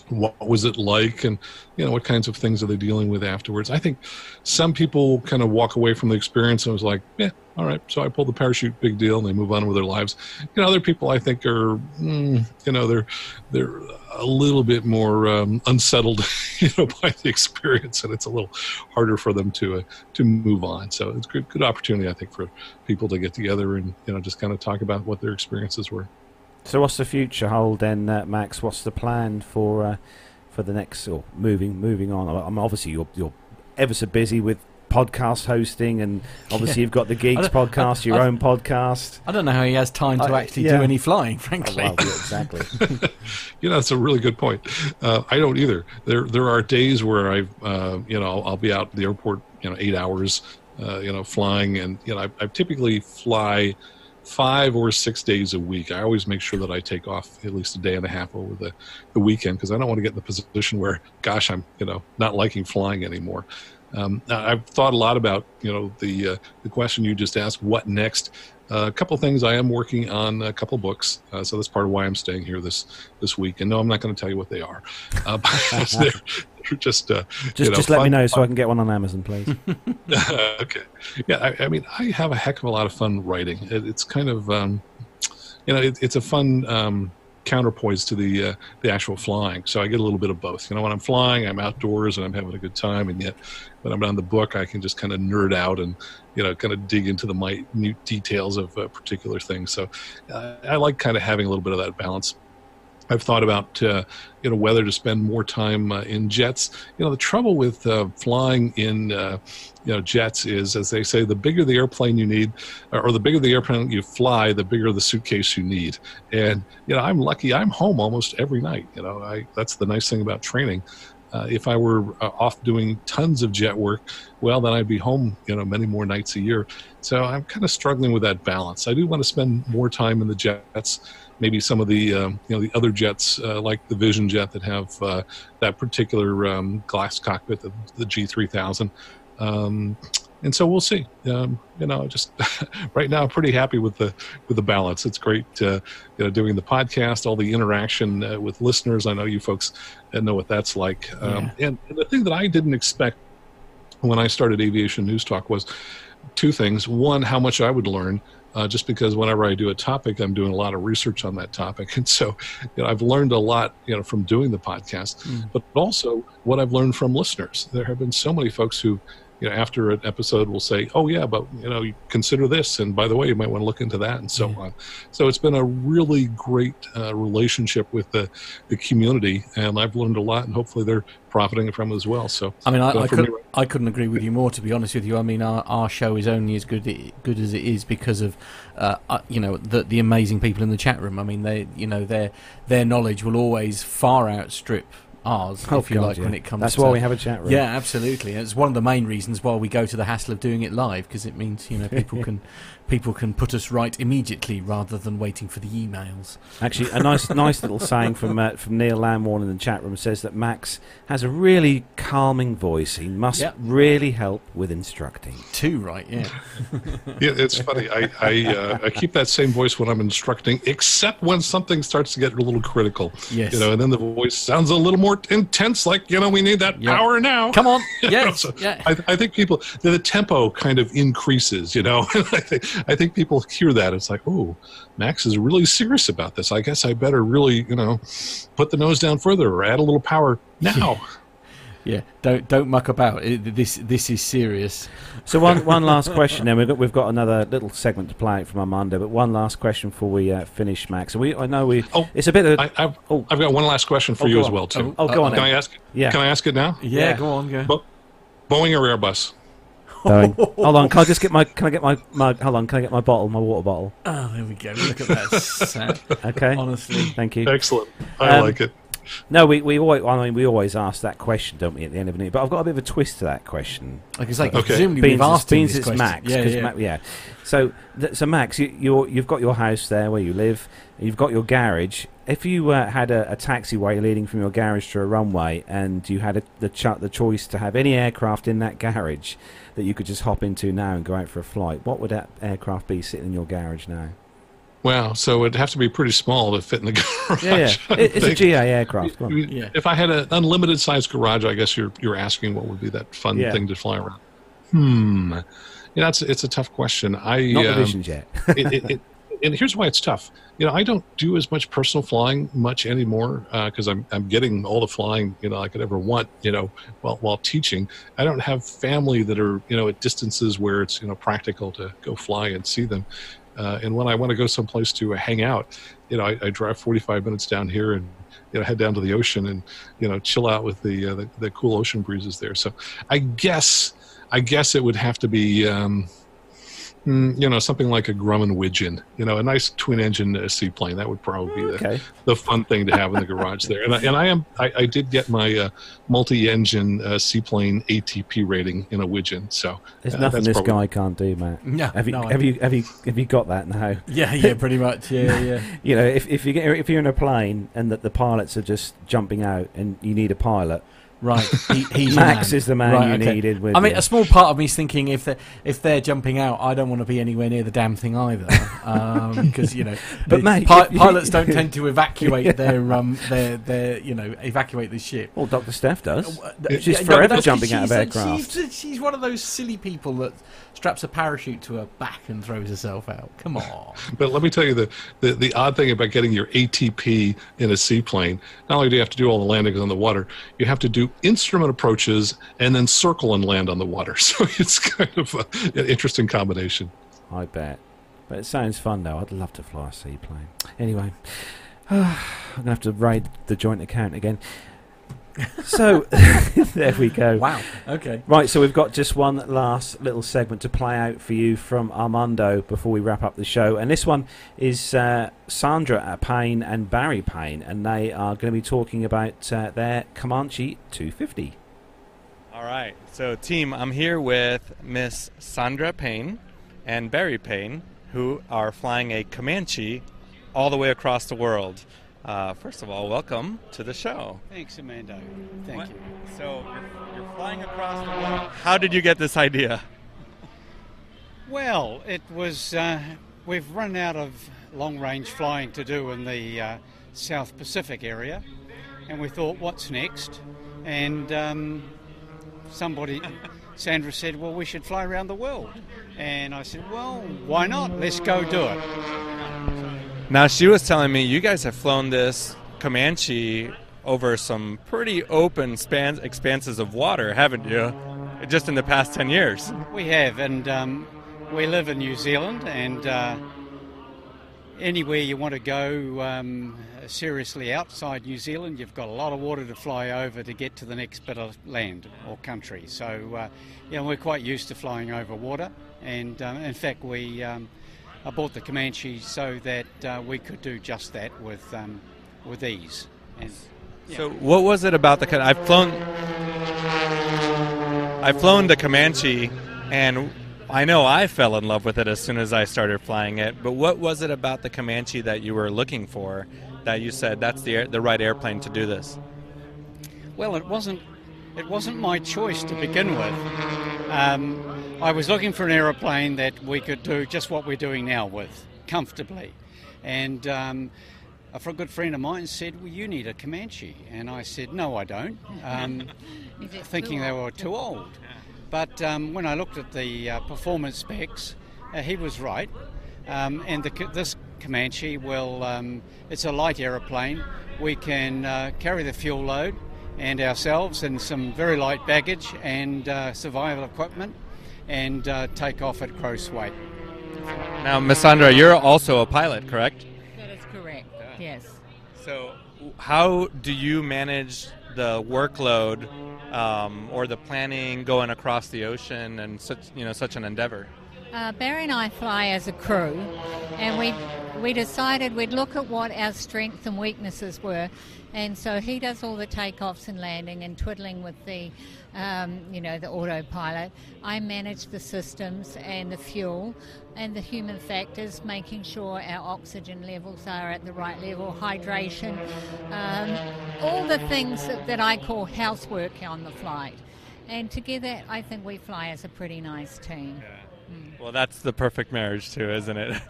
what was it like and you know what kinds of things are they dealing with afterwards. I think some people kind of walk away from the experience and was like yeah all right so i pulled the parachute big deal and they move on with their lives. You know other people i think are mm, you know they're they're a little bit more um, unsettled [laughs] you know by the experience and it's a little harder for them to uh, to move on. So it's a good, good opportunity i think for people to get together and you know just kind of talk about what their experiences were so, what's the future hold then, uh, Max? What's the plan for uh, for the next or moving moving on? I mean, obviously you're you're ever so busy with podcast hosting, and [laughs] obviously yeah. you've got the Geeks podcast, your own podcast. I don't know how he has time to I, actually yeah. do any flying, frankly. Oh, well, yeah, exactly. [laughs] [laughs] you know, that's a really good point. Uh, I don't either. There there are days where I, uh, you know, I'll be out at the airport, you know, eight hours, uh, you know, flying, and you know, I, I typically fly five or six days a week. I always make sure that I take off at least a day and a half over the, the weekend because I don't want to get in the position where, gosh, I'm you know not liking flying anymore. Um, I've thought a lot about you know the uh, the question you just asked, what next? Uh, a couple things. I am working on a couple books, uh, so that's part of why I'm staying here this this week. And no, I'm not going to tell you what they are. Uh, [laughs] [laughs] they're, they're, just uh, just, you know, just let me know so I can get one on Amazon, please. [laughs] okay. Yeah, I, I, mean, I have a heck of a lot of fun writing. It, it's kind of um, you know, it, it's a fun. Um, counterpoise to the uh, the actual flying. So I get a little bit of both. You know, when I'm flying, I'm outdoors and I'm having a good time, and yet when I'm on the book, I can just kind of nerd out and you know kind of dig into the minute details of uh, particular things. So uh, I like kind of having a little bit of that balance. I've thought about uh, you know whether to spend more time uh, in jets. You know the trouble with uh, flying in uh, you know jets is, as they say, the bigger the airplane you need, or the bigger the airplane you fly, the bigger the suitcase you need. And you know I'm lucky; I'm home almost every night. You know I, that's the nice thing about training. Uh, if I were uh, off doing tons of jet work, well, then I'd be home, you know, many more nights a year. So I'm kind of struggling with that balance. I do want to spend more time in the jets maybe some of the um, you know the other jets uh, like the Vision jet that have uh, that particular um, glass cockpit, the, the G3000. Um, and so we'll see. Um, you know, just [laughs] right now, I'm pretty happy with the with the balance. It's great, uh, you know, doing the podcast, all the interaction uh, with listeners. I know you folks know what that's like. Um, and, and the thing that I didn't expect when I started Aviation News Talk was two things. One, how much I would learn uh, just because whenever I do a topic, I'm doing a lot of research on that topic, [laughs] and so you know, I've learned a lot, you know, from doing the podcast, mm. but also what I've learned from listeners. There have been so many folks who you know, after an episode, we'll say, "Oh yeah, but you know, consider this, and by the way, you might want to look into that, and so on." So it's been a really great uh, relationship with the the community, and I've learned a lot, and hopefully they're profiting from it as well. So I mean, I, I, for could, me- I couldn't agree with you more. To be honest with you, I mean, our, our show is only as good good as it is because of, uh, uh, you know, the the amazing people in the chat room. I mean, they, you know, their their knowledge will always far outstrip ours, Oh, if you God, like, yeah. when it comes. That's to, why we have a chat room. Yeah, absolutely. It's one of the main reasons why we go to the hassle of doing it live because it means you know people [laughs] can people can put us right immediately rather than waiting for the emails. Actually, a nice, [laughs] nice little saying from uh, from Neil Lamborn in the chat room says that Max has a really calming voice. He must Yep. really help with instructing. Too right? Yeah. [laughs] Yeah, it's funny. I I, uh, I keep that same voice when I'm instructing, except when something starts to get a little critical. Yes. You know, and then the voice sounds a little more intense, like you know, we need that Yeah. power now. Come on. [laughs] You know, Yes. so yeah. I, I think people the, the tempo kind of increases. You know, I think I think people hear that it's like, oh, Max is really serious about this. I guess I better really, you know, put the nose down further or add a little power now. [laughs] Yeah, don't don't muck about. It, this this is serious. So one one last question. Then we've got we've got another little segment to play out from Armando. But one last question before we uh, finish, Max. We I know we. Oh, it's a bit of. I, I've Oh. I've got one last question for Oh, you as well too. oh, go on. Can then. I ask? Yeah. Can I ask it now? Yeah, Yeah. go on, go. Bo- Boeing or Airbus? Going. [laughs] Hold on. Can I just get my? Can I get my? my hold on. Can I get my bottle? My water bottle. Oh, there we go. Look at that. [laughs] Sad. Okay. Honestly. Thank you. Excellent. I Um, like it. No, we we always. I mean, we always ask that question, don't we, at the end of an But I've got a bit of a twist to that question. Like it's like Okay. presumably Beans, we've asked him Beans this it's. Max. Yeah, yeah. Yeah. So, th- so Max, you, you're, you've got your house there where you live. You've got your garage. If you uh, had a, a taxiway leading from your garage to a runway, and you had a, the ch- the choice to have any aircraft in that garage that you could just hop into now and go out for a flight, what would that aircraft be sitting in your garage now? Wow. So it'd have to be pretty small to fit in the [laughs] garage. Yeah, yeah. It's a GI aircraft. Yeah. If I had an unlimited size garage, I guess you're you're asking what would be that fun Yeah. thing to fly around. Hmm. Yeah, that's it's a tough question. I Not um, Vision Jet. [laughs] it, it, it, and here's why it's tough. You know, I don't do as much personal flying much anymore because I'm I'm getting all the flying you know I could ever want. You know, while while teaching, I don't have family that are you know at distances where it's you know practical to go fly and see them. Uh, and when I want to go someplace to uh, hang out, you know, I, I drive 45 minutes down here and you know head down to the ocean and you know chill out with the uh, the, the cool ocean breezes there. So I guess I guess it would have to be. Um, Mm, you know, something like a Grumman Widgeon, you know, a nice twin engine uh, seaplane. That would probably be the, Okay. the fun thing to have in the garage there. And I, and I am, I, I did get my uh, multi engine uh, seaplane ATP rating in a Widgeon. So There's uh, nothing this probably- guy can't do, Matt. No, Have you no, have you have you have you got that now? [laughs] Yeah, yeah, pretty much. Yeah, yeah. [laughs] You know, if if you get if you're in a plane and that the pilots are just jumping out and you need a pilot, Right. He, he's Max man. is the man Right, you okay. needed. With I mean, you. a small part of me is thinking if they're if they're jumping out, I don't want to be anywhere near the damn thing either, [laughs] because you know. [laughs] But mate, pi- pilots don't tend to [laughs] evacuate their um their their you know evacuate the ship. well, Doctor Steph does. Uh, She's yeah, forever 'cause jumping out of aircraft. She's, she's one of those silly people that straps a parachute to her back and throws herself out. Come on. [laughs] But let me tell you the, the, the odd thing about getting your ATP in a seaplane, not only do you have to do all the landings on the water, you have to do instrument approaches and then circle and land on the water. [laughs] So it's kind of a, an interesting combination. I bet. But it sounds fun though. I'd love to fly a seaplane. Anyway, [sighs] I'm gonna have to raid the joint account again. So [laughs] there we go. Wow. Okay. Right, so we've got just one last little segment to play out for you from Armando before we wrap up the show. And this one is uh, Sandra Payne and Barry Payne, and they are going to be talking about uh, their Comanche 250. All right. So, team, I'm here with Miss Sandra Payne and Barry Payne, who are flying a Comanche all the way across the world. Uh, first of all, welcome to the show. Thanks, Amanda. Thank What- you. So, you're, you're flying across the world. How did you get this idea? Well, it was. Uh, we've run out of long range flying to do in the uh, South Pacific area, and we thought, what's next? And um, somebody, [laughs] Sandra said, well, we should fly around the world. And I said, well, why not? Let's go do it. Now, she was telling me you guys have flown this Comanche over some pretty open spans, expanses of water, haven't you? just in the past 10 years. We have, and um, we live in New Zealand, and uh, anywhere you want to go um, seriously outside New Zealand, you've got a lot of water to fly over to get to the next bit of land or country. So, uh, yeah, we're quite used to flying over water, and um, in fact, we um, I bought the Comanche so that uh, we could do just that with um, with ease. And, yeah. So, what was it about the? I've flown. I've flown the Comanche, and I know I fell in love with it as soon as I started flying it. But what was it about the Comanche that you were looking for that you said that's the the right airplane to do this? Well, it wasn't. It wasn't my choice to begin with. Um, I was looking for an aeroplane that we could do just what we're doing now with comfortably, and um, a good friend of mine said, "Well, you need a Comanche," and I said, "No, I don't," um, [laughs] thinking they were too old. But um, when I looked at the uh, performance specs, uh, he was right. Um, and the, this Comanche will, um, it's a light aeroplane. We can uh, carry the fuel load and ourselves and some very light baggage and uh, survival equipment and uh, take off at gross weight. Now, Miss Sandra, you're also a pilot, correct? That is correct, yes. So, how do you manage the workload um, or the planning going across the ocean and such you know such an endeavor? Uh, Barry and I fly as a crew, and we we decided we'd look at what our strengths and weaknesses were, and so he does all the takeoffs and landing and twiddling with the, um, you know, the autopilot. I manage the systems and the fuel and the human factors, making sure our oxygen levels are at the right level, hydration, um, all the things that, that I call housework on the flight. And together, I think we fly as a pretty nice team. Mm. Well, that's the perfect marriage, too, isn't it?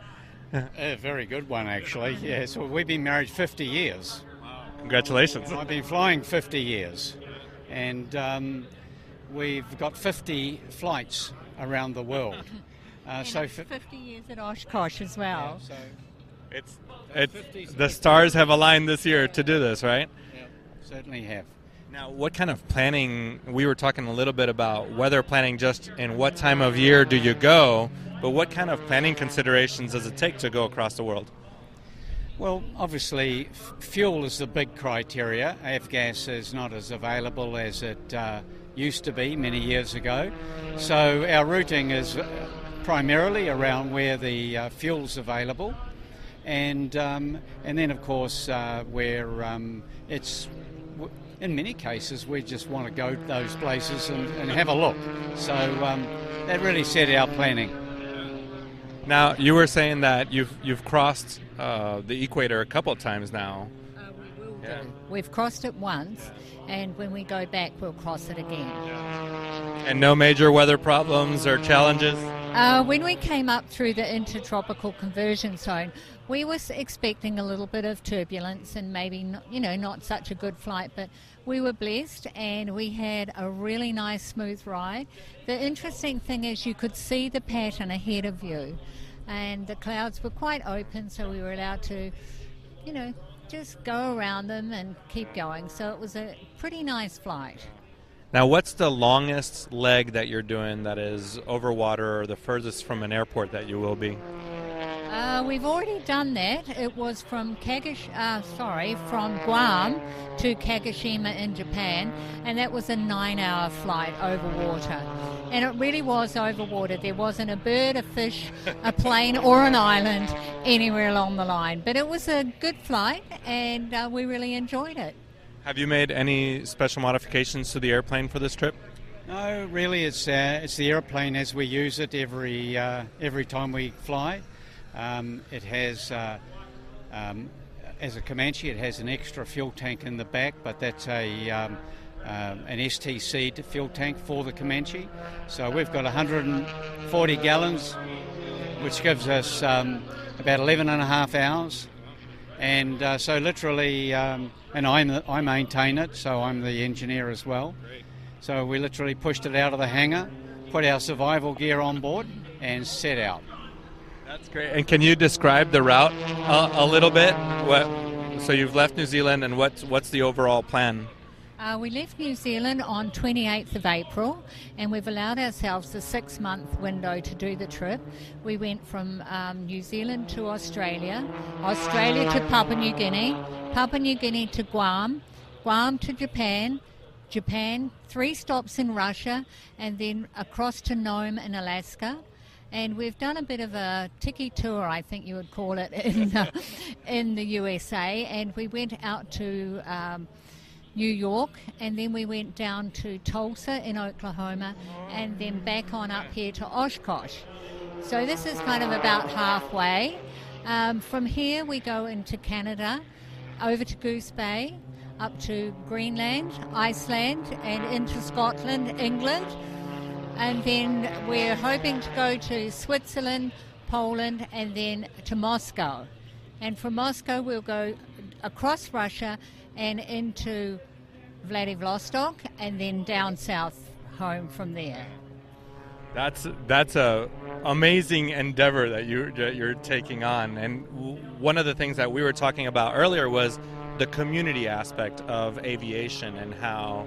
[laughs] a very good one, actually. Yeah, so we've been married 50 years. Congratulations. I've been flying 50 years, and um, we've got 50 flights around the world. [laughs] Uh, so f- 50 years at Oshkosh as well. Yeah, so it's, it's the stars have aligned this year to do this, right? Yeah, certainly have. Now, what kind of planning? We were talking a little bit about weather planning, just in what time of year do you go, but what kind of planning considerations does it take to go across the world? Well, obviously, f- fuel is the big criteria. Avgas is not as available as it uh, used to be many years ago. So our routing is primarily around where the uh, fuel's available. And, um, and then, of course, uh, where um, it's, in many cases, we just want to go to those places and, and have a look. So um, that really set our planning. Now, you were saying that you've, you've crossed uh, the equator a couple of times now. Uh, we will yeah. do. We've crossed it once, and when we go back, we'll cross it again. And no major weather problems or challenges? Uh, when we came up through the intertropical convergence zone, we were expecting a little bit of turbulence and maybe, not, you know, not such a good flight, but we were blessed and we had a really nice smooth ride. The interesting thing is you could see the pattern ahead of you and the clouds were quite open, so we were allowed to, you know, just go around them and keep going. So it was a pretty nice flight. Now, what's the longest leg that you're doing that is over water or the furthest from an airport that you will be? Uh, we've already done that. It was from Kagosh, uh, sorry, from Guam to Kagoshima in Japan, and that was a nine-hour flight over water. And it really was over water. There wasn't a bird, a fish, a plane, or an island anywhere along the line. But it was a good flight, and uh, we really enjoyed it. Have you made any special modifications to the airplane for this trip? No, really, it's uh, it's the airplane as we use it every uh, every time we fly. Um, it has, uh, um, as a Comanche, it has an extra fuel tank in the back, but that's a um, uh, an STC fuel tank for the Comanche. So we've got 140 gallons, which gives us um, about 11 and a half hours. And uh, so literally, um, and I'm, I maintain it, so I'm the engineer as well. So we literally pushed it out of the hangar, put our survival gear on board, and set out. That's great. And can you describe the route a, a little bit? What? So you've left New Zealand, and what's what's the overall plan? Uh, we left New Zealand on 28th of April and we've allowed ourselves a six month window to do the trip. We went from um, New Zealand to Australia, Australia to Papua New Guinea, Papua New Guinea to Guam, Guam to Japan, Japan, three stops in Russia, and then across to Nome in Alaska. And we've done a bit of a tiki tour, I think you would call it, in, uh, [laughs] in the USA. And we went out to um, New York, and then we went down to Tulsa in Oklahoma, and then back on up here to Oshkosh. So this is kind of about halfway. Um, from here, we go into Canada, over to Goose Bay, up to Greenland, Iceland, and into Scotland, England. And then we're hoping to go to Switzerland, Poland, and then to Moscow. And from Moscow, we'll go across Russia and into Vladivostok, and then down south home from there. That's that's a amazing endeavor that you that you're taking on, and one of the things that we were talking about earlier was the community aspect of aviation and how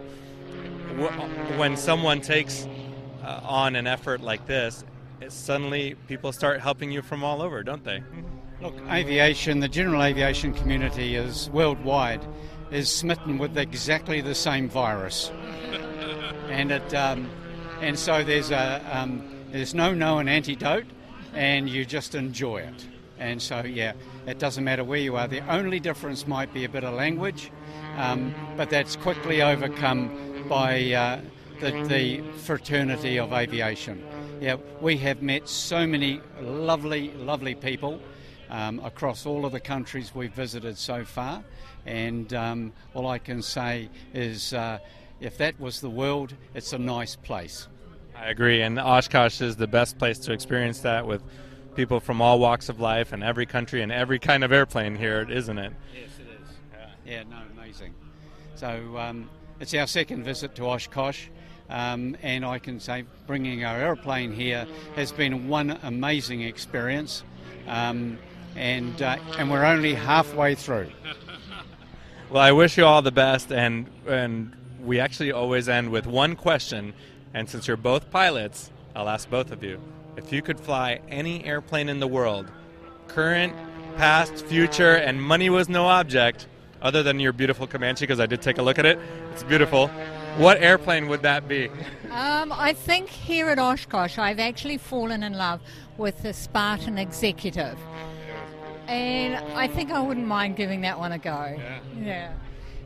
when someone takes uh, on an effort like this, suddenly people start helping you from all over, don't they? Look, aviation, the general aviation community is worldwide, is smitten with exactly the same virus, [laughs] and it, um, and so there's a um, there's no known antidote, and you just enjoy it. And so yeah, it doesn't matter where you are. The only difference might be a bit of language, um, but that's quickly overcome by uh, the, the fraternity of aviation. Yeah, we have met so many lovely, lovely people um, across all of the countries we've visited so far. And um, all I can say is uh, if that was the world, it's a nice place. I agree, and Oshkosh is the best place to experience that with people from all walks of life and every country and every kind of airplane here, isn't it? Yes, it is. Yeah, yeah no, amazing. So um, it's our second visit to Oshkosh. Um, and I can say bringing our aeroplane here has been one amazing experience. Um, and uh, and we're only halfway through. [laughs] Well, I wish you all the best, and and we actually always end with one question. And since you're both pilots, I'll ask both of you: if you could fly any airplane in the world, current, past, future, and money was no object, other than your beautiful Comanche, because I did take a look at it, it's beautiful. What airplane would that be? Um, I think here at Oshkosh, I've actually fallen in love with the Spartan Executive. And I think I wouldn't mind giving that one a go. Yeah. yeah.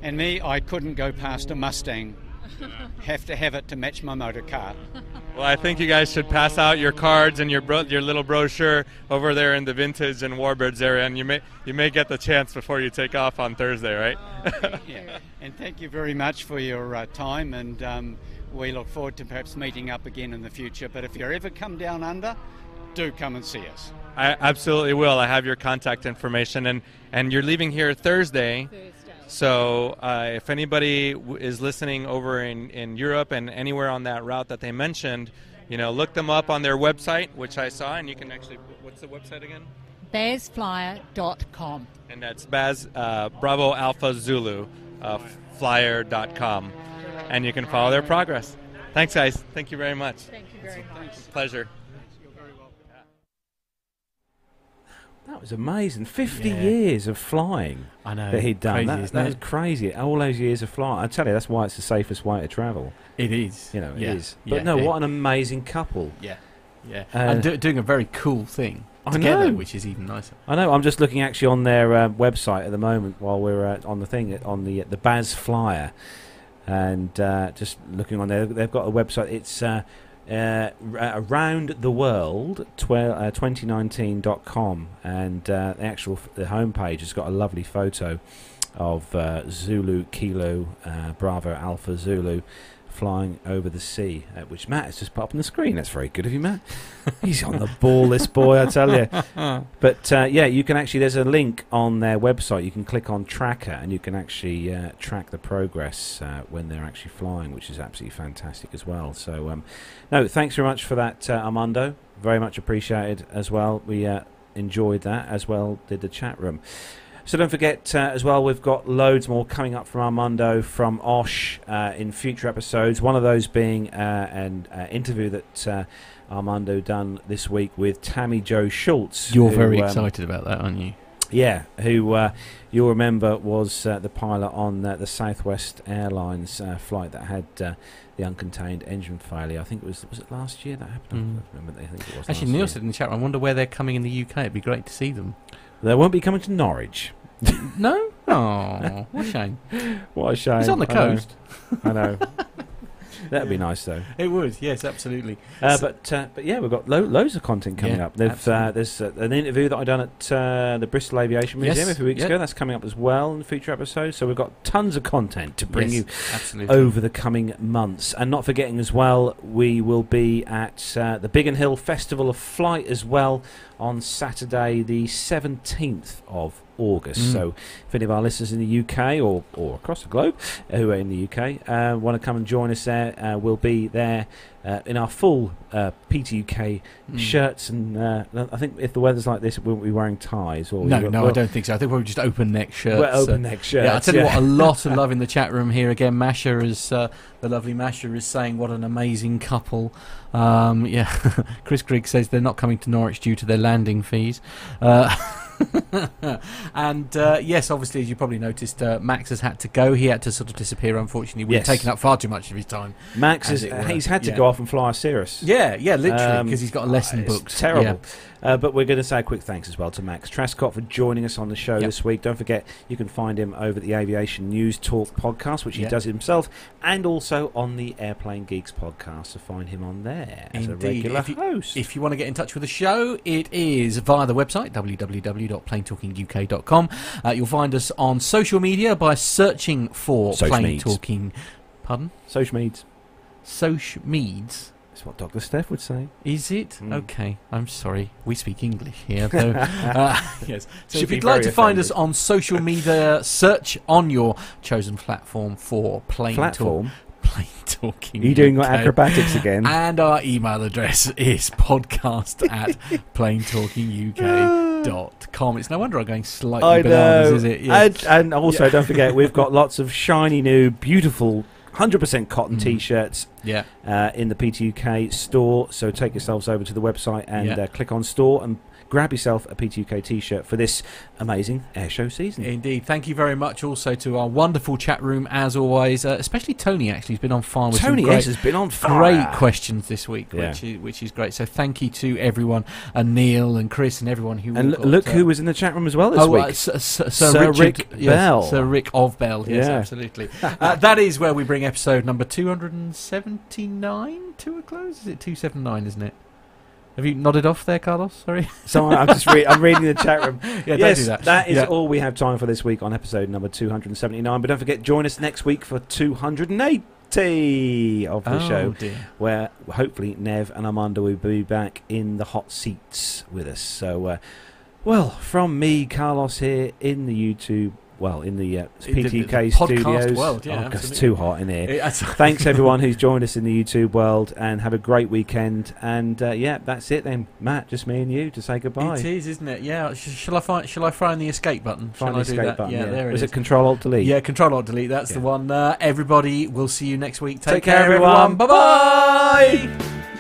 And me, I couldn't go past a Mustang. Have to have it to match my motor car. Well, I think you guys should pass out your cards and your bro- your little brochure over there in the vintage and warbirds area, and you may you may get the chance before you take off on Thursday, right? yeah. And thank you very much for your uh, time, and um, we look forward to perhaps meeting up again in the future. But if you ever come down under, do come and see us. I absolutely will. I have your contact information, and and you're leaving here Thursday. Thursday. So uh, if anybody w- is listening over in, in Europe and anywhere on that route that they mentioned, you know, look them up on their website, which I saw, and you can actually. What's the website again? BazFlyer.com. And that's Baz uh, Bravo Alpha Zulu uh, Flyer.com, and you can follow their progress. Thanks, guys. Thank you very much. Thank you very much. Pleasure. That was amazing. 50 Yeah. years of flying I know. that he'd done. Crazy, that, that was crazy. All those years of flying. I tell you, that's why it's the safest way to travel. It is. You know, yeah. it is. But yeah. no, what an amazing couple. Yeah. Yeah. Uh, and do, doing a very cool thing I together, know. which is even nicer. I know. I'm just looking actually on their uh, website at the moment while we're uh, on the thing on the the Baz Flyer, and uh, just looking on there. They've got a website. It's uh, uh, around the world tw- uh, 2019.com, and uh, the actual f- the homepage has got a lovely photo of uh, Zulu Kilo uh, Bravo Alpha Zulu. Flying over the sea, uh, which Matt has just put up on the screen. That's very good of you, Matt. He's on the ball, this boy, I tell you. [laughs] But uh, yeah, you can actually. There's a link on their website. You can click on tracker, and you can actually uh, track the progress uh, when they're actually flying, which is absolutely fantastic as well. So, um, no, thanks very much for that, uh, Armando. Very much appreciated as well. We uh, enjoyed that as well. Did the chat room. So don't forget uh, as well, we've got loads more coming up from Armando, from Osh uh, in future episodes. One of those being uh, an uh, interview that uh, Armando done this week with Tammie Jo Shults. You're who, very um, excited about that, aren't you? Yeah, who uh, you'll remember was uh, the pilot on uh, the Southwest Airlines uh, flight that had uh, the uncontained engine failure. I think it was was it last year that happened. Mm. I remember. I think it was. Actually, Neil year. said in the chat I wonder where they're coming in the UK. It'd be great to see them. they won't be coming to Norwich. [laughs] No? Oh, what a shame. What a shame! It's on the I know. coast. I know. [laughs] That'd be nice though. It would, yes, absolutely. Uh, So- but uh, but yeah, we've got lo- loads of content coming Yeah, up. There's, uh, there's uh, an interview that I done at uh, the Bristol Aviation Yes, Museum a few weeks yeah. ago. That's coming up as well in future episodes. So we've got tons of content to bring Yes, you absolutely. over the coming months. And not forgetting as well, we will be at uh, the Biggin Hill Festival of Flight as well on Saturday, the 17th of August. Mm. So if any of our listeners in the UK or, or across the globe who are in the UK uh, want to come and join us there, uh, we'll be there. Uh, in our full uh, PTUK Mm. shirts, and uh, I think if the weather's like this, we won't be wearing ties. Or No, no, I don't think so. I think we're just open neck shirts. we're open uh, neck shirts. Yeah, I tell you what, a lot of love in the [laughs] chat room here again. Masha is uh, the lovely Masha is saying what an amazing couple. Um, yeah, [laughs] Chris Grigg says they're not coming to Norwich due to their landing fees. [laughs] [laughs] And uh, yes, obviously, as you probably noticed, uh, Max has had to go. He had to sort of disappear. Unfortunately, we've Yes. taken up far too much of his time. Max as is, it were. he's had to Yeah. go off and fly a Cirrus. Yeah, yeah, literally, Um, because he's got a lesson it's booked. Terrible. Uh, but we're going to say a quick thanks as well to Max Trescott for joining us on the show Yep. this week. Don't forget, you can find him over at the Aviation News Talk podcast, which he Yep. does himself, and also on the Airplane Geeks podcast. So find him on there as a regular If you- host. If you want to get in touch with the show, it is via the website www.planetalkinguk.com. Uh, you'll find us on social media by searching for Social Plane Talking. Pardon? Social Meads. Social Meds. That's what Dr. Steph would say. Is it? Mm. Okay, I'm sorry. We speak English here, [laughs] though. uh, [laughs] yes. So Should if you'd like to find us on social media, search on your chosen platform for Plane Platform. Talk. Plane Talking. Are you doing your acrobatics again? And our email address is [laughs] podcast at planetalkinguk.com. It's no wonder I'm going slightly I bananas, know. is it? Yeah. And, and also, don't forget, we've got lots of shiny new, beautiful, 100% cotton Mm. t shirts yeah. uh, in the PTUK store. So take yourselves over to the website and Yeah. uh, click on store and grab yourself a PTUK t-shirt for this amazing airshow season. Indeed. Thank you very much also to our wonderful chat room, as always, uh, especially Tony, actually, who's been on fire with Tony great, has been on fire. great questions this week, Yeah. which, is, which is great. So thank you to everyone, and Neil and Chris and everyone who And got, look uh, who was in the chat room as well this Oh, week. uh, Sir, Sir, Sir Richard, Rick yes, Bell. Sir Rick of Bell, yes, Yeah. absolutely. uh, [laughs] that is where we bring episode number 279 to a close. Is it 279, isn't it? Have you nodded off there, Carlos? Sorry. [laughs] so I'm just re- I'm reading the chat room. [laughs] yeah, yes, don't do that. that is Yeah. all we have time for this week on episode number 279. But don't forget, join us next week for 280 of the oh, show, dear. where hopefully Nev and Amanda will be back in the hot seats with us. So, uh, well, from me, Carlos here in the YouTube, well, in the uh, In the- the PTK studios. world, yeah, oh, it's too hot in here. Yeah, [laughs] Thanks everyone who's joined us in the YouTube world, and have a great weekend. And uh, yeah, that's it then, Matt. Just me and you to say goodbye. It is, isn't it? Yeah. Shall I find? Shall I find the escape button? Find shall the I do escape that? button. yeah, there it Was is. it Control Alt Delete? Yeah, Control Alt Delete. That's the one. Uh, everybody, we'll see you next week. Take, Take care, everyone. Bye bye.